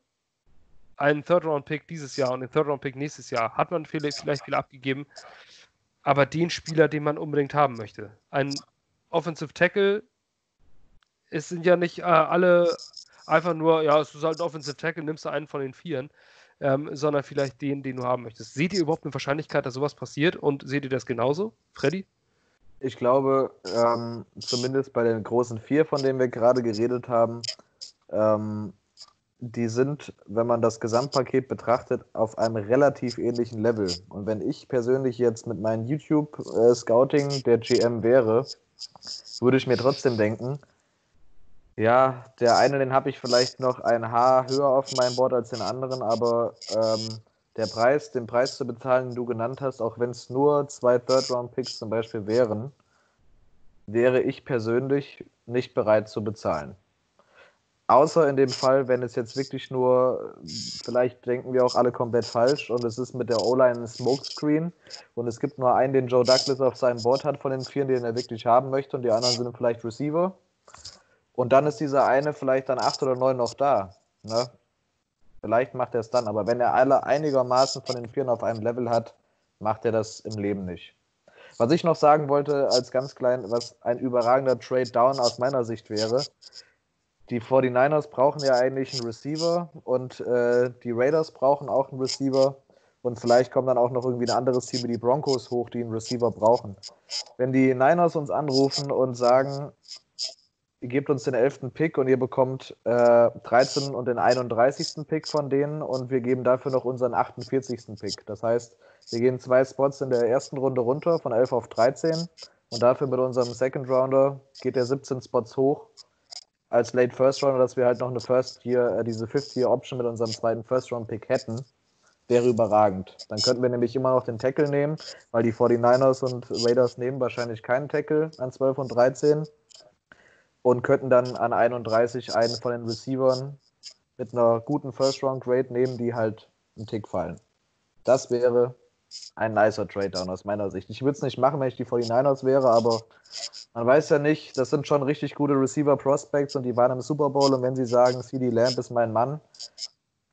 einen Third-Round-Pick dieses Jahr und den Third-Round-Pick nächstes Jahr, hat man vielleicht viel abgegeben, aber den Spieler, den man unbedingt haben möchte. Ein Offensive Tackle, es sind ja nicht äh, alle einfach nur, ja, es ist halt ein Offensive Tackle, nimmst du einen von den Vieren ähm, sondern vielleicht den, den du haben möchtest. Seht ihr überhaupt eine Wahrscheinlichkeit, dass sowas passiert und seht ihr das genauso, Freddy? Ich glaube, ähm, zumindest bei den großen vier, von denen wir gerade geredet haben, ähm, die sind, wenn man das Gesamtpaket betrachtet, auf einem relativ ähnlichen Level. Und wenn ich persönlich jetzt mit meinem YouTube-Scouting der GM wäre, würde ich mir trotzdem denken, ja, der eine, den habe ich vielleicht noch ein Haar höher auf meinem Board als den anderen, aber ähm, der Preis, den Preis zu bezahlen, den du genannt hast, auch wenn es nur zwei Third-Round-Picks zum Beispiel wären, wäre ich persönlich nicht bereit zu bezahlen. Außer in dem Fall, wenn es jetzt wirklich nur, vielleicht denken wir auch alle komplett falsch und es ist mit der O-Line ein Smokescreen und es gibt nur einen, den Joe Douglas auf seinem Board hat von den vier, den er wirklich haben möchte und die anderen sind vielleicht Receiver und dann ist dieser eine vielleicht dann acht oder neun noch da. Ne? Vielleicht macht er es dann, aber wenn er alle einigermaßen von den Vieren auf einem Level hat, macht er das im Leben nicht. Was ich noch sagen wollte, als ganz klein, was ein überragender Trade Down aus meiner Sicht wäre, die 49ers brauchen ja eigentlich einen Receiver und äh, die Raiders brauchen auch einen Receiver und vielleicht kommt dann auch noch irgendwie ein anderes Team wie die Broncos hoch, die einen Receiver brauchen. Wenn die Niners uns anrufen und sagen, ihr gebt uns den 11. Pick und ihr bekommt äh, 13 und den 31. Pick von denen und wir geben dafür noch unseren 48. Pick. Das heißt, wir gehen zwei Spots in der ersten Runde runter von 11 auf 13 und dafür mit unserem Second Rounder geht der 17 Spots hoch als Late First Rounder, dass wir halt noch eine First Year, äh, diese Fifth Year Option mit unserem zweiten First Round Pick hätten. Wäre überragend. Dann könnten wir nämlich immer noch den Tackle nehmen, weil die 49ers und Raiders nehmen wahrscheinlich keinen Tackle an 12 und 13 und könnten dann an 31 einen von den Receivern mit einer guten First-Round-Grade nehmen, die halt einen Tick fallen. Das wäre ein nicer Trade-Down aus meiner Sicht. Ich würde es nicht machen, wenn ich die 49ers wäre, aber man weiß ja nicht, das sind schon richtig gute Receiver-Prospects und die waren im Super Bowl und wenn sie sagen, CD Lamb ist mein Mann,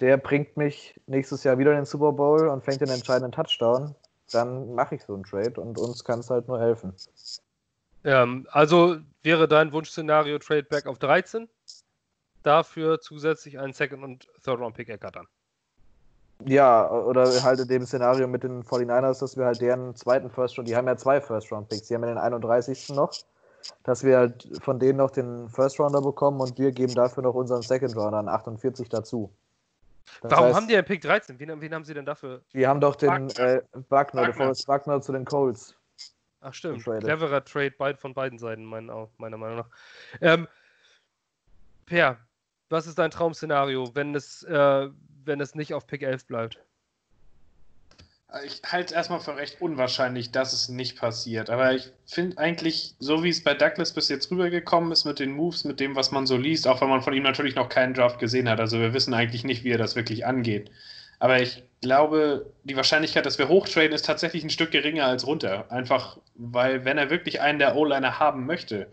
der bringt mich nächstes Jahr wieder in den Super Bowl und fängt den entscheidenden Touchdown, dann mache ich so einen Trade und uns kann es halt nur helfen. Ähm, also wäre dein Wunschszenario Tradeback auf 13, dafür zusätzlich einen Second- und Third-Round-Pick ergattern. Ja, oder halt in dem Szenario mit den 49ers, dass wir halt deren zweiten First Round, die haben ja zwei First Round Picks, die haben ja den 31. noch, dass wir halt von denen noch den First Rounder bekommen und wir geben dafür noch unseren Second Rounder an 48 dazu. Das Warum heißt, haben die einen Pick 13? Wen, wen, haben sie denn dafür? Die haben doch den Wagner, äh, Wagner, Wagner. Forrest Wagner zu den Colts. Ach stimmt, cleverer Trade von beiden Seiten, mein, meiner Meinung nach. Ähm, per, was ist dein Traum-Szenario, wenn es, äh, wenn es nicht auf Pick 11 bleibt? Ich halte es erstmal für recht unwahrscheinlich, dass es nicht passiert. Aber ich finde eigentlich, so wie es bei Douglas bis jetzt rübergekommen ist mit den Moves, mit dem, was man so liest, auch wenn man von ihm natürlich noch keinen Draft gesehen hat. Also wir wissen eigentlich nicht, wie er das wirklich angeht. Aber ich glaube, die Wahrscheinlichkeit, dass wir hochtraden, ist tatsächlich ein Stück geringer als runter. Einfach, weil wenn er wirklich einen der O-Liner haben möchte,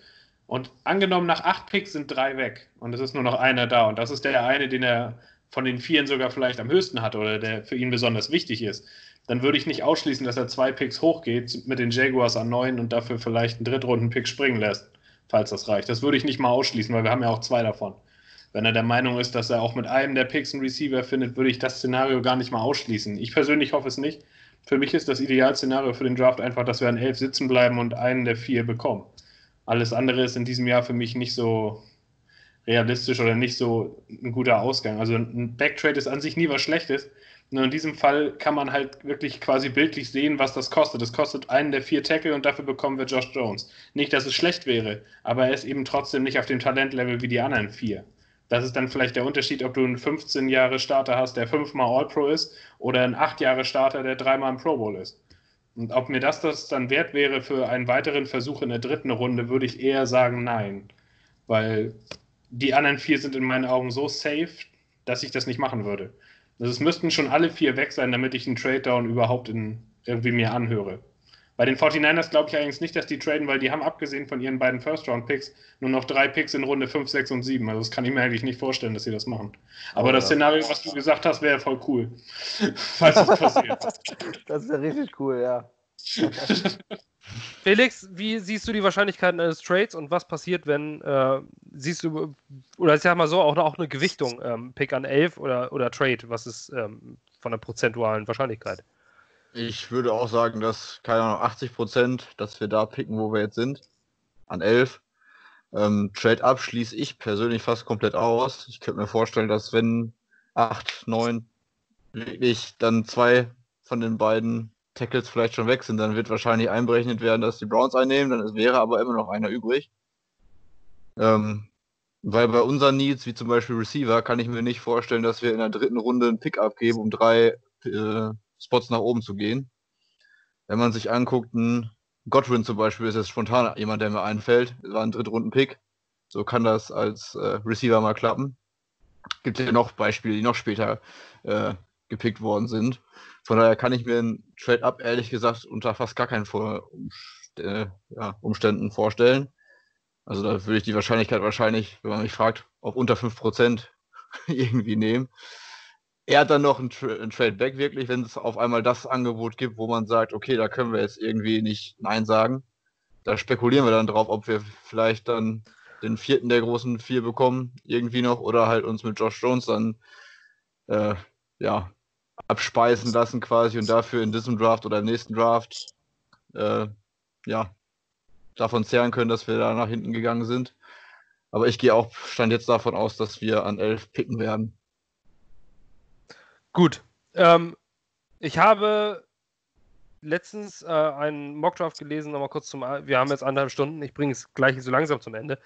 und angenommen, nach acht Picks sind drei weg und es ist nur noch einer da und das ist der eine, den er von den Vieren sogar vielleicht am höchsten hat oder der für ihn besonders wichtig ist, dann würde ich nicht ausschließen, dass er zwei Picks hochgeht mit den Jaguars an neun und dafür vielleicht einen Drittrunden-Pick springen lässt, falls das reicht. Das würde ich nicht mal ausschließen, weil wir haben ja auch zwei davon. Wenn er der Meinung ist, dass er auch mit einem der Picks einen Receiver findet, würde ich das Szenario gar nicht mal ausschließen. Ich persönlich hoffe es nicht. Für mich ist das Idealszenario für den Draft einfach, dass wir an elf sitzen bleiben und einen der vier bekommen. Alles andere ist in diesem Jahr für mich nicht so realistisch oder nicht so ein guter Ausgang. Also ein Backtrade ist an sich nie was Schlechtes. Nur in diesem Fall kann man halt wirklich quasi bildlich sehen, was das kostet. Es kostet einen der vier Tackle und dafür bekommen wir Josh Jones. Nicht, dass es schlecht wäre, aber er ist eben trotzdem nicht auf dem Talentlevel wie die anderen vier. Das ist dann vielleicht der Unterschied, ob du einen 15 Jahre Starter hast, der fünfmal All-Pro ist, oder einen 8 Jahre Starter, der dreimal im Pro Bowl ist. Und ob mir das, das dann wert wäre für einen weiteren Versuch in der dritten Runde, würde ich eher sagen nein. Weil die anderen vier sind in meinen Augen so safe, dass ich das nicht machen würde. Also es müssten schon alle vier weg sein, damit ich einen Trade-Down überhaupt in, irgendwie mir anhöre. Bei den 49ers glaube ich allerdings nicht, dass die traden, weil die haben abgesehen von ihren beiden First-Round-Picks nur noch drei Picks in Runde 5, 6 und 7. Also das kann ich mir eigentlich nicht vorstellen, dass sie das machen. Aber oh, das ja. Szenario, was du gesagt hast, wäre voll cool. Falls das passiert. Das wäre richtig cool, ja. Felix, wie siehst du die Wahrscheinlichkeiten eines Trades und was passiert, wenn, äh, siehst du, oder ich sag mal so, auch, auch eine Gewichtung, ähm, Pick an 11 oder, oder Trade, was ist ähm, von der prozentualen Wahrscheinlichkeit? Ich würde auch sagen, dass, keine Ahnung, 80 Prozent, dass wir da picken, wo wir jetzt sind, an 11. Ähm, Trade-Up schließe ich persönlich fast komplett aus. Ich könnte mir vorstellen, dass wenn 8, 9 wirklich dann zwei von den beiden Tackles vielleicht schon weg sind, dann wird wahrscheinlich einberechnet werden, dass die Browns einnehmen, dann wäre aber immer noch einer übrig. Ähm, weil bei unseren Needs, wie zum Beispiel Receiver, kann ich mir nicht vorstellen, dass wir in der dritten Runde einen Pick abgeben, um drei äh, Spots nach oben zu gehen. Wenn man sich anguckt, ein Godwin zum Beispiel ist jetzt spontan jemand, der mir einfällt. War ein Drittrunden-Pick. So kann das als äh, Receiver mal klappen. Gibt ja noch Beispiele, die noch später äh, gepickt worden sind. Von daher kann ich mir einen Trade-Up ehrlich gesagt unter fast gar keinen Vor Umst äh, ja, Umständen vorstellen. Also da würde ich die Wahrscheinlichkeit wahrscheinlich, wenn man mich fragt, auf unter 5% irgendwie nehmen. Er hat dann noch ein, Tra ein Trade-Back wirklich, wenn es auf einmal das Angebot gibt, wo man sagt, okay, da können wir jetzt irgendwie nicht Nein sagen. Da spekulieren wir dann drauf, ob wir vielleicht dann den vierten der großen vier bekommen, irgendwie noch, oder halt uns mit Josh Jones dann äh, ja, abspeisen lassen quasi und dafür in diesem Draft oder im nächsten Draft äh, ja, davon zehren können, dass wir da nach hinten gegangen sind. Aber ich gehe auch, stand jetzt davon aus, dass wir an 11 picken werden. Gut. Ähm, ich habe letztens äh, einen Mockdraft gelesen, nochmal kurz zum, wir haben jetzt anderthalb Stunden, ich bringe es gleich so langsam zum Ende.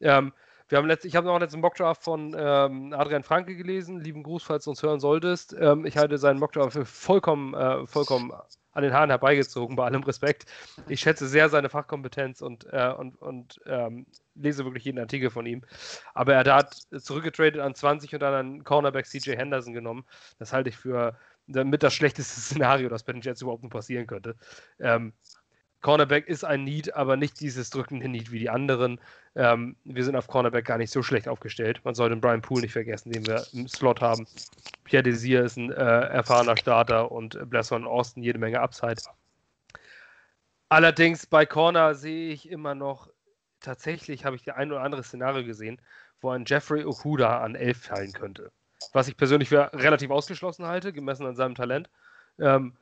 Ähm, wir haben letzt, ich habe noch letzten Mockdraft von ähm, Adrian Franke gelesen. Lieben Gruß, falls du uns hören solltest. Ähm, ich halte seinen Mockdraft für vollkommen, äh, vollkommen an den Haaren herbeigezogen, bei allem Respekt. Ich schätze sehr seine Fachkompetenz und, äh, und, und ähm, lese wirklich jeden Artikel von ihm. Aber er hat zurückgetradet an 20 und dann einen Cornerback CJ Henderson genommen. Das halte ich für mit das schlechteste Szenario, das bei den Jets überhaupt nur passieren könnte. Ähm, Cornerback ist ein Need, aber nicht dieses drückende Need wie die anderen. Ähm, wir sind auf Cornerback gar nicht so schlecht aufgestellt. Man soll den Brian Poole nicht vergessen, den wir im Slot haben. Pierre Desir ist ein äh, erfahrener Starter und Blesson Austin jede Menge Upside. Allerdings bei Corner sehe ich immer noch, tatsächlich habe ich die ein oder andere Szenario gesehen, wo ein Jeffrey Okuda an 11 fallen könnte. Was ich persönlich für relativ ausgeschlossen halte, gemessen an seinem Talent. Ähm,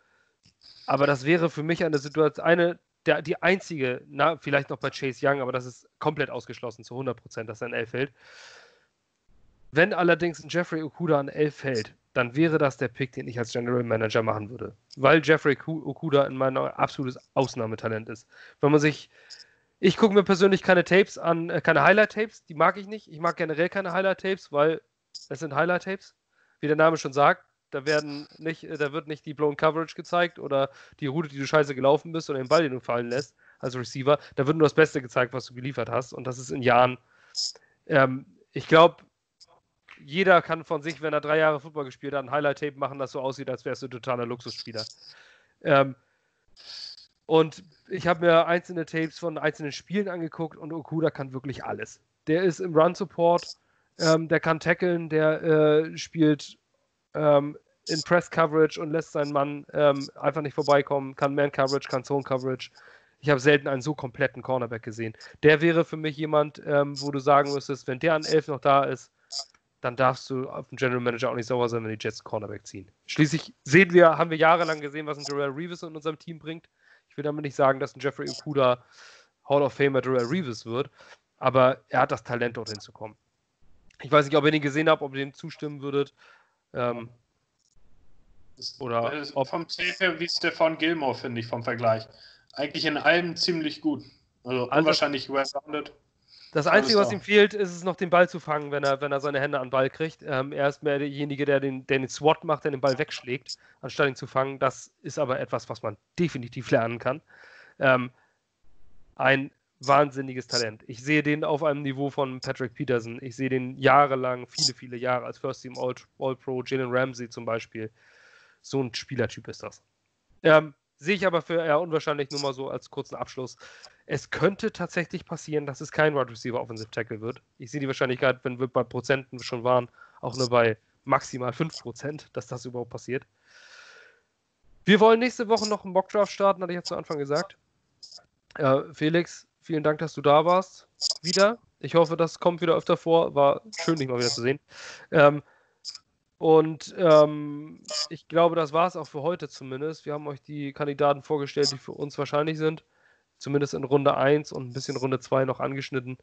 aber das wäre für mich eine Situation, eine der, die einzige, na, vielleicht noch bei Chase Young, aber das ist komplett ausgeschlossen zu 100 Prozent, dass er in L fällt. Wenn allerdings ein Jeffrey Okuda an 11 fällt, dann wäre das der Pick, den ich als General Manager machen würde. Weil Jeffrey Okuda in meiner absolutes Ausnahmetalent ist. Wenn man sich. Ich gucke mir persönlich keine Tapes an, äh, keine Highlight-Tapes, die mag ich nicht. Ich mag generell keine Highlight-Tapes, weil es sind Highlight-Tapes. Wie der Name schon sagt, da werden nicht, äh, da wird nicht die Blown Coverage gezeigt oder die Route, die du scheiße gelaufen bist oder den Ball, den du fallen lässt als Receiver. Da wird nur das Beste gezeigt, was du geliefert hast. Und das ist in Jahren. Ähm, ich glaube, jeder kann von sich, wenn er drei Jahre Football gespielt hat, ein Highlight-Tape machen, das so aussieht, als wärst du ein totaler Luxusspieler. Ähm, und ich habe mir einzelne Tapes von einzelnen Spielen angeguckt und Okuda kann wirklich alles. Der ist im Run-Support, ähm, der kann tackeln, der äh, spielt ähm, in Press-Coverage und lässt seinen Mann ähm, einfach nicht vorbeikommen, kann Man-Coverage, kann Zone-Coverage. Ich habe selten einen so kompletten Cornerback gesehen. Der wäre für mich jemand, ähm, wo du sagen müsstest, wenn der an 11 noch da ist, dann darfst du auf den General Manager auch nicht sauer sein, wenn die Jets Cornerback ziehen. Schließlich sehen wir, haben wir jahrelang gesehen, was ein Jarrell Reeves in unserem Team bringt. Ich will damit nicht sagen, dass ein Jeffrey Okuda Hall of Famer Jarrell Reeves wird, aber er hat das Talent, dorthin zu kommen. Ich weiß nicht, ob ihr ihn gesehen habt, ob ihr dem zustimmen würdet. Ähm, oder ob vom her wie Stefan Gilmore, finde ich, vom Vergleich. Eigentlich in allem ziemlich gut. Also, also unwahrscheinlich well-rounded. Das Einzige, was ihm fehlt, ist es noch, den Ball zu fangen, wenn er, wenn er seine Hände an den Ball kriegt. Ähm, er ist mehr derjenige, der den, der den SWAT macht, der den Ball wegschlägt, anstatt ihn zu fangen. Das ist aber etwas, was man definitiv lernen kann. Ähm, ein wahnsinniges Talent. Ich sehe den auf einem Niveau von Patrick Peterson. Ich sehe den jahrelang, viele, viele Jahre als First Team All-Pro, Jalen Ramsey zum Beispiel. So ein Spielertyp ist das. Ähm, sehe ich aber für eher unwahrscheinlich nur mal so als kurzen Abschluss. Es könnte tatsächlich passieren, dass es kein Wide Receiver Offensive Tackle wird. Ich sehe die Wahrscheinlichkeit, wenn wir bei Prozenten schon waren, auch nur bei maximal 5%, dass das überhaupt passiert. Wir wollen nächste Woche noch einen Mockdraft starten, hatte ich ja zu Anfang gesagt. Äh, Felix, vielen Dank, dass du da warst. Wieder. Ich hoffe, das kommt wieder öfter vor. War schön, dich mal wieder zu sehen. Ähm, und ähm, ich glaube, das war es auch für heute zumindest. Wir haben euch die Kandidaten vorgestellt, die für uns wahrscheinlich sind zumindest in Runde 1 und ein bisschen Runde 2 noch angeschnitten.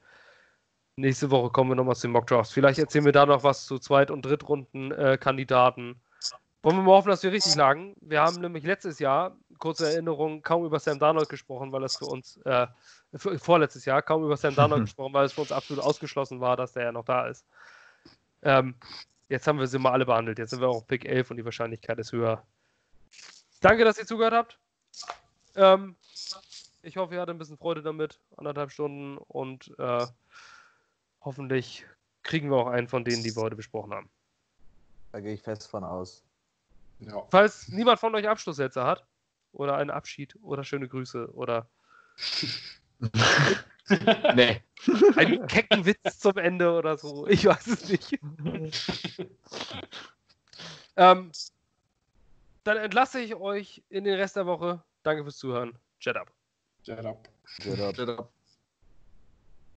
Nächste Woche kommen wir nochmal zu den Mock Drafts. Vielleicht erzählen wir da noch was zu Zweit- und Drittrunden-Kandidaten. Äh, Wollen wir mal hoffen, dass wir richtig lagen. Wir haben nämlich letztes Jahr, kurze Erinnerung, kaum über Sam Darnold gesprochen, weil es für uns, äh, vorletztes Jahr, kaum über Sam Darnold gesprochen, weil es für uns absolut ausgeschlossen war, dass der ja noch da ist. Ähm, jetzt haben wir sie mal alle behandelt. Jetzt sind wir auch Pick 11 und die Wahrscheinlichkeit ist höher. Danke, dass ihr zugehört habt. Ähm, ich hoffe, ihr hattet ein bisschen Freude damit, anderthalb Stunden und äh, hoffentlich kriegen wir auch einen von denen, die wir heute besprochen haben. Da gehe ich fest von aus. Ja. Falls niemand von euch Abschlusssätze hat oder einen Abschied oder schöne Grüße oder nee. Einen kecken Witz zum Ende oder so. Ich weiß es nicht. ähm, dann entlasse ich euch in den Rest der Woche. Danke fürs Zuhören. Jet up. Jet up. Jet up. Jet up.